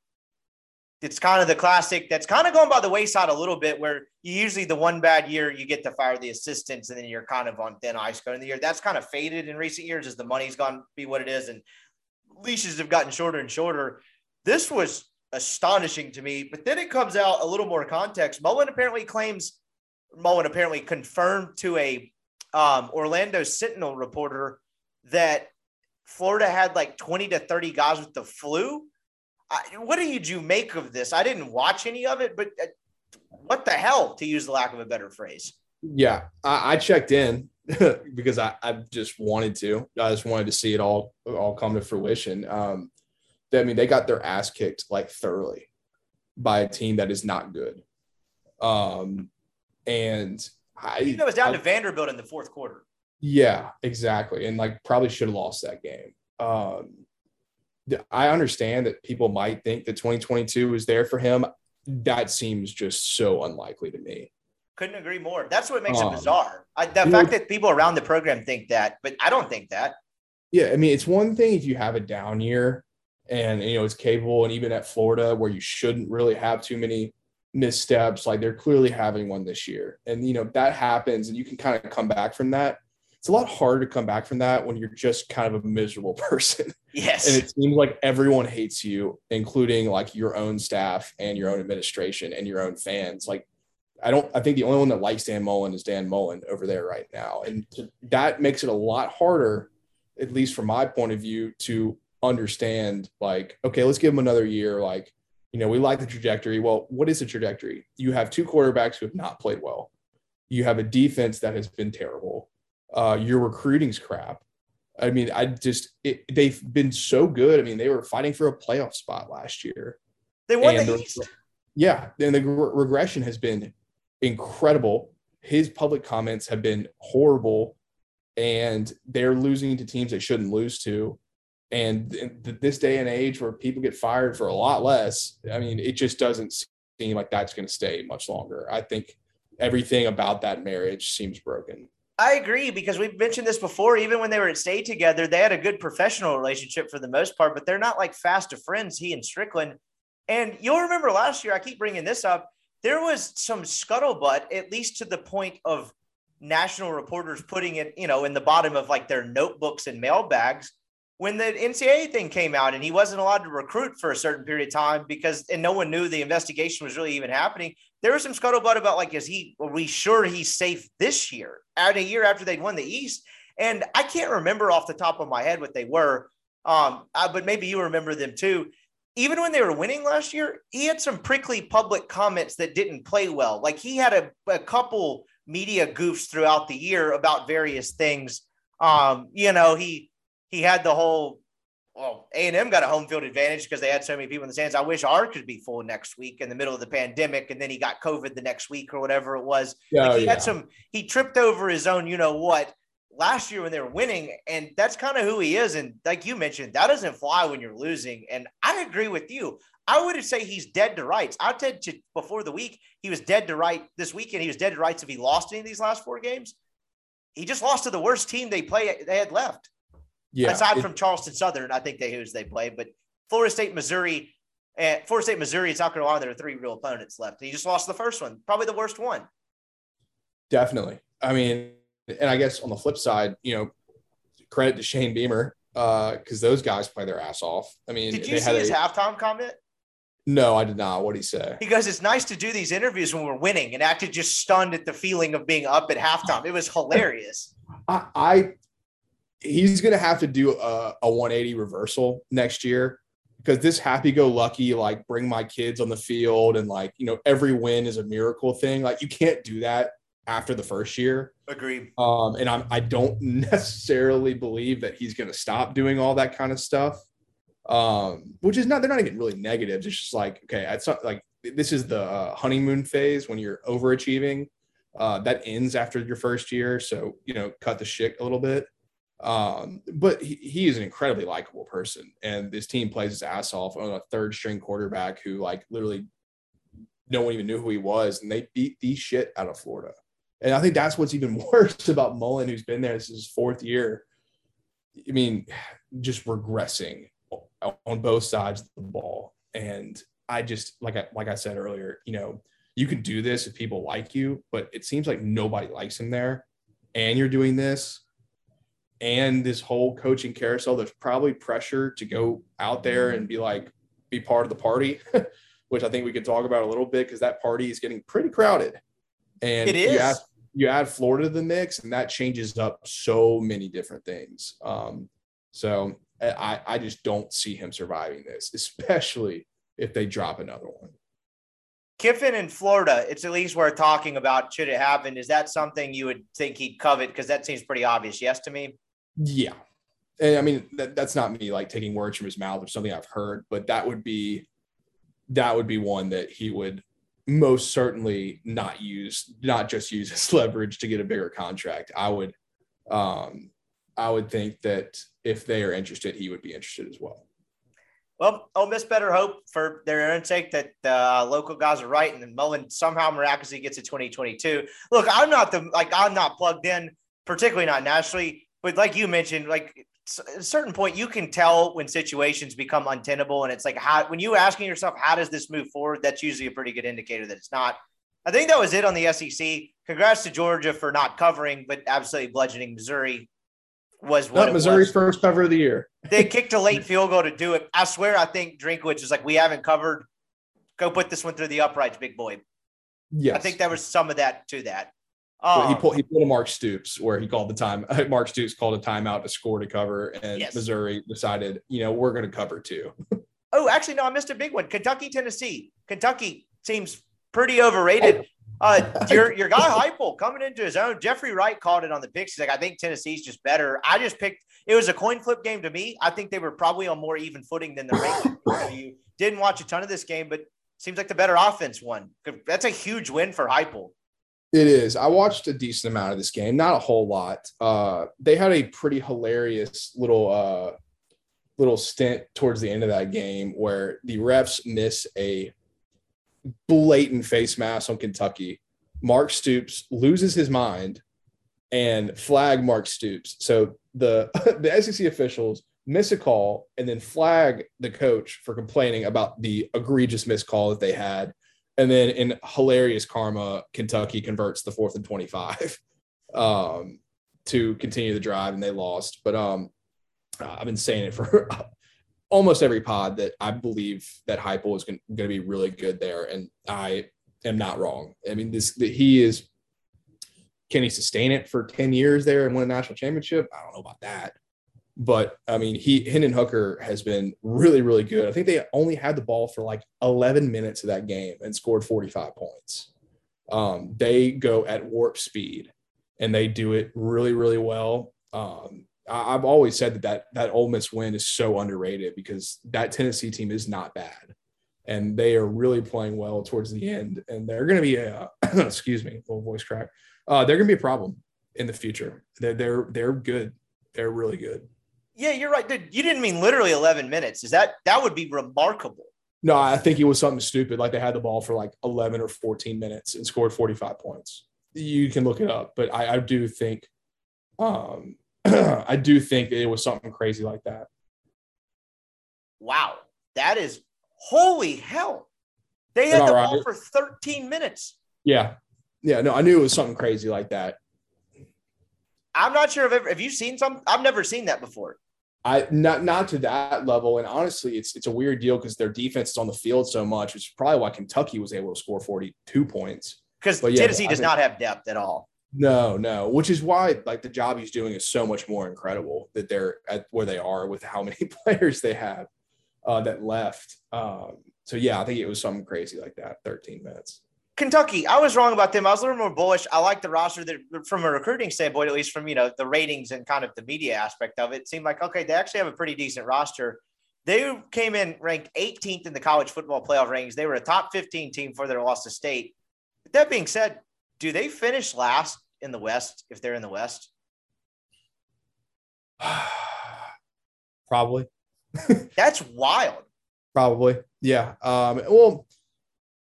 it's kind of the classic that's kind of going by the wayside a little bit where you usually the one bad year you get to fire the assistants and then you're kind of on thin ice going the year. That's kind of faded in recent years as the money's gone be what it is and leashes have gotten shorter and shorter. This was astonishing to me, but then it comes out a little more context. Mullen apparently claims Mullen apparently confirmed to a um, Orlando Sentinel reporter that Florida had like 20 to 30 guys with the flu I, what did you make of this? I didn't watch any of it, but uh, what the hell, to use the lack of a better phrase? Yeah, I, I checked in (laughs) because I, I just wanted to. I just wanted to see it all all come to fruition. Um, I mean, they got their ass kicked like thoroughly by a team that is not good. Um, and I, know, it was down I, to Vanderbilt in the fourth quarter. Yeah, exactly, and like probably should have lost that game. Um, I understand that people might think that 2022 was there for him. That seems just so unlikely to me. Couldn't agree more. That's what makes um, it bizarre. I, the fact know, that people around the program think that, but I don't think that. Yeah, I mean, it's one thing if you have a down year and you know it's capable, and even at Florida where you shouldn't really have too many missteps, like they're clearly having one this year, and you know that happens, and you can kind of come back from that it's a lot harder to come back from that when you're just kind of a miserable (laughs) person. Yes. And it seems like everyone hates you, including like your own staff and your own administration and your own fans. Like, I don't, I think the only one that likes Dan Mullen is Dan Mullen over there right now. And that makes it a lot harder, at least from my point of view, to understand like, okay, let's give him another year. Like, you know, we like the trajectory. Well, what is the trajectory? You have two quarterbacks who have not played well. You have a defense that has been terrible uh, your recruiting's crap. I mean, I just it, they've been so good. I mean, they were fighting for a playoff spot last year. They won and the East. Yeah, and the re- regression has been incredible. His public comments have been horrible, and they're losing to teams they shouldn't lose to. And th- this day and age, where people get fired for a lot less, I mean, it just doesn't seem like that's going to stay much longer. I think everything about that marriage seems broken. I agree because we've mentioned this before. Even when they were at state together, they had a good professional relationship for the most part, but they're not like fast of friends, he and Stricklin. And you'll remember last year, I keep bringing this up, there was some scuttlebutt, at least to the point of national reporters putting it, you know, in the bottom of like their notebooks and mailbags when the NCAA thing came out and he wasn't allowed to recruit for a certain period of time because and no one knew the investigation was really even happening. There was some scuttlebutt about like, is he are we sure he's safe this year? At a year after they'd won the East. And I can't remember off the top of my head what they were. Um, uh, but maybe you remember them too. Even when they were winning last year, he had some prickly public comments that didn't play well. Like he had a, a couple media goofs throughout the year about various things. Um, you know, he he had the whole well, A and M got a home field advantage because they had so many people in the stands. I wish our could be full next week in the middle of the pandemic, and then he got COVID the next week or whatever it was. Oh, yeah, like he yeah. had some. He tripped over his own, you know what, last year when they were winning, and that's kind of who he is. And like you mentioned, that doesn't fly when you're losing. And I agree with you. I would say he's dead to rights. I said to before the week he was dead to right this weekend. He was dead to rights if he lost any of these last four games. He just lost to the worst team they play they had left. Yeah, aside it, from Charleston Southern, I think they who's they play, but Florida State, Missouri, and Florida State, Missouri, and South Carolina, there are three real opponents left. He just lost the first one, probably the worst one. Definitely. I mean, and I guess on the flip side, you know, credit to Shane Beamer because uh, those guys play their ass off. I mean, did you see his a, halftime comment? No, I did not. What did he say? He goes, "It's nice to do these interviews when we're winning," and acted just stunned at the feeling of being up at halftime. It was hilarious. I, I he's going to have to do a, a 180 reversal next year because this happy go lucky, like bring my kids on the field and like, you know, every win is a miracle thing. Like you can't do that after the first year. Agreed. Um, and I'm, I don't (laughs) necessarily believe that he's going to stop doing all that kind of stuff. Um, which is not, they're not even really negatives. It's just like, okay, it's not like this is the uh, honeymoon phase when you're overachieving. Uh, that ends after your first year. So, you know, cut the shit a little bit. Um, but he, he is an incredibly likable person, and this team plays his ass off on a third string quarterback who, like, literally no one even knew who he was, and they beat the shit out of Florida. And I think that's what's even (laughs) worse about Mullen, who's been there. This is his fourth year. I mean, just regressing on both sides of the ball. And I just like I like I said earlier, you know, you can do this if people like you, but it seems like nobody likes him there. And you're doing this, and this whole coaching carousel, there's probably pressure to go out there and be like, be part of the party, (laughs) which I think we could talk about a little bit because that party is getting pretty crowded. And It is. You add, you add Florida to the mix, and that changes up so many different things. Um, so I, I just don't see him surviving this, especially if they drop another one. Kiffin in Florida, it's at least worth talking about. Should it happen? Is that something you would think he'd covet? Because that seems pretty obvious. Yes, to me. Yeah. And I mean, that, that's not me like taking words from his mouth or something I've heard, but that would be, that would be one that he would most certainly not use, not just use as (laughs) leverage to get a bigger contract. I would, um, I would think that if they are interested, he would be interested as well. Well, Ole Miss better hope for their own sake that the uh, local guys are right, and then Mullen somehow miraculously gets to 2022. Look, I'm not the like I'm not plugged in, particularly not nationally, but like you mentioned, like at a certain point you can tell when situations become untenable, and it's like how when you asking yourself how does this move forward, that's usually a pretty good indicator that it's not. I think that was it on the SEC. Congrats to Georgia for not covering, but absolutely bludgeoning Missouri was what Missouri's was first cover of the year. (laughs) they kicked a late field goal to do it. I swear, I think Drinkwitz was like, "We haven't covered. Go put this one through the uprights, big boy." Yes. I think there was some of that to that. Um, he pulled he pulled a Mark Stoops where he called the time. (laughs) Mark Stoops called a timeout to score to cover, and Yes. Missouri decided, you know, we're going to cover too. oh, actually, no, I missed a big one. Kentucky, Tennessee. Kentucky seems pretty overrated. Uh, (laughs) your your guy Heupel coming into his own. Jeffrey Wright called it on the picks. He's like, I think Tennessee's just better. I just picked. It was a coin flip game to me. I think they were probably on more even footing than the ranked. (laughs) you didn't watch a ton of this game, but seems like the better offense won. That's a huge win for Heupel. It is. I watched a decent amount of this game, not a whole lot. Uh, they had a pretty hilarious little uh, little stint towards the end of that game where the refs miss a blatant face mask on Kentucky. Mark Stoops loses his mind and flag Mark Stoops. So the (laughs) the SEC officials miss a call and then flag the coach for complaining about the egregious missed call that they had. And then in hilarious karma, Kentucky converts the fourth and 25 (laughs) um, to continue the drive and they lost. But um, I've been saying it for (laughs) almost every pod that I believe that Heupel is going to be really good there. And I am not wrong. I mean, this, that he is, can he sustain it for 10 years there and win a national championship? I don't know about that. But I mean, he Hendon Hooker has been really, really good. I think they only had the ball for like 11 minutes of that game and scored 45 points. Um, they go at warp speed and they do it really, really well. Um, I, I've always said that, that that Ole Miss win is so underrated because that Tennessee team is not bad, and they are really playing well towards the end. And they're going to be a (clears throat) excuse me, little voice crack. Uh, they're going to be a problem in the future. They're they're they're good. They're really good. Yeah, you're right. Dude, you didn't mean literally 11 minutes. Is that that would be remarkable? No, I think it was something stupid. Like they had the ball for like 11 or 14 minutes and scored 45 points. You can look it up, but I, I do think, um, (clears throat) I do think that it was something crazy like that. Wow, that is holy hell. They had the right? ball for 13 minutes. Yeah, yeah. No, I knew it was something crazy like that. I'm not sure if ever have you seen some. I've never seen that before. I not not to that level, and honestly, it's it's a weird deal because their defense is on the field so much, which is probably why Kentucky was able to score 42 points. Because yeah, Tennessee I does think- not have depth at all. No, no, which is why like the job he's doing is so much more incredible that they're at where they are with how many (laughs) players they have uh, that left. Um, so yeah, I think it was something crazy like that. 13 minutes. Kentucky, I was wrong about them. I was a little more bullish. I like the roster that from a recruiting standpoint, at least from you know the ratings and kind of the media aspect of it, it seemed like okay, they actually have a pretty decent roster. They came in ranked 18th in the college football playoff rankings. They were a top 15 team for their loss to state. But that being said, do they finish last in the West if they're in the West? (sighs) Probably, (laughs) That's wild. probably, yeah. Um, well,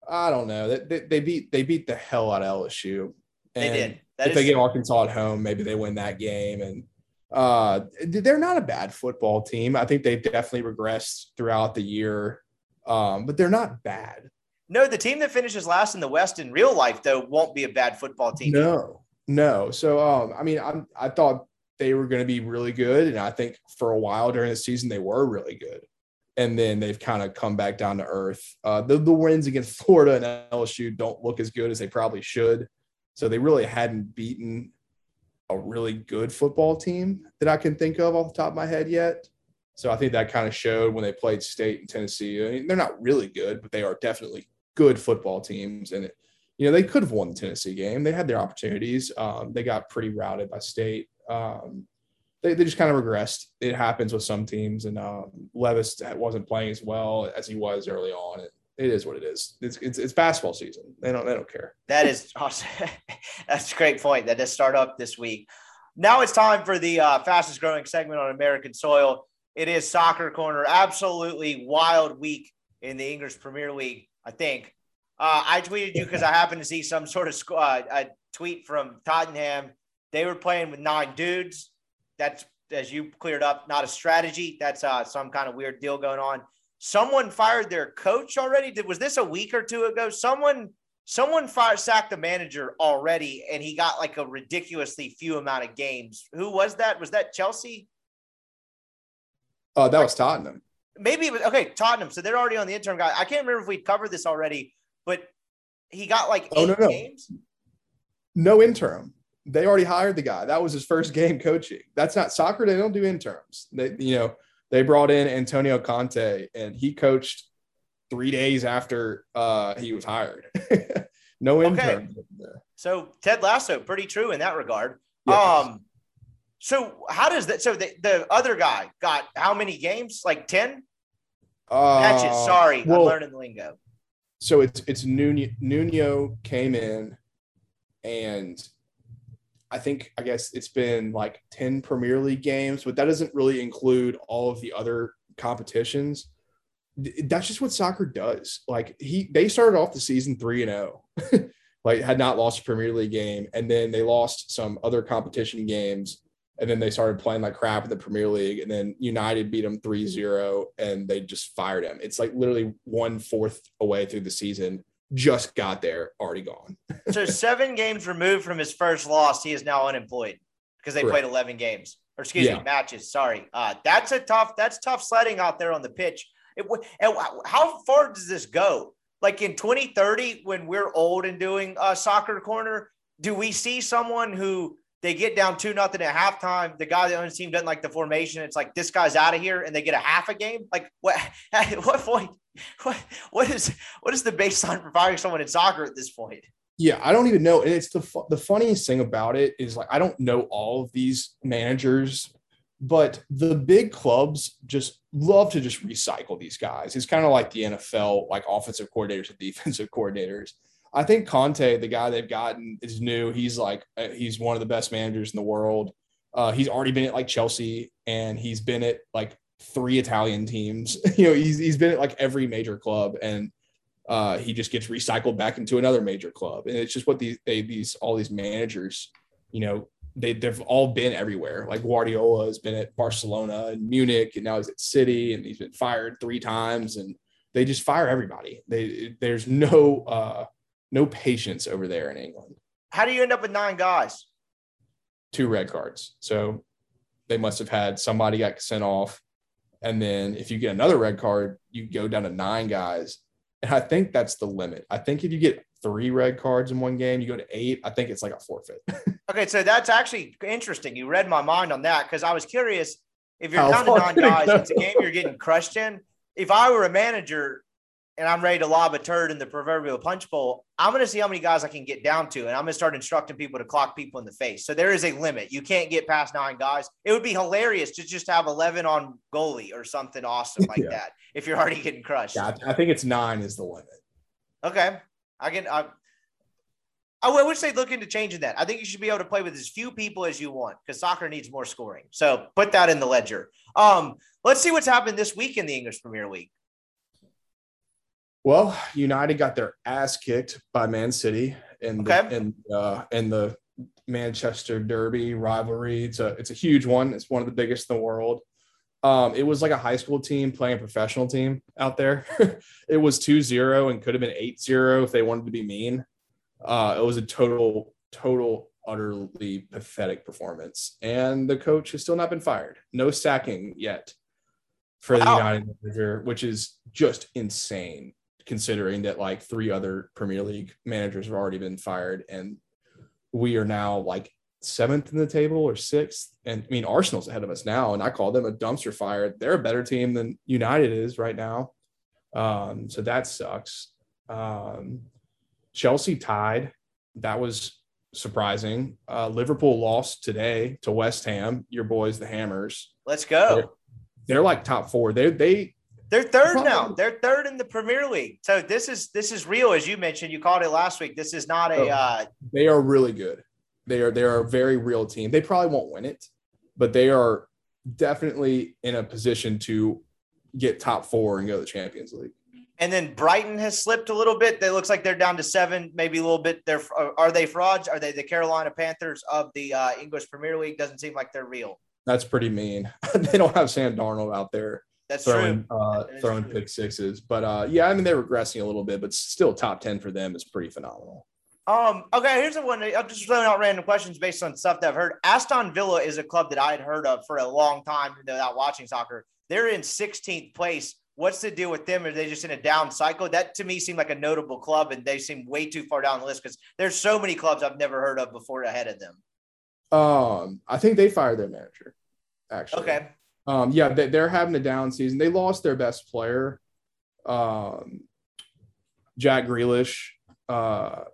I don't know. They, they, they beat they beat the hell out of LSU. They did. That if they get Arkansas at home, maybe they win that game. And uh, they're not a bad football team. I think they've definitely regressed throughout the year. um, but they're not bad. No, the team that finishes last in the West in real life, though, won't be a bad football team. No, no. So, um, I mean, I'm, I thought they were going to be really good. And I think for a while during the season, they were really good. And then they've kind of come back down to earth. Uh, the, the wins against (laughs) Florida and LSU don't look as good as they probably should. So they really hadn't beaten a really good football team that I can think of off the top of my head yet. So I think that kind of showed when they played State and Tennessee. I mean, they're not really good, but they are definitely good football teams. And, it, you know, they could have won the Tennessee game. They had their opportunities. Um, they got pretty routed by State. Um, they, they just kind of regressed. It happens with some teams. And um, Levis wasn't playing as well as he was early on. It, it is what it is. It's, it's, it's basketball season. They don't they don't care. That is (laughs) awesome. That's a great point. That does start up this week. Now it's time for the uh, fastest growing segment on American soil. It is Soccer Corner. Absolutely wild week in the English Premier League. I think uh, I tweeted you because I (laughs) happened to see some sort of uh, a tweet from Tottenham. They were playing with nine dudes. That's as you cleared up, not a strategy. That's uh, some kind of weird deal going on someone fired their coach already. Did was this a week or two ago? Someone someone fired sacked the manager already, and he got like a ridiculously few amount of games. Who was that? Was that Chelsea? Oh, uh, that was Tottenham. Maybe it was okay. Tottenham. So they're already on the interim guy. I can't remember if we covered this already, but he got like oh, no, no. games. No interim. They already hired the guy. That was his first game coaching. That's not soccer. They don't do interns. They, you know, they brought in Antonio Conte, and he coached three days after uh, he was hired. (laughs) no intern. Okay. So Ted Lasso, pretty true in that regard. Yes. Um, so how does that? So the, the other guy got how many games? Like ten uh, matches. Sorry, well, I'm learning the lingo. So it's it's Nuno, Nuno came in, and I think I guess it's been like 10 Premier League games, but that doesn't really include all of the other competitions. That's just what soccer does. Like he they started off the season 3 and 0. (laughs) like had not lost a Premier League game and then they lost some other competition games and then they started playing like crap in the Premier League and then United beat them 3-0 and they just fired him. It's like literally one fourth away through the season just got there, already gone. (laughs) so seven games removed from his first loss, he is now unemployed because they Correct. played 11 games or excuse yeah. me, matches. Sorry. Uh, that's a tough, that's tough sledding out there on the pitch. It, and how far does this go? Like in 2030, when we're old and doing a soccer corner, do we see someone who they get down two nothing at halftime. The guy that owns the team doesn't like the formation. It's like this guy's out of here, and they get a half a game. Like what? (laughs) At what point? (laughs) What? What is? What is the baseline for firing someone in soccer at this point? Yeah, I don't even know. And it's the the funniest thing about it is like I don't know all of these managers, but the big clubs just love to just recycle these guys. It's kind of like the NFL, like offensive coordinators and defensive coordinators I think Conte, the guy they've gotten, is new. He's like uh, he's one of the best managers in the world. Uh, he's already been at like Chelsea, and he's been at like three Italian teams. (laughs) you know, he's he's been at like every major club, and uh, he just gets recycled back into another major club. And it's just what these they, these all these managers, you know, they they've all been everywhere. Like Guardiola has been at Barcelona and Munich, and now he's at City, and he's been fired three times, and they just fire everybody. They there's no uh, no patience over there in England. How do you end up with nine guys? Two red cards. So they must have had somebody got sent off. And then if you get another red card, you go down to nine guys. And I think that's the limit. I think if you get three red cards in one game, you go to eight. I think it's like a forfeit. (laughs) okay, so that's actually interesting. You read my mind on that because I was curious if you're down to nine guys, it's a game you're getting crushed in. If I were a manager, and I'm ready to lob a turd in the proverbial punch bowl, I'm going to see how many guys I can get down to. And I'm going to start instructing people to clock people in the face. So there is a limit. You can't get past nine guys. It would be hilarious to just have 11 on goalie or something awesome like yeah. that if you're already getting crushed. Yeah, I think it's nine is the limit. Okay. I can, I, I wish they'd look into changing that. I think you should be able to play with as few people as you want because soccer needs more scoring. So put that in the ledger. Um, let's see what's happened this week in the English Premier League. Well, United got their ass kicked by Man City in the in uh, in the Manchester Derby rivalry. It's a it's a huge one. It's one of the biggest in the world. Um, it was like a high school team playing a professional team out there. (laughs) it was 2-0 and could have been 8-0 if they wanted to be mean. Uh, it was a total, total, utterly pathetic performance. And the coach has still not been fired. No sacking yet for the Wow. United manager, which is just insane considering that like three other Premier League managers have already been fired and we are now like seventh in the table or sixth. And I mean, Arsenal's ahead of us now, and I call them a dumpster fire. They're a better team than United is right now. Um, so that sucks. Um, Chelsea tied. That was surprising. Uh, Liverpool lost today to West Ham. Your boys, the Hammers. Let's go. They're like top four. They they They're third now. They're third in the Premier League. So this is this is real, as you mentioned. You called it last week. This is not a. Oh. Uh, they are really good. They are they are a very real team. They probably won't win it, but they are definitely in a position to get top four and go to the Champions League. and then Brighton has slipped a little bit. It looks like they're down to seven, maybe a little bit. They're are they frauds? Are they the Carolina Panthers of the uh, English Premier League? Doesn't seem like they're real. That's pretty mean. (laughs) they don't have Sam Darnold out there That's throwing true. uh, That throwing true. pick sixes, but uh, yeah, I mean they're regressing a little bit, but still top ten for them is pretty phenomenal. Um. Okay. Here's the one. I'm just throwing out random questions based on stuff that I've heard. Aston Villa is a club that I had heard of for a long time without watching soccer. They're in 16th place. What's the deal with them? Are they just in a down cycle? That to me seemed like a notable club, and they seem way too far down the list because there's so many clubs I've never heard of before ahead of them. Um, I think they fired their manager. Actually, Okay. Um, yeah, they, they're having a down season. They lost their best player, um, Jack Grealish, uh,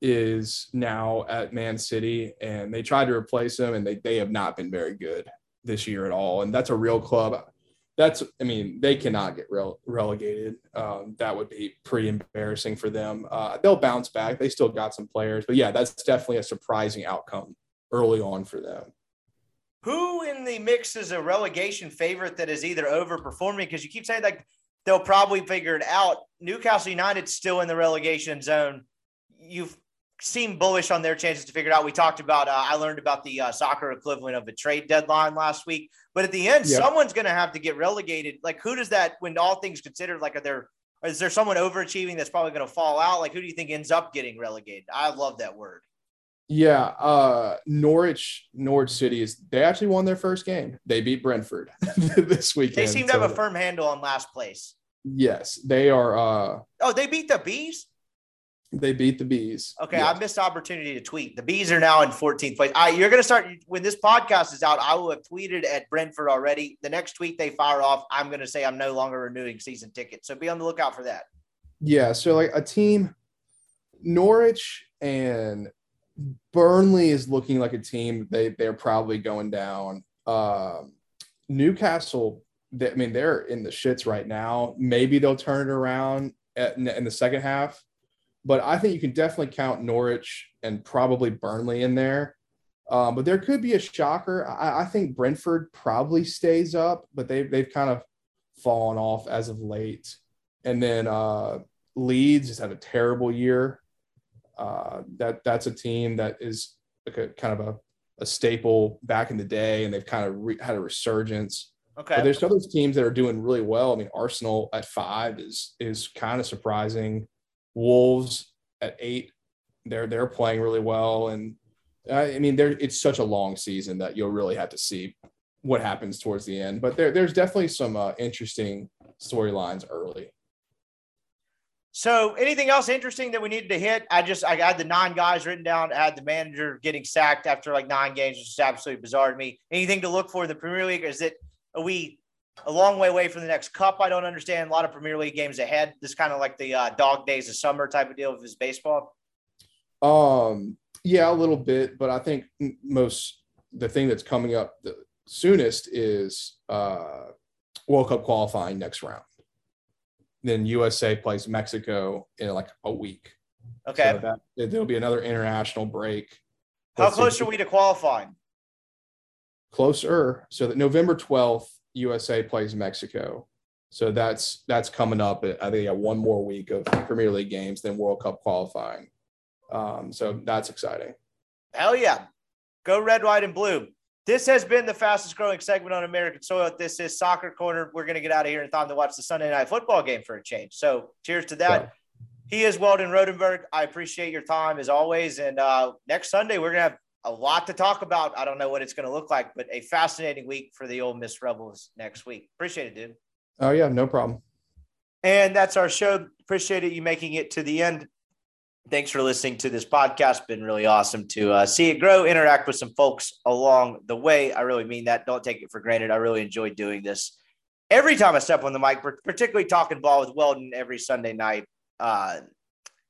is now at Man City, and they tried to replace him, and they they have not been very good this year at all. And that's a real club. That's, I mean, they cannot get rele- relegated. Um, that would be pretty embarrassing for them. Uh, they'll bounce back. They still got some players, but yeah, that's definitely a surprising outcome early on for them. Who in the mix is a relegation favorite that is either overperforming? Because you keep saying like they'll probably figure it out. Newcastle United's still in the relegation zone. You've seemed bullish on their chances to figure it out. We talked about. Uh, I learned about the uh, soccer equivalent of a trade deadline last week. But at the end, Yeah. someone's going to have to get relegated. Like who does that? When all things considered, like are there? Is there someone overachieving that's probably going to fall out? Like who do you think ends up getting relegated? I love that word. Yeah, uh Norwich Norwich City is they actually won their first game. They beat Brentford (laughs) this weekend. They seem to have a firm handle on last place. Yes, they are uh Oh, they beat the bees. they beat the bees. Okay, Yes. I missed the opportunity to tweet. The bees are now in 14th place. Right, you're going to start when this podcast is out. I will have tweeted at Brentford already. The next tweet they fire off, I'm going to say I'm no longer renewing season tickets. So be on the lookout for that. Yeah, so like a team Norwich and Burnley is looking like a team they they're probably going down. Um Newcastle they, I mean they're in the shits right now. Maybe they'll turn it around at, in the second half. But I think you can definitely count Norwich and probably Burnley in there. Um, but there could be a shocker. I, I think Brentford probably stays up, but they've they've kind of fallen off as of late. And then uh, Leeds has had a terrible year. Uh, that that's a team that is like a kind of a, a staple back in the day, and they've kind of re- had a resurgence. Okay. But there's other teams that are doing really well. I mean, Arsenal at five is is kind of surprising. Wolves at eight, they're they're playing really well, and I mean, there it's such a long season that you'll really have to see what happens towards the end. But there there's definitely some uh, interesting storylines early. So anything else interesting that we needed to hit? I just I had the nine guys written down. I had the manager getting sacked after like nine games, which is absolutely bizarre to me. Anything to look for in the Premier League? Is it are we a long way away from the next cup? I don't understand. A lot of Premier League games ahead. This kind of like the uh, dog days of summer type of deal with his baseball. Um, yeah, a little bit, but I think most the thing that's coming up the soonest is uh, World Cup qualifying next round. Then USA plays Mexico in like a week. Okay. So that there'll be another international break. How Let's see. close are we to qualifying? Closer. So that November 12th, USA plays Mexico. So that's that's coming up. I think yeah, one more week of Premier League games, then World Cup qualifying. Um, so that's exciting. Hell yeah. Go red, white, and blue. This has been the fastest growing segment on American soil. This is Soccer Corner. We're going to get out of here in time to watch the Sunday night football game for a change. So, cheers to that. Yeah. He is Weldon Rodenberg. I appreciate your time as always. And uh, next Sunday, we're going to have a lot to talk about. I don't know what it's going to look like, but a fascinating week for the Ole Miss Rebels next week. Appreciate it, dude. Oh, yeah, no problem. And that's our show. Appreciate it you making it to the end thanks for listening to this podcast. Been really awesome to uh, see it grow, interact with some folks along the way. I really mean that. Don't take it for granted. I really enjoy doing this every time I step on the mic, particularly talking ball with Weldon every Sunday night uh,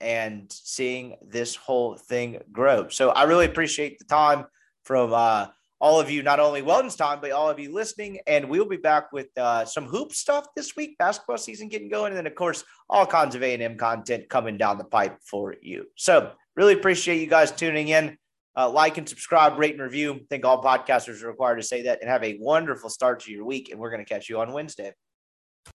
and seeing this whole thing grow. So I really appreciate the time from uh, all of you, not only Weldon's time, but all of you listening. And we'll be back with uh, some hoop stuff this week, basketball season getting going. And then, of course, all kinds of A&M content coming down the pipe for you. So really appreciate you guys tuning in. Uh, like and subscribe, rate and review. I think all podcasters are required to say that and have a wonderful start to your week. And we're going to catch you on Wednesday.